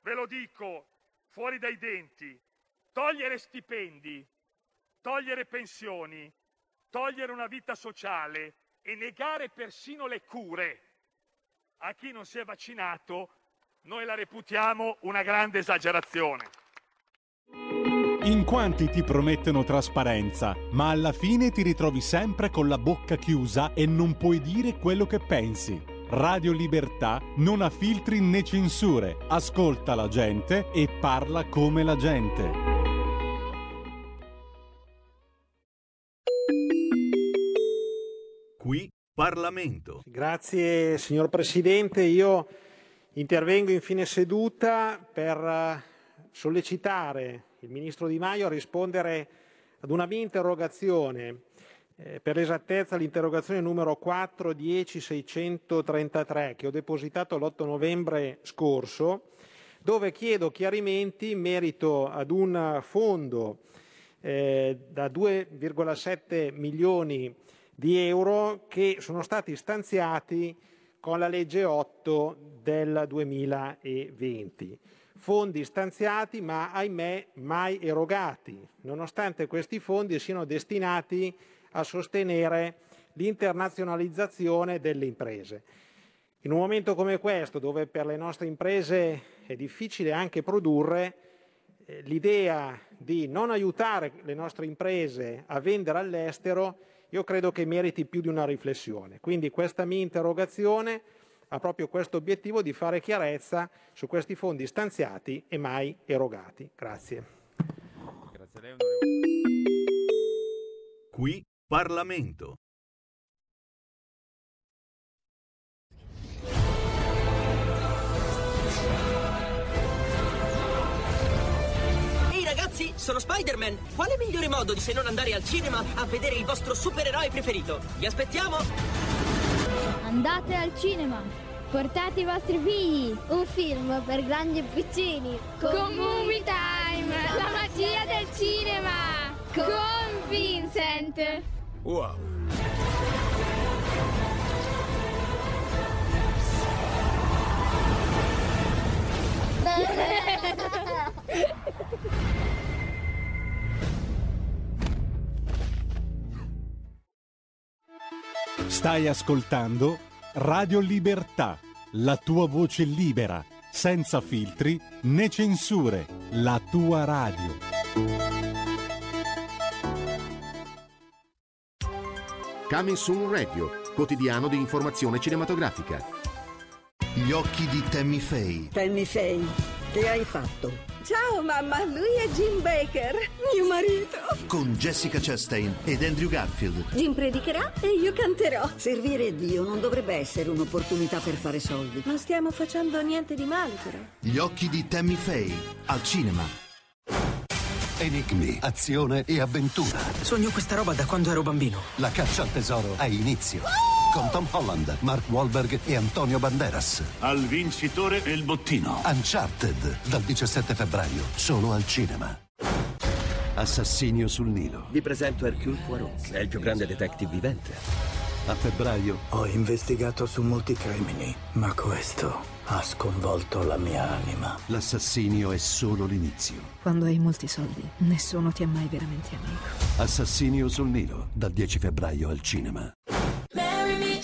ve lo dico fuori dai denti, togliere stipendi, togliere pensioni, togliere una vita sociale e negare persino le cure a chi non si è vaccinato, noi la reputiamo una grande esagerazione. In quanti ti promettono trasparenza, ma alla fine ti ritrovi sempre con la bocca chiusa e non puoi dire quello che pensi. Radio Libertà non ha filtri né censure, ascolta la gente e parla come la gente. Qui Parlamento. Grazie signor Presidente, io intervengo in fine seduta per eh, sollecitare il Ministro Di Maio a rispondere ad una mia interrogazione, eh, per l'esattezza l'interrogazione numero 410633 che ho depositato l'8 novembre scorso, dove chiedo chiarimenti in merito ad un fondo eh, da 2,7 milioni di euro che sono stati stanziati con la legge 8 del 2020. Fondi stanziati ma ahimè mai erogati, nonostante questi fondi siano destinati a sostenere l'internazionalizzazione delle imprese. In un momento come questo, dove per le nostre imprese è difficile anche produrre, eh, l'idea di non aiutare le nostre imprese a vendere all'estero io credo che meriti più di una riflessione. Quindi questa mia interrogazione ha proprio questo obiettivo di fare chiarezza su questi fondi stanziati e mai erogati. Grazie. Qui Parlamento. Ehi ragazzi, sono Spider-Man! Quale migliore modo di se non andare al cinema a vedere il vostro supereroe preferito? Vi aspettiamo! Andate al cinema! Portate i vostri figli! Un film per grandi e piccini! Con Movie Time! La magia del cinema! Con Vincent! Wow. Stai ascoltando Radio Libertà, la tua voce libera, senza filtri né censure, la tua radio. Coming Soon Radio, quotidiano di informazione cinematografica. Gli occhi di Tammy Faye. Tammy Faye, che hai fatto? Ciao mamma, lui è Jim Baker, mio marito. Con Jessica Chastain ed Andrew Garfield. Jim predicherà e io canterò. Servire Dio non dovrebbe essere un'opportunità per fare soldi. Non stiamo facendo niente di male però. Gli occhi di Tammy Faye. Al cinema. Enigmi, azione e avventura. Sogno questa roba da quando ero bambino. La caccia al tesoro ha inizio. Con Tom Holland, Mark Wahlberg e Antonio Banderas. Al vincitore e il bottino. Uncharted, dal 17 febbraio, solo al cinema. Assassinio sul Nilo. Vi presento Hercule Poirot, è il più grande detective vivente. A febbraio, Ho investigato su molti crimini, ma questo ha sconvolto la mia anima. l'assassinio è solo l'inizio. Quando hai molti soldi, nessuno ti è mai veramente amico. Assassinio sul Nilo, dal 10 febbraio al cinema.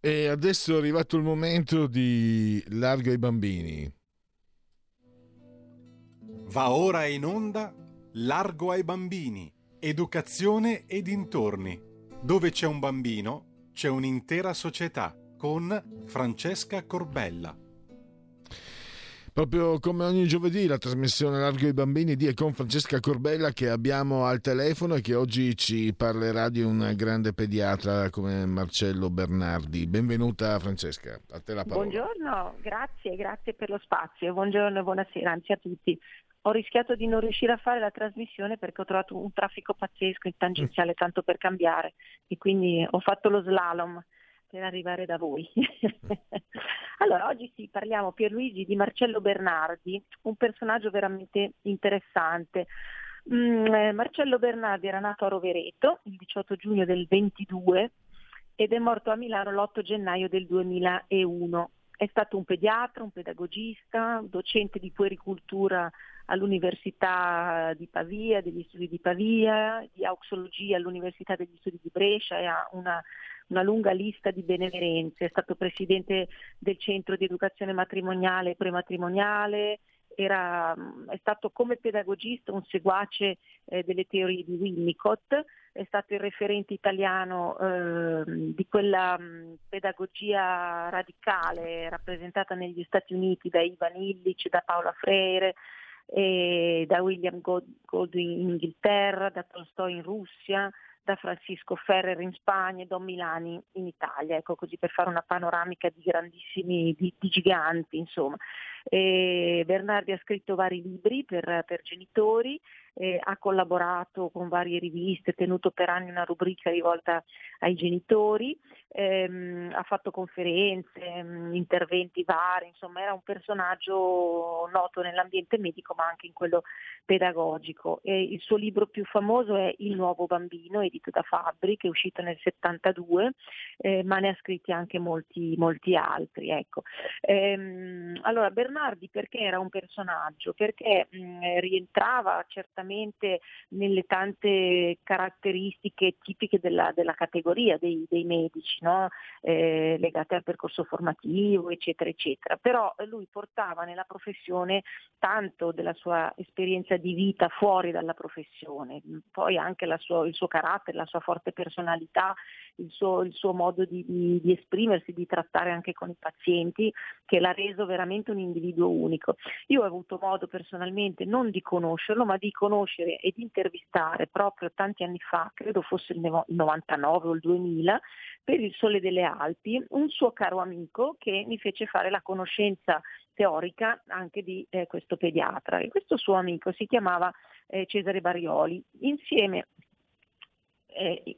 E adesso è arrivato il momento di Largo ai bambini. Va ora in onda Largo ai bambini, educazione e dintorni. Dove c'è un bambino, c'è un'intera società con Francesca Corbella. Proprio come ogni giovedì la trasmissione Largo ai bambini di e con Francesca Corbella che abbiamo al telefono e che oggi ci parlerà di un grande pediatra come Marcello Bernardi. Benvenuta Francesca, a te la parola. Buongiorno, grazie, grazie per lo spazio. Buongiorno e buonasera, anzi a tutti. Ho rischiato di non riuscire a fare la trasmissione perché ho trovato un traffico pazzesco in tangenziale tanto per cambiare e quindi ho fatto lo slalom per arrivare da voi. allora, oggi sì, parliamo Pierluigi di Marcello Bernardi, un personaggio veramente interessante. Mm, eh, Marcello Bernardi era nato a Rovereto il 18 giugno del 22 ed è morto a Milano l'8 gennaio del 2001. È stato un pediatra, un pedagogista, docente di puericultura all'Università di Pavia, degli studi di Pavia, di auxologia all'Università degli studi di Brescia e ha una, una lunga lista di benemerenze. È stato presidente del centro di educazione matrimoniale e prematrimoniale, era, è stato come pedagogista un seguace eh, delle teorie di Winnicott, è stato il referente italiano eh, di quella mh, pedagogia radicale rappresentata negli Stati Uniti da Ivan Illich, da Paola Freire, da William God- Goldwyn in Inghilterra, da Tolstoi in Russia, da Francisco Ferrer in Spagna e Don Milani in Italia, ecco così per fare una panoramica di grandissimi, di, di giganti insomma. E Bernardi ha scritto vari libri per, per genitori, eh, ha collaborato con varie riviste, tenuto per anni una rubrica rivolta ai genitori, ehm, ha fatto conferenze, mh, interventi vari, insomma era un personaggio noto nell'ambiente medico ma anche in quello pedagogico. E il suo libro più famoso è Il nuovo bambino, edito da Fabbri, che è uscito nel 72, eh, ma ne ha scritti anche molti, molti altri. Ecco. Ehm, allora, Bernardi perché era un personaggio? Perché mh, rientrava certamente nelle tante caratteristiche tipiche della, della categoria dei, dei medici, no? eh, legate al percorso formativo, eccetera, eccetera. Però lui portava nella professione tanto della sua esperienza di vita fuori dalla professione, poi anche sua- il suo carattere, la sua forte personalità, il suo, il suo modo di, di- di esprimersi, di trattare anche con i pazienti, che l'ha reso veramente un individuo unico. Io ho avuto modo personalmente non di conoscerlo, ma di conoscere e di intervistare proprio tanti anni fa, credo fosse il 99 o il 2000, per il Sole delle Alpi, un suo caro amico che mi fece fare la conoscenza teorica anche di eh, questo pediatra. E questo suo amico si chiamava eh, Cesare Barioli. Insieme eh,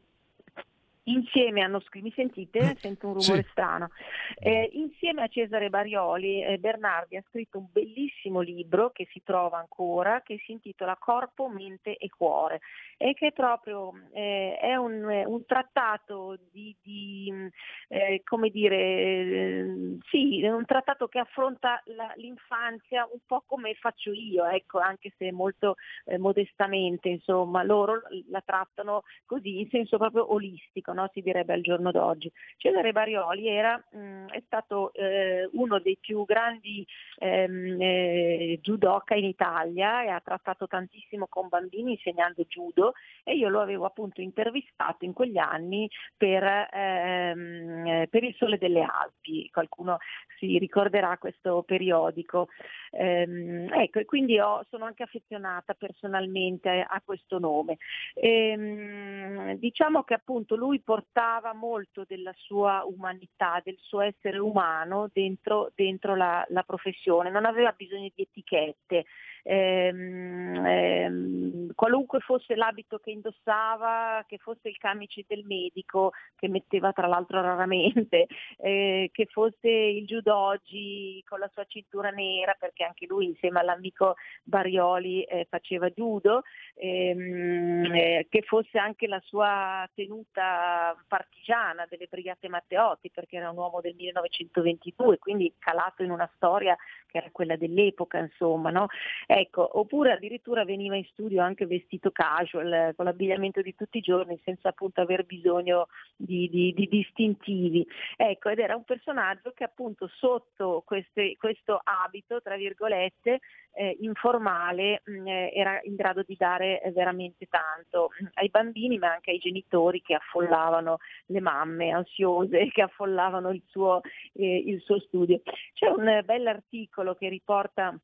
Insieme hanno scritto, mi sentite? Sento un rumore Sì. strano. Eh, insieme a Cesare Barioli, eh, Bernardi ha scritto un bellissimo libro che si trova ancora, che si intitola Corpo, Mente e Cuore e che proprio eh, è un, un trattato di, di, mh, eh, come dire, eh, sì, è un trattato che affronta la- l'infanzia un po' come faccio io, ecco, anche se molto eh, modestamente, insomma, loro la trattano così in senso proprio olistico, no? Si direbbe al giorno d'oggi. Cesare Barioli era, mh, è stato eh, uno dei più grandi ehm, eh, judoka in Italia e ha trattato tantissimo con bambini insegnando judo e io lo avevo appunto intervistato in quegli anni per, ehm, eh, per il Sole delle Alpi, qualcuno si ricorderà questo periodico. Ehm, ecco, e quindi ho- sono anche affezionata personalmente a questo nome. Ehm, diciamo che appunto lui portava molto della sua umanità, del suo essere umano dentro, dentro la, la professione, non aveva bisogno di etichette. Ehm, ehm, qualunque fosse l'abito che indossava, che fosse il camice del medico, che metteva tra l'altro raramente, eh, che fosse il judogi con la sua cintura nera, perché anche lui insieme all'amico Barioli eh, faceva judo, ehm, eh, che fosse anche la sua tenuta partigiana delle Brigate Matteotti, perché era un uomo del 1922, quindi calato in una storia che era quella dell'epoca, insomma, no? Ecco, oppure addirittura veniva in studio anche vestito casual, con l'abbigliamento di tutti i giorni, senza appunto aver bisogno di, di- di distintivi. Ecco, ed era un personaggio che appunto sotto queste- questo abito, tra virgolette, eh, informale, mh, eh, era in grado di dare eh, veramente tanto mh, ai bambini, ma anche ai genitori che affollavano le mamme ansiose, che affollavano il suo, eh, il suo studio. C'è un bell'articolo che riporta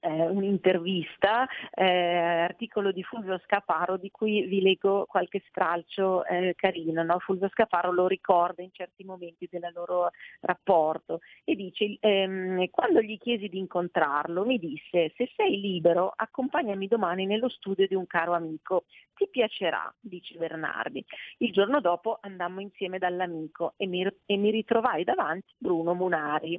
eh, un'intervista, eh, articolo di Fulvio Scaparo di cui vi leggo qualche stralcio eh, carino. no? Fulvio Scaparo lo ricorda in certi momenti del loro rapporto e dice ehm, quando gli chiesi di incontrarlo mi disse se sei libero accompagnami domani nello studio di un caro amico, ti piacerà, dice Bernardi. Il giorno dopo andammo insieme dall'amico e mi, e mi ritrovai davanti Bruno Munari.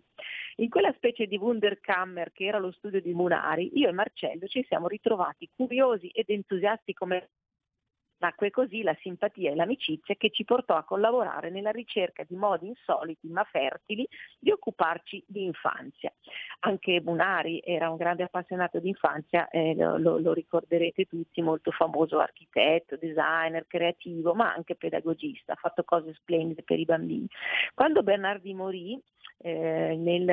In quella specie di Wunderkammer che era lo studio di Munari, io e Marcello ci siamo ritrovati curiosi ed entusiasti come Nacque così la simpatia e l'amicizia che ci portò a collaborare nella ricerca di modi insoliti ma fertili di occuparci di infanzia. Anche Munari era un grande appassionato di infanzia, eh, lo, lo- ricorderete tutti, molto famoso architetto, designer, creativo, ma anche pedagogista, ha fatto cose splendide per i bambini. Quando Bernardi morì, eh, nel,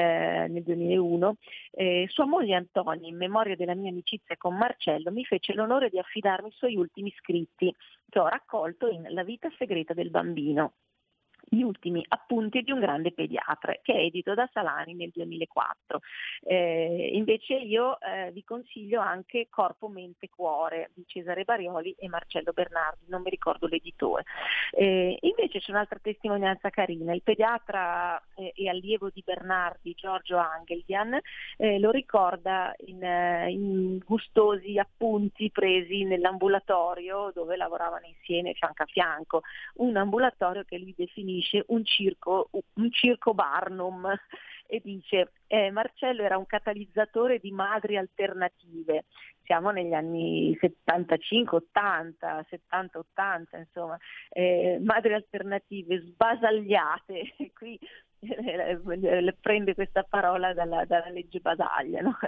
nel 2001, eh, sua moglie Antonia, in memoria della mia amicizia con Marcello, mi fece l'onore di affidarmi i suoi ultimi scritti che ho raccolto in La vita segreta del bambino. Gli ultimi appunti di un grande pediatra che è edito da Salani nel 2004. Eh, invece io eh, vi consiglio anche Corpo, Mente, Cuore di Cesare Barioli e Marcello Bernardi, non mi ricordo l'editore. Eh, invece c'è un'altra testimonianza carina, il pediatra eh, e allievo di Bernardi, Giorgio Angeldian, eh, lo ricorda in, eh, in gustosi appunti presi nell'ambulatorio dove lavoravano insieme fianco a fianco, un ambulatorio che lui definisce un circo, un circo Barnum e dice eh, Marcello era un catalizzatore di madri alternative, siamo negli anni 75, 80, 70, 80, insomma, eh, madri alternative sbasagliate, qui prende questa parola dalla, dalla legge Basaglia, no?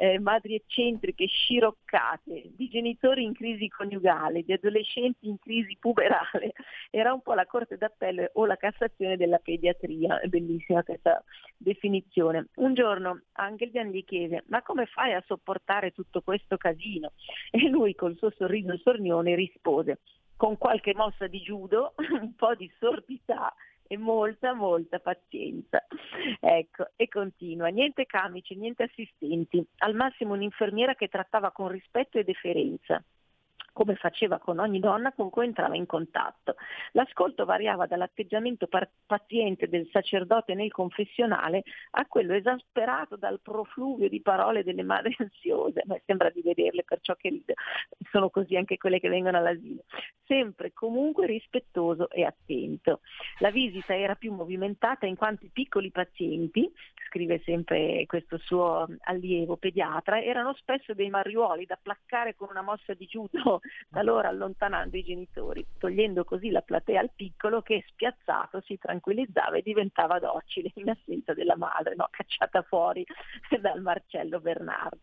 Eh, madri eccentriche, sciroccate, di genitori in crisi coniugale, di adolescenti in crisi puberale, era un po' la Corte d'Appello o la Cassazione della pediatria, è bellissima questa definizione. Un giorno Angeldian gli chiese, ma come fai a sopportare tutto questo casino? E lui col suo sorriso sornione rispose, con qualche mossa di judo, un po' di sordità e molta molta pazienza. Ecco, e continua, niente camici, niente assistenti, al massimo un'infermiera che trattava con rispetto e deferenza come faceva con ogni donna con cui entrava in contatto. L'ascolto variava dall'atteggiamento paziente del sacerdote nel confessionale a quello esasperato dal profluvio di parole delle madri ansiose. A me sembra di vederle, perciò che sono così anche quelle che vengono all'asilo. Sempre comunque rispettoso e attento. La visita era più movimentata in quanto i piccoli pazienti, scrive sempre questo suo allievo pediatra, erano spesso dei mariuoli da placcare con una mossa di judo talora allontanando i genitori, togliendo così la platea al piccolo che spiazzato si tranquillizzava e diventava docile in assenza della madre, no? cacciata fuori dal Marcello Bernardi.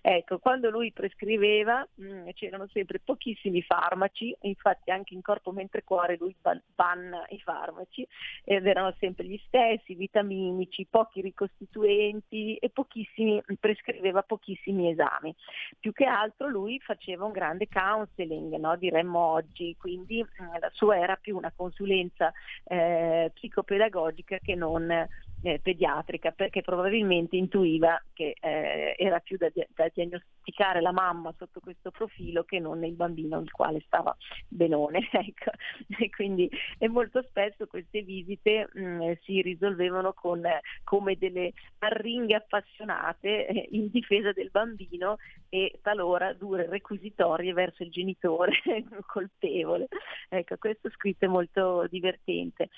Ecco, quando lui prescriveva mh, c'erano sempre pochissimi farmaci, infatti anche in corpo mentre cuore lui ban- banna i farmaci ed erano sempre gli stessi, vitaminici, pochi ricostituenti e pochissimi, prescriveva pochissimi esami. Più che altro lui faceva un grande counseling, no? diremmo oggi, quindi mh, la sua era più una consulenza eh, psicopedagogica che non eh, pediatrica perché probabilmente intuiva che eh, era più da, da, diagnosticare la mamma sotto questo profilo che non il bambino il quale stava benone ecco. e quindi e molto spesso queste visite mh, si risolvevano con come delle arringhe appassionate eh, in difesa del bambino e talora dure requisitorie verso il genitore colpevole ecco questo scritto è molto divertente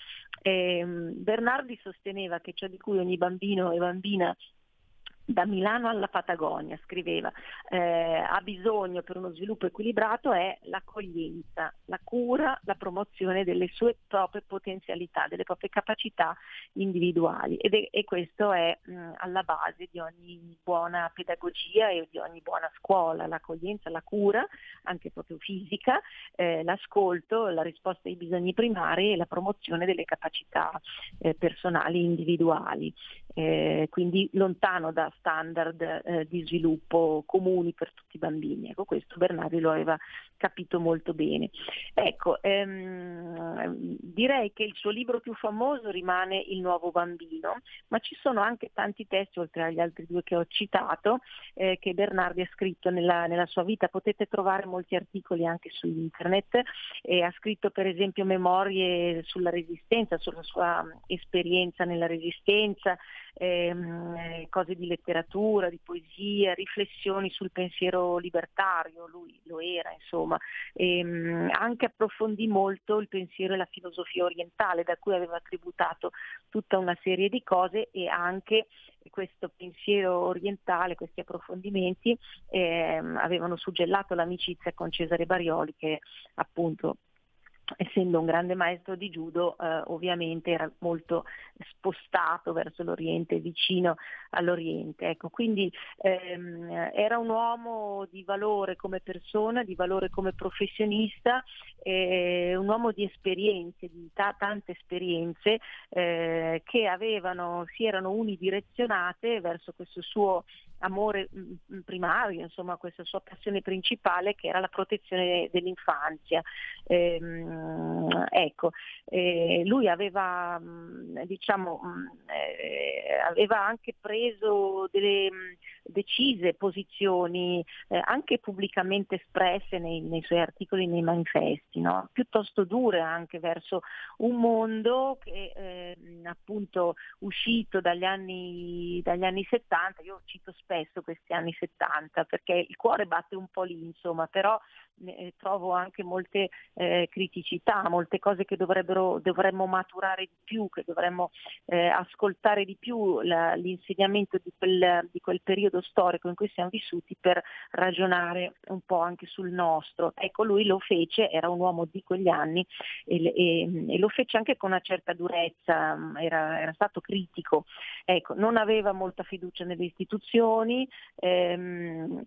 ehm, Bernardi sosteneva che ciò di cui ogni bambino e bambina da Milano alla Patagonia, scriveva, eh, ha bisogno per uno sviluppo equilibrato è l'accoglienza, la cura, la promozione delle sue proprie potenzialità, delle proprie capacità individuali ed è, e questo è mh, alla base di ogni buona pedagogia e di ogni buona scuola, l'accoglienza, la cura, anche proprio fisica, eh, l'ascolto, la risposta ai bisogni primari e la promozione delle capacità eh, personali individuali. Eh, quindi lontano da standard eh, di sviluppo comuni per tutti i bambini. Ecco, questo Bernardi lo aveva capito molto bene. Ecco, ehm, direi che il suo libro più famoso rimane Il nuovo bambino, ma ci sono anche tanti testi, oltre agli altri due che ho citato, eh, che Bernardi ha scritto nella, nella, sua vita. Potete trovare molti articoli anche su internet. Ha scritto per esempio memorie sulla resistenza, sulla sua esperienza nella resistenza, ehm, cose di letteratura, di poesia, riflessioni sul pensiero libertario, lui lo era insomma, ehm, anche approfondì molto il pensiero e la filosofia orientale da cui aveva tributato tutta una serie di cose e anche questo pensiero orientale, questi approfondimenti ehm, avevano suggellato l'amicizia con Cesare Barioli che appunto essendo un grande maestro di judo, eh, ovviamente era molto spostato verso l'Oriente, vicino all'Oriente. Ecco, quindi ehm, era un uomo di valore come persona, di valore come professionista eh, un uomo di esperienze, di ta- tante esperienze eh, che avevano, si erano unidirezionate verso questo suo amore mh, mh, primario, insomma questa sua passione principale che era la protezione dell'infanzia. Ehm, ecco, eh, lui aveva, mh, diciamo, eh, aveva anche preso delle decise posizioni, eh, anche pubblicamente espresse nei, nei suoi articoli, nei manifesti, no? piuttosto dure anche verso un mondo che ehm, appunto uscito dagli anni, dagli anni 70, io cito spesso questi anni 70 perché il cuore batte un po' lì, insomma, però eh, trovo anche molte eh, criticità, molte cose che dovremmo maturare di più, che dovremmo eh, ascoltare di più la- l'insegnamento di quel, di quel periodo storico in cui siamo vissuti per ragionare un po' anche sul nostro. Ecco, lui lo fece, era un uomo di quegli anni e, e- e lo fece anche con una certa durezza, era, era stato critico, ecco, non aveva molta fiducia nelle istituzioni. Ehm,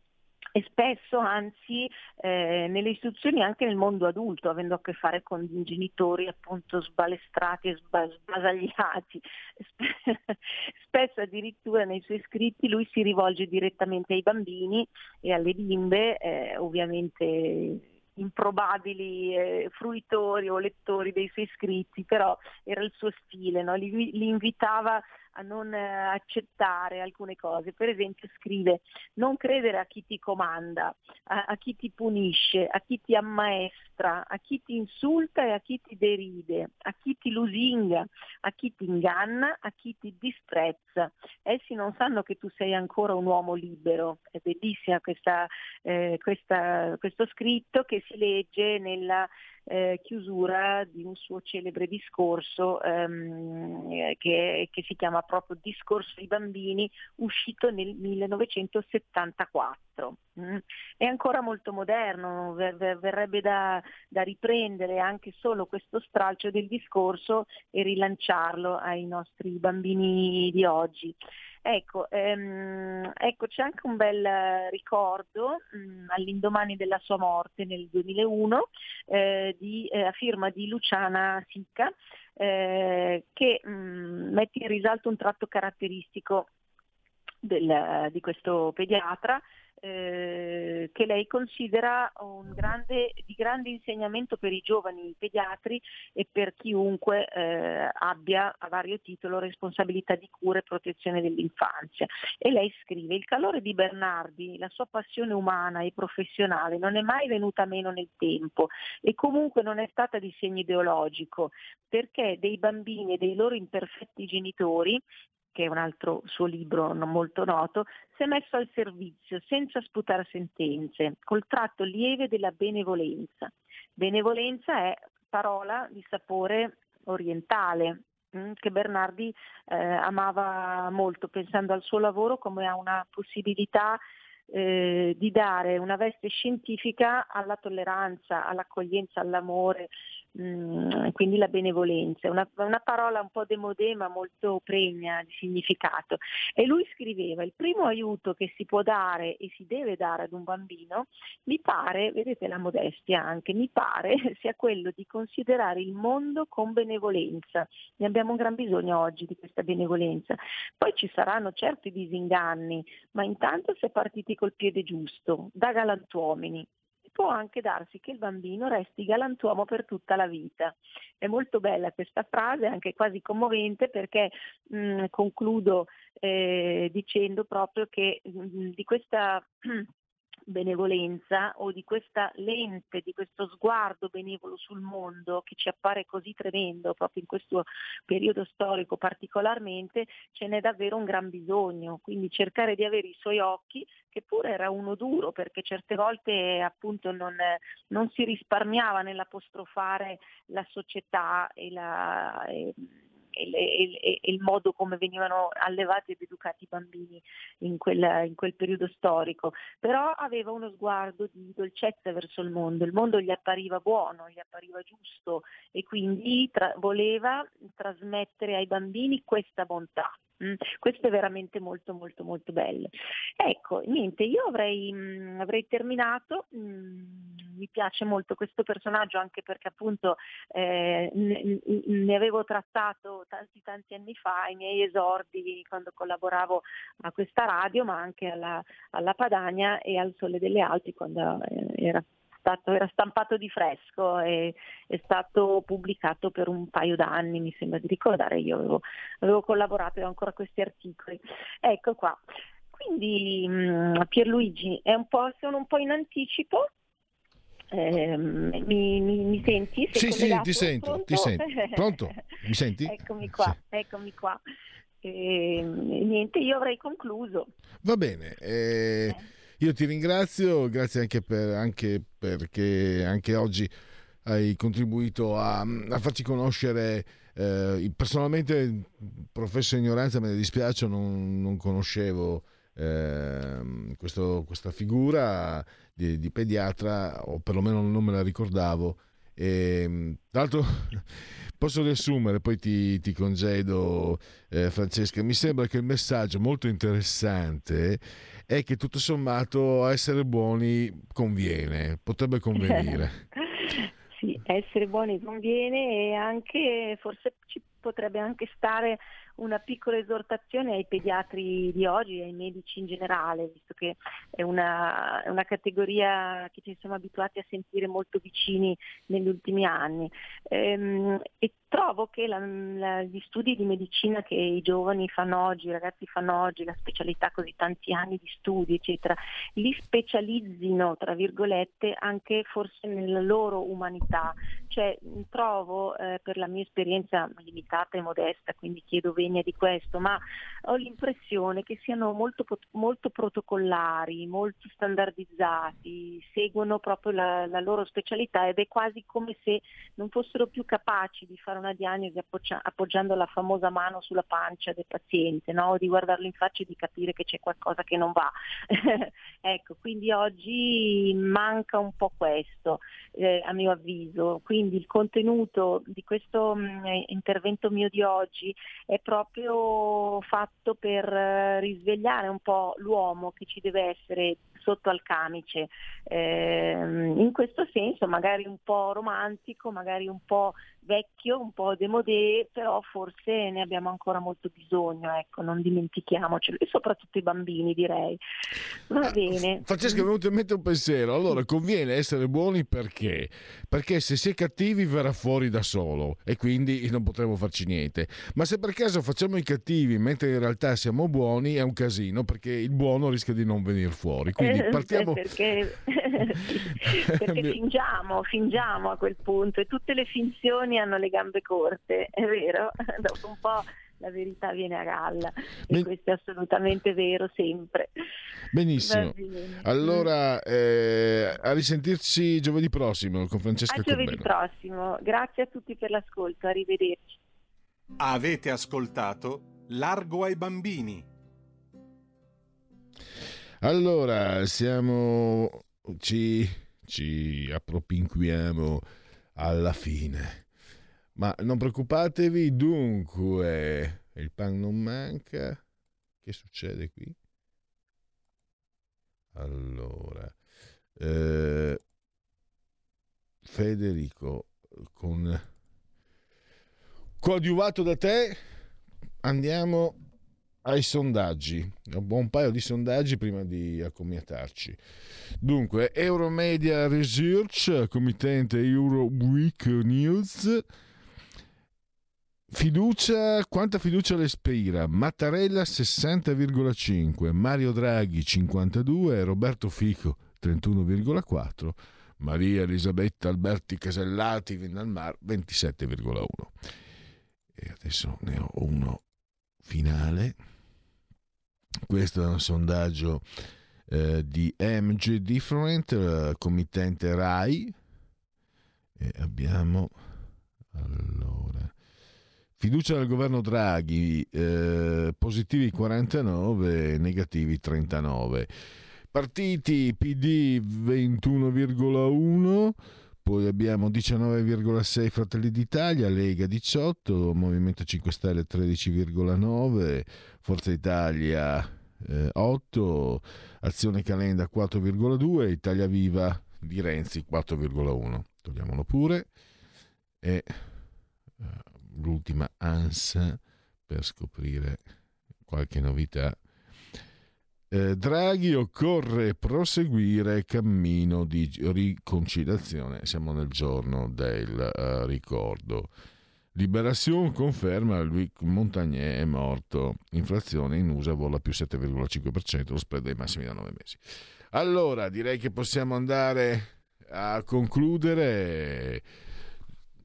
e spesso anzi eh, nelle istituzioni anche nel mondo adulto, avendo a che fare con genitori appunto sbalestrati e sba- sbasagliati. Spe- Spesso addirittura nei suoi scritti lui si rivolge direttamente ai bambini e alle bimbe, eh, ovviamente improbabili eh, fruitori o lettori dei suoi scritti, però era il suo stile, no? li, li invitava a non eh, accettare alcune cose. Per esempio scrive non credere a chi ti comanda, a, a chi ti punisce, a chi ti ammaestra, a chi ti insulta e a chi ti deride, a chi ti lusinga, a chi ti inganna, a chi ti disprezza. Essi non sanno che tu sei ancora un uomo libero. È bellissima questa, eh, questa- questo scritto che si legge nella eh, chiusura di un suo celebre discorso ehm, eh, che, che si chiama proprio Discorso ai bambini, uscito nel 1974. Mm. È ancora molto moderno, ver- ver- verrebbe da, da riprendere anche solo questo stralcio del discorso e rilanciarlo ai nostri bambini di oggi. Ecco, ehm, ecco, c'è anche un bel ricordo mh, all'indomani della sua morte nel 2001 eh, di, eh, a firma di Luciana Sicca eh, che mh, mette in risalto un tratto caratteristico del- di questo pediatra eh, che lei considera grande, di grande insegnamento per i giovani pediatri e per chiunque eh, abbia a vario titolo responsabilità di cura e protezione dell'infanzia. E lei scrive, il calore di Bernardi, la sua passione umana e professionale non è mai venuta meno nel tempo e comunque non è stata di segno ideologico, perché dei bambini e dei loro imperfetti genitori che è un altro suo libro non molto noto, si è messo al servizio senza sputare sentenze, col tratto lieve della benevolenza. Benevolenza è parola di sapore orientale mm, che Bernardi eh, amava molto, pensando al suo lavoro come a una possibilità eh, di dare una veste scientifica alla tolleranza, all'accoglienza, all'amore, mm, quindi la benevolenza, una, una parola un po' demodè ma molto pregna di significato. E lui scriveva, il primo aiuto che si può dare e si deve dare ad un bambino, mi pare, vedete la modestia anche, mi pare sia quello di considerare il mondo con benevolenza. Ne abbiamo un gran bisogno oggi di questa benevolenza. Poi ci saranno certi disinganni, ma intanto si è partiti col piede giusto, da galantuomini può anche darsi che il bambino resti galantuomo per tutta la vita. È molto bella questa frase, anche quasi commovente, perché mh, concludo eh, dicendo proprio che mh, di questa benevolenza o di questa lente, di questo sguardo benevolo sul mondo che ci appare così tremendo proprio in questo periodo storico particolarmente, ce n'è davvero un gran bisogno, quindi cercare di avere i suoi occhi, che pure era uno duro perché certe volte appunto non, non si risparmiava nell'apostrofare la società e la... E, e- e il modo come venivano allevati ed educati i bambini in quel, in quel periodo storico, però aveva uno sguardo di dolcezza verso il mondo, il mondo gli appariva buono, gli appariva giusto e quindi tra- voleva trasmettere ai bambini questa bontà. Mm, Questo è veramente molto molto molto bello. Ecco, niente, io avrei, mm, avrei terminato, mm, mi piace molto questo personaggio anche perché appunto eh, ne, ne avevo trattato tanti tanti anni fa, i miei esordi quando collaboravo a questa radio, ma anche alla, alla Padania e al Sole delle Alpi quando eh, era stato, era stampato di fresco e è stato pubblicato per un paio d'anni, mi sembra di ricordare, io avevo, avevo collaborato e ho ancora questi articoli. Ecco qua. Quindi mh, Pierluigi, è un po', sono un po' in anticipo. Ehm, mi, mi- mi senti? Sei Sì, sì, ti sento, Pronto? ti sento. Pronto? Mi senti? eccomi qua, eccomi qua. Ehm, niente, io avrei concluso. Va bene, eh, io ti ringrazio, grazie anche, per, anche perché anche oggi hai contribuito a, a farci conoscere. eh, personalmente, professo ignoranza, me ne dispiace, non, non conoscevo ehm, questo- questa figura di, di pediatra, o perlomeno non me la ricordavo. E, tra l'altro, posso riassumere, poi ti, ti congedo, eh, Francesca. Mi sembra che il messaggio molto interessante è che tutto sommato essere buoni conviene, potrebbe convenire. Sì, essere buoni conviene e anche forse ci potrebbe anche stare una piccola esortazione ai pediatri di oggi e ai medici in generale, visto che è una, una categoria che ci siamo abituati a sentire molto vicini negli ultimi anni. Ehm, e trovo che la- la- gli studi di medicina che i giovani fanno oggi, i ragazzi fanno oggi, la specialità così tanti anni di studi, eccetera, li specializzino, tra virgolette, anche forse nella loro umanità. Cioè, trovo, eh, per la mia esperienza limitata e modesta, quindi chiedo venia di questo, ma ho l'impressione che siano molto, molto protocollari, molto standardizzati, seguono proprio la, la loro specialità ed è quasi come se non fossero più capaci di fare una diagnosi appoggia- appoggiando la famosa mano sulla pancia del paziente, no? di guardarlo in faccia e di capire che c'è qualcosa che non va. ecco, quindi oggi manca un po' questo, eh, a mio avviso. Quindi il contenuto di questo mh, intervento mio di oggi è proprio fatto per eh, risvegliare un po' l'uomo che ci deve essere sotto al camice. Ehm, in questo senso magari un po' romantico, magari un po' vecchio, un po' demodé, però forse ne abbiamo ancora molto bisogno, ecco, non dimentichiamocelo, e soprattutto i bambini direi. Va bene. Francesca, mi è venuto in mente un pensiero. Allora, conviene essere buoni perché? Perché se si è cattivi verrà fuori da solo e quindi non potremo farci niente. Ma se per caso facciamo i cattivi mentre in realtà siamo buoni, è un casino perché il buono rischia di non venire fuori. Quindi Eh, partiamo. perché, perché fingiamo, fingiamo a quel punto e tutte le finzioni hanno le gambe corte, è vero? Dopo un po' la verità viene a galla e questo è assolutamente vero sempre. Benissimo. Allora, eh, a risentirci giovedì prossimo con Francesca A giovedì Corbello. prossimo, grazie a tutti per l'ascolto, arrivederci. Avete ascoltato Largo ai bambini. Allora, siamo. Ci, ci appropinquiamo alla fine. Ma non preoccupatevi, dunque, il pan non manca. Che succede qui? Allora, eh, Federico, con coadiuvato da te, andiamo ai sondaggi. Un paio di sondaggi prima di accomiatarci. Dunque, Euromedia Research, committente Euroweek News. Fiducia, quanta fiducia le ispira? Mattarella 60,5, Mario Draghi 52, Roberto Fico 31,4, Maria Elisabetta Alberti Casellati Vindalmar 27,1. E adesso ne ho uno finale. Questo è un sondaggio eh, di MG Different, eh, committente RAI. E abbiamo allora fiducia del governo Draghi, eh, positivi 49, negativi 39. Partiti PD 21,1, poi abbiamo 19,6 Fratelli d'Italia, Lega 18, Movimento 5 Stelle 13,9, Forza Italia eh, 8, Azione Calenda 4,2, Italia Viva di Renzi 4,1. Togliamolo pure. E eh, l'ultima ANSA per scoprire qualche novità. Eh, Draghi occorre proseguire cammino di riconciliazione. Siamo nel giorno del eh, ricordo. Liberation conferma Louis Montagnier è morto. Inflazione in USA vola più 7,5%, lo spread ai massimi da 9 mesi. Allora, direi che possiamo andare a concludere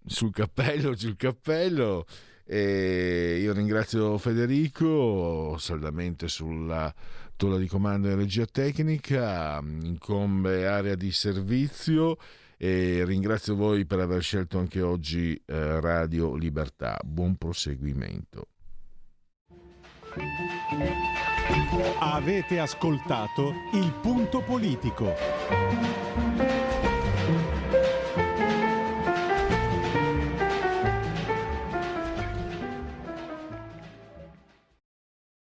sul cappello, sul cappello. E io ringrazio Federico saldamente sulla tolla di comando e regia tecnica, incombe area di servizio e ringrazio voi per aver scelto anche oggi eh, Radio Libertà. Buon proseguimento. Avete ascoltato il punto politico.